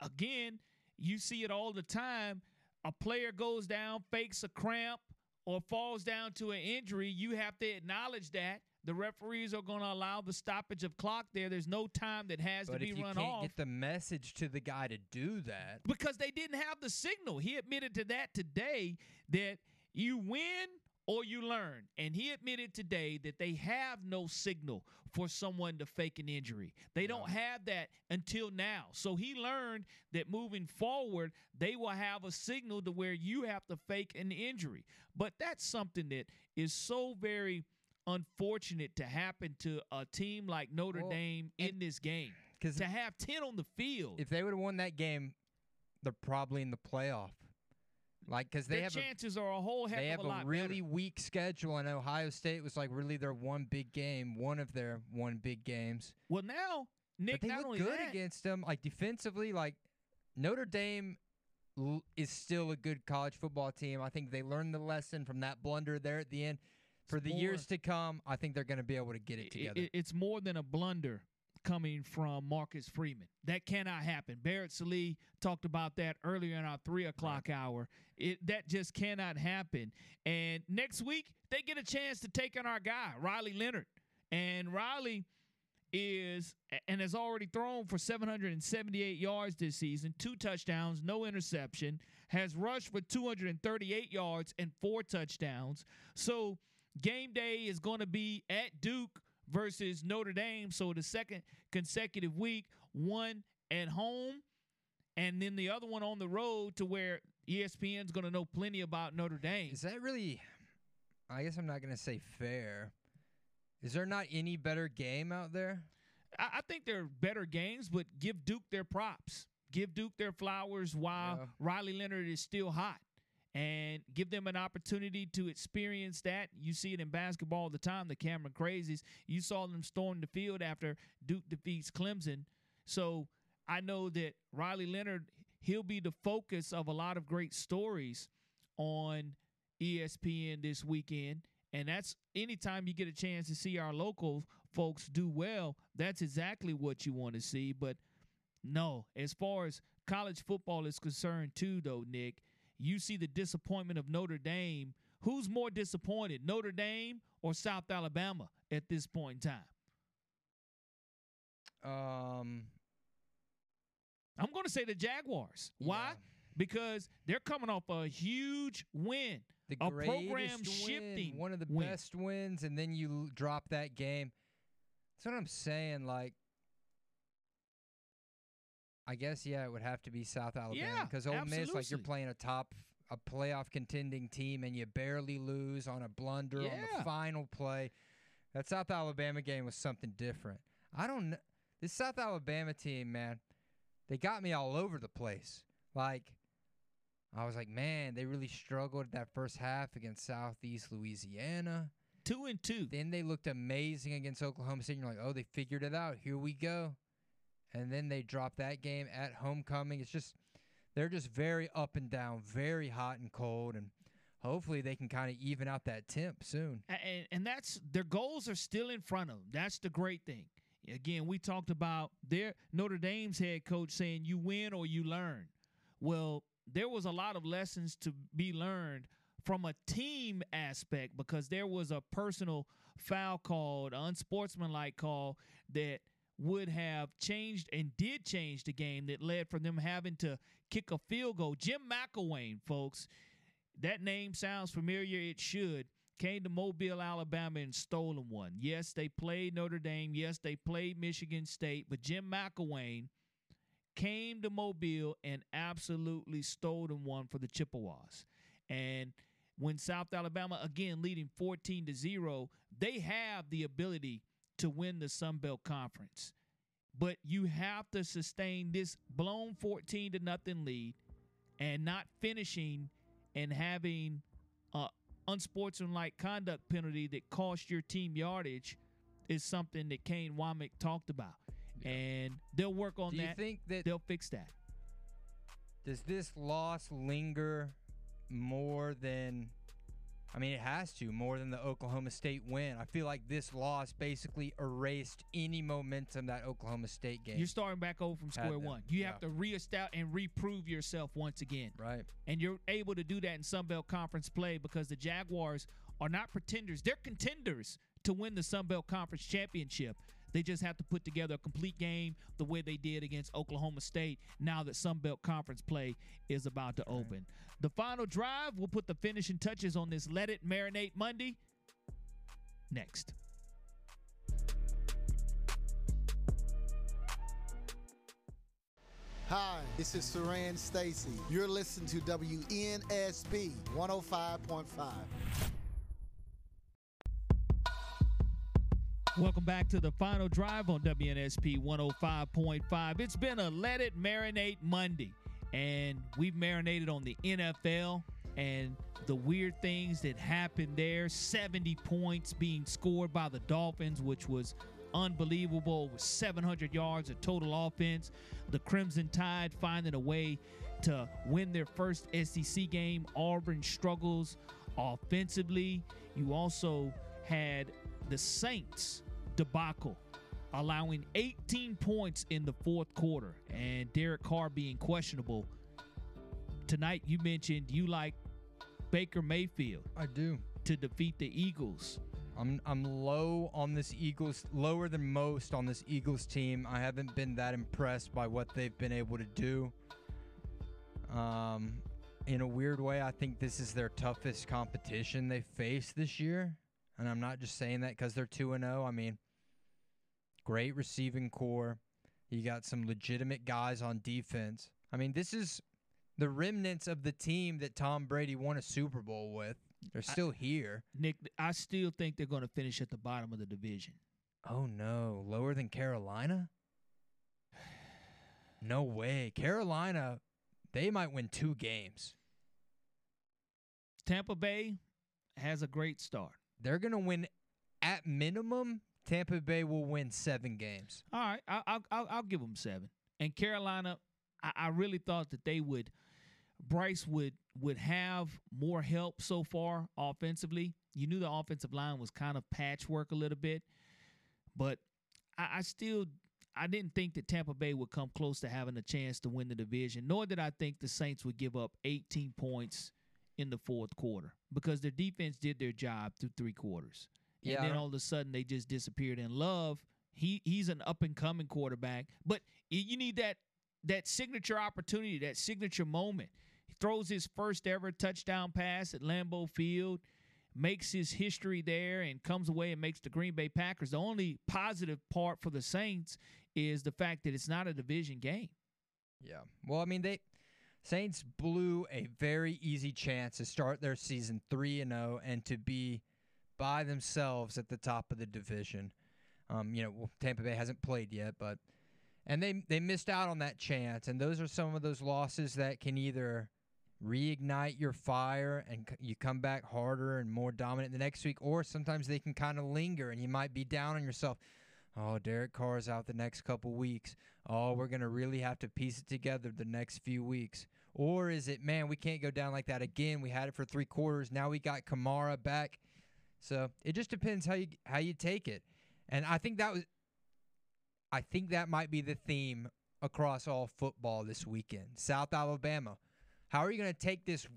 again, you see it all the time. A player goes down, fakes a cramp, or falls down to an injury. You have to acknowledge that. The referees are going to allow the stoppage of clock there. There's no time that has But to be run off. if you can't get the message to the guy to do that, because they didn't have the signal. He admitted to that today that you win or you learn. And he admitted today that they have no signal for someone to fake an injury. They don't have that until now. So he learned that moving forward, they will have a signal to where you have to fake an injury. But that's something that is so very unfortunate to happen to a team like Notre Well, Dame in this game. Because to have 10 on the field. if they would have won that game, they're probably in the playoff. Like, because they their have chances are a whole a, heck they have a a really weak schedule, and Ohio State was like really their one big game, one of their one big games. Well, now Nick, but they look good that, against them. Like defensively, like Notre Dame is still a good college football team. I think they learned the lesson from that blunder there at the end. For the years to come, I think they're going to be able to get it together. it- it's more than a blunder coming from Marcus Freeman. That cannot happen. Barrett Sallee talked about that earlier in our three o'clock hour. It that just cannot happen. And next week they get a chance to take on our guy Riley Leonard, and Riley is and has already thrown for 778 yards this season, two touchdowns, no interception, has rushed for 238 yards and four touchdowns. So game day is going to be at Duke versus Notre Dame. So the second consecutive week, one at home, and then the other one on the road to where ESPN's going to know plenty about Notre Dame. Is that really? I guess I'm not going to say fair. Is there not any better game out there? I, I think there are better games, but give Duke their props. Give Duke their flowers while Yeah. Riley Leonard is still hot. And give them an opportunity to experience that. You see it in basketball all the time, the Cameron Crazies. You saw them storm the field after Duke defeats Clemson. So I know that Riley Leonard, he'll be the focus of a lot of great stories on ESPN this weekend. And that's anytime you get a chance to see our local folks do well, that's exactly what you want to see. But no, as far as college football is concerned, too, though, Nick, you see the disappointment of Notre Dame. Who's more disappointed, Notre Dame or South Alabama at this point in time? Um, I'm going to say the Jaguars. Why? Because they're coming off a huge win, the a program win, shifting one of the win. best wins, and then you drop that game. That's what I'm saying. Like, I guess yeah, it would have to be South Alabama Yeah, because Ole Miss, like you're playing a top, a playoff contending team, and you barely lose on a blunder on the final play. That South Alabama game was something different. I don't know. This South Alabama team, man, they got me all over the place. Like, I was like, man, they really struggled that first half against Southeast Louisiana. Two and two. Then they looked amazing against Oklahoma State. You're like, oh, they figured it out. Here we go. And then they drop that game at homecoming. It's just they're just very up and down, very hot and cold, and hopefully they can kind of even out that temp soon. And, and that's their goals are still in front of them. That's the great thing. Again, we talked about their Notre Dame's head coach saying you win or you learn. Well, there was a lot of lessons to be learned from a team aspect because there was a personal foul called, unsportsmanlike call that would have changed and did change the game that led for them having to kick a field goal. Jim McElwain, folks, that name sounds familiar. It should. Came to Mobile, Alabama, and stolen one. Yes, they played Notre Dame. Yes, they played Michigan State. But Jim McElwain came to Mobile and absolutely stolen one for the Chippewas. And when South Alabama, again, leading 14 to 0, they have the ability to win the Sun Belt Conference. But you have to sustain this blown 14 to nothing lead and not finishing and having a unsportsmanlike conduct penalty that cost your team yardage is something that Kane Wommack talked about. And they'll work on Do you think that they'll fix that? Does this loss linger more than I mean it has to more than the Oklahoma State win. I feel like this loss basically erased any momentum that Oklahoma State game. You're starting back over from square one. You yeah. have to reestablish and reprove yourself once again. Right. And you're able to do that in Sun Belt Conference play because the Jaguars are not pretenders. They're contenders to win the Sun Belt Conference championship. They just have to put together a complete game the way they did against Oklahoma State now that Sun Belt Conference play is about to open. The final drive, we'll put the finishing touches on this Let It Marinate Monday next. Hi, this is Saran Stacy. You're listening to WNSP 105.5. Welcome back to the final drive on WNSP 105.5. It's been a Let It Marinate Monday, and we've marinated on the NFL and the weird things that happened there. 70 points being scored by the Dolphins, which was unbelievable, with 700 yards of total offense. The Crimson Tide finding a way to win their first SEC game. Auburn struggles offensively. You also had the Saints debacle, allowing 18 points in the fourth quarter, and Derek Carr being questionable. Tonight, you mentioned you like Baker Mayfield. I do. To defeat the Eagles. I'm I'm low on this Eagles, lower than most on this Eagles team. I haven't been that impressed by what they've been able to do. Um, in a weird way, I think this is their toughest competition they face this year, and I'm not just saying that because they're two and zero. I mean, great receiving corps. You got some legitimate guys on defense. I mean, this is the remnants of the team that Tom Brady won a Super Bowl with. They're still here. Nick, I still think they're going to finish at the bottom of the division. Oh no, lower than Carolina? No way. Carolina, they might win two games. Tampa Bay has a great start. They're going to win at minimum. Tampa Bay will win seven games. All right, I'll, I'll I'll give them seven. And Carolina, I, I really thought that they would. Bryce would would have more help so far offensively. You knew the offensive line was kind of patchwork a little bit, but I, I still I didn't think that Tampa Bay would come close to having a chance to win the division. Nor did I think the Saints would give up 18 points in the fourth quarter because their defense did their job through three quarters. And I then all of a sudden they just disappeared. And Love, he he's an up and coming quarterback, but you need that that signature opportunity, that signature moment. He throws his first ever touchdown pass at Lambeau Field, makes his history there, and comes away and makes the Green Bay Packers. The only positive part for the Saints is the fact that it's not a division game. Yeah. Well, I mean, they Saints blew a very easy chance to start their season 3 and 0 and to be by themselves at the top of the division. Um, you know, well, Tampa Bay hasn't played yet, but and they they missed out on that chance and those are some of those losses that can either reignite your fire and you come back harder and more dominant the next week or sometimes they can kind of linger and you might be down on yourself. Oh, Derek Carr's out the next couple weeks. Oh, we're to really have to piece it together the next few weeks. Or is it, man, we can't go down like that again. We had it for three quarters. Now we got Kamara back. So it just depends how you how you take it. And I think that was I think that might be the theme across all football this weekend. South Alabama. How are you going to take this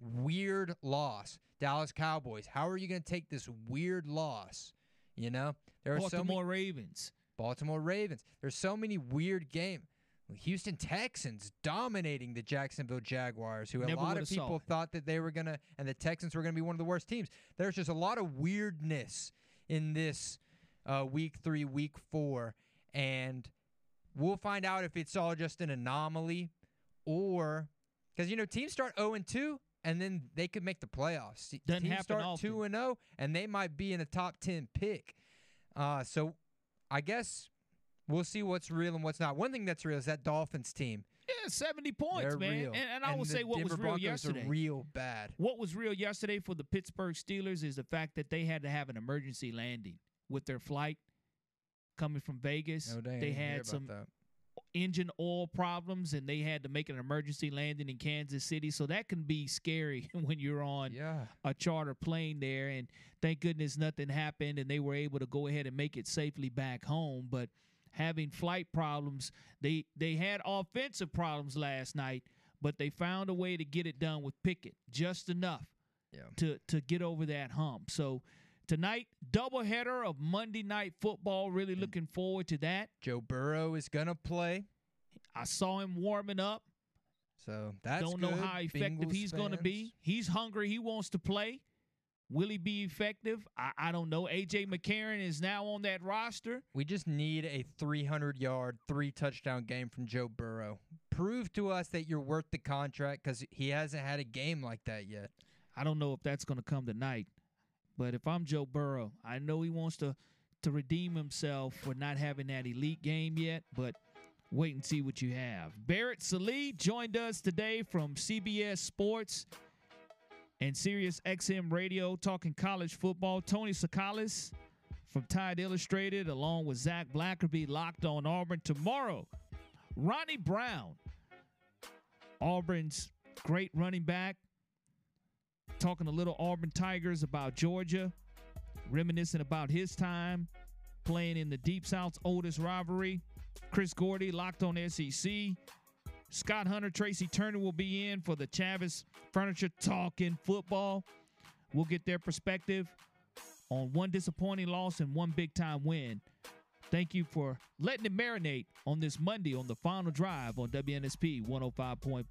weird loss? Dallas Cowboys. How are you going to take this weird loss? You know, there are so many Baltimore Ravens. Baltimore Ravens. There's so many weird games. Houston Texans dominating the Jacksonville Jaguars, who a lot of people thought that they were gonna, and the Texans were gonna be one of the worst teams. There's just a lot of weirdness in this uh, week three, week four, and we'll find out if it's all just an anomaly or because you know teams start 0 and 2 and then they could make the playoffs. Doesn't teams happen start often. 2 and 0 and they might be in a top 10 pick. Uh, so I guess we'll see what's real and what's not. One thing that's real is that Dolphins team. Yeah, 70 points, They're man. real. And, and I And will say what was real Broncos are yesterday. real bad. What was real yesterday for the Pittsburgh Steelers is the fact that they had to have an emergency landing with their flight coming from Vegas. No, they they had some that. engine oil problems and they had to make an emergency landing in Kansas City. So that can be scary when you're on Yeah. a charter plane there. And thank goodness nothing happened and they were able to go ahead and make it safely back home. But having flight problems, they they had offensive problems last night, but they found a way to get it done with Pickett just enough Yeah. to to get over that hump. So tonight, doubleheader of Monday night football. Really mm. looking forward to that. Joe Burrow is gonna play. I saw him warming up. So that's Don't know how effective Bengals he's going to be. He's hungry. He wants to play. Will he be effective? I, I don't know. AJ McCarron is now on that roster. We just need a 300 yard, three touchdown game from Joe Burrow. Prove to us that you're worth the contract because he hasn't had a game like that yet. I don't know if that's going to come tonight. But if I'm Joe Burrow, I know he wants to to redeem himself for not having that elite game yet, but wait and see what you have. Barrett Sallee joined us today from CBS Sports and Sirius XM Radio talking college football. Tony Tsoukalas from Tide Illustrated, along with Zach Blackerby, locked on Auburn tomorrow. Ronnie Brown, Auburn's great running back, talking a little Auburn Tigers about Georgia, reminiscing about his time playing in the Deep South's oldest rivalry. Chris Gordy locked on SEC. Scott Hunter, Tracy Turner will be in for the Chavis Furniture Talking Football. We'll get their perspective on one disappointing loss and one big time win. Thank you for letting it marinate on this Monday on the final drive on WNSP 105.5.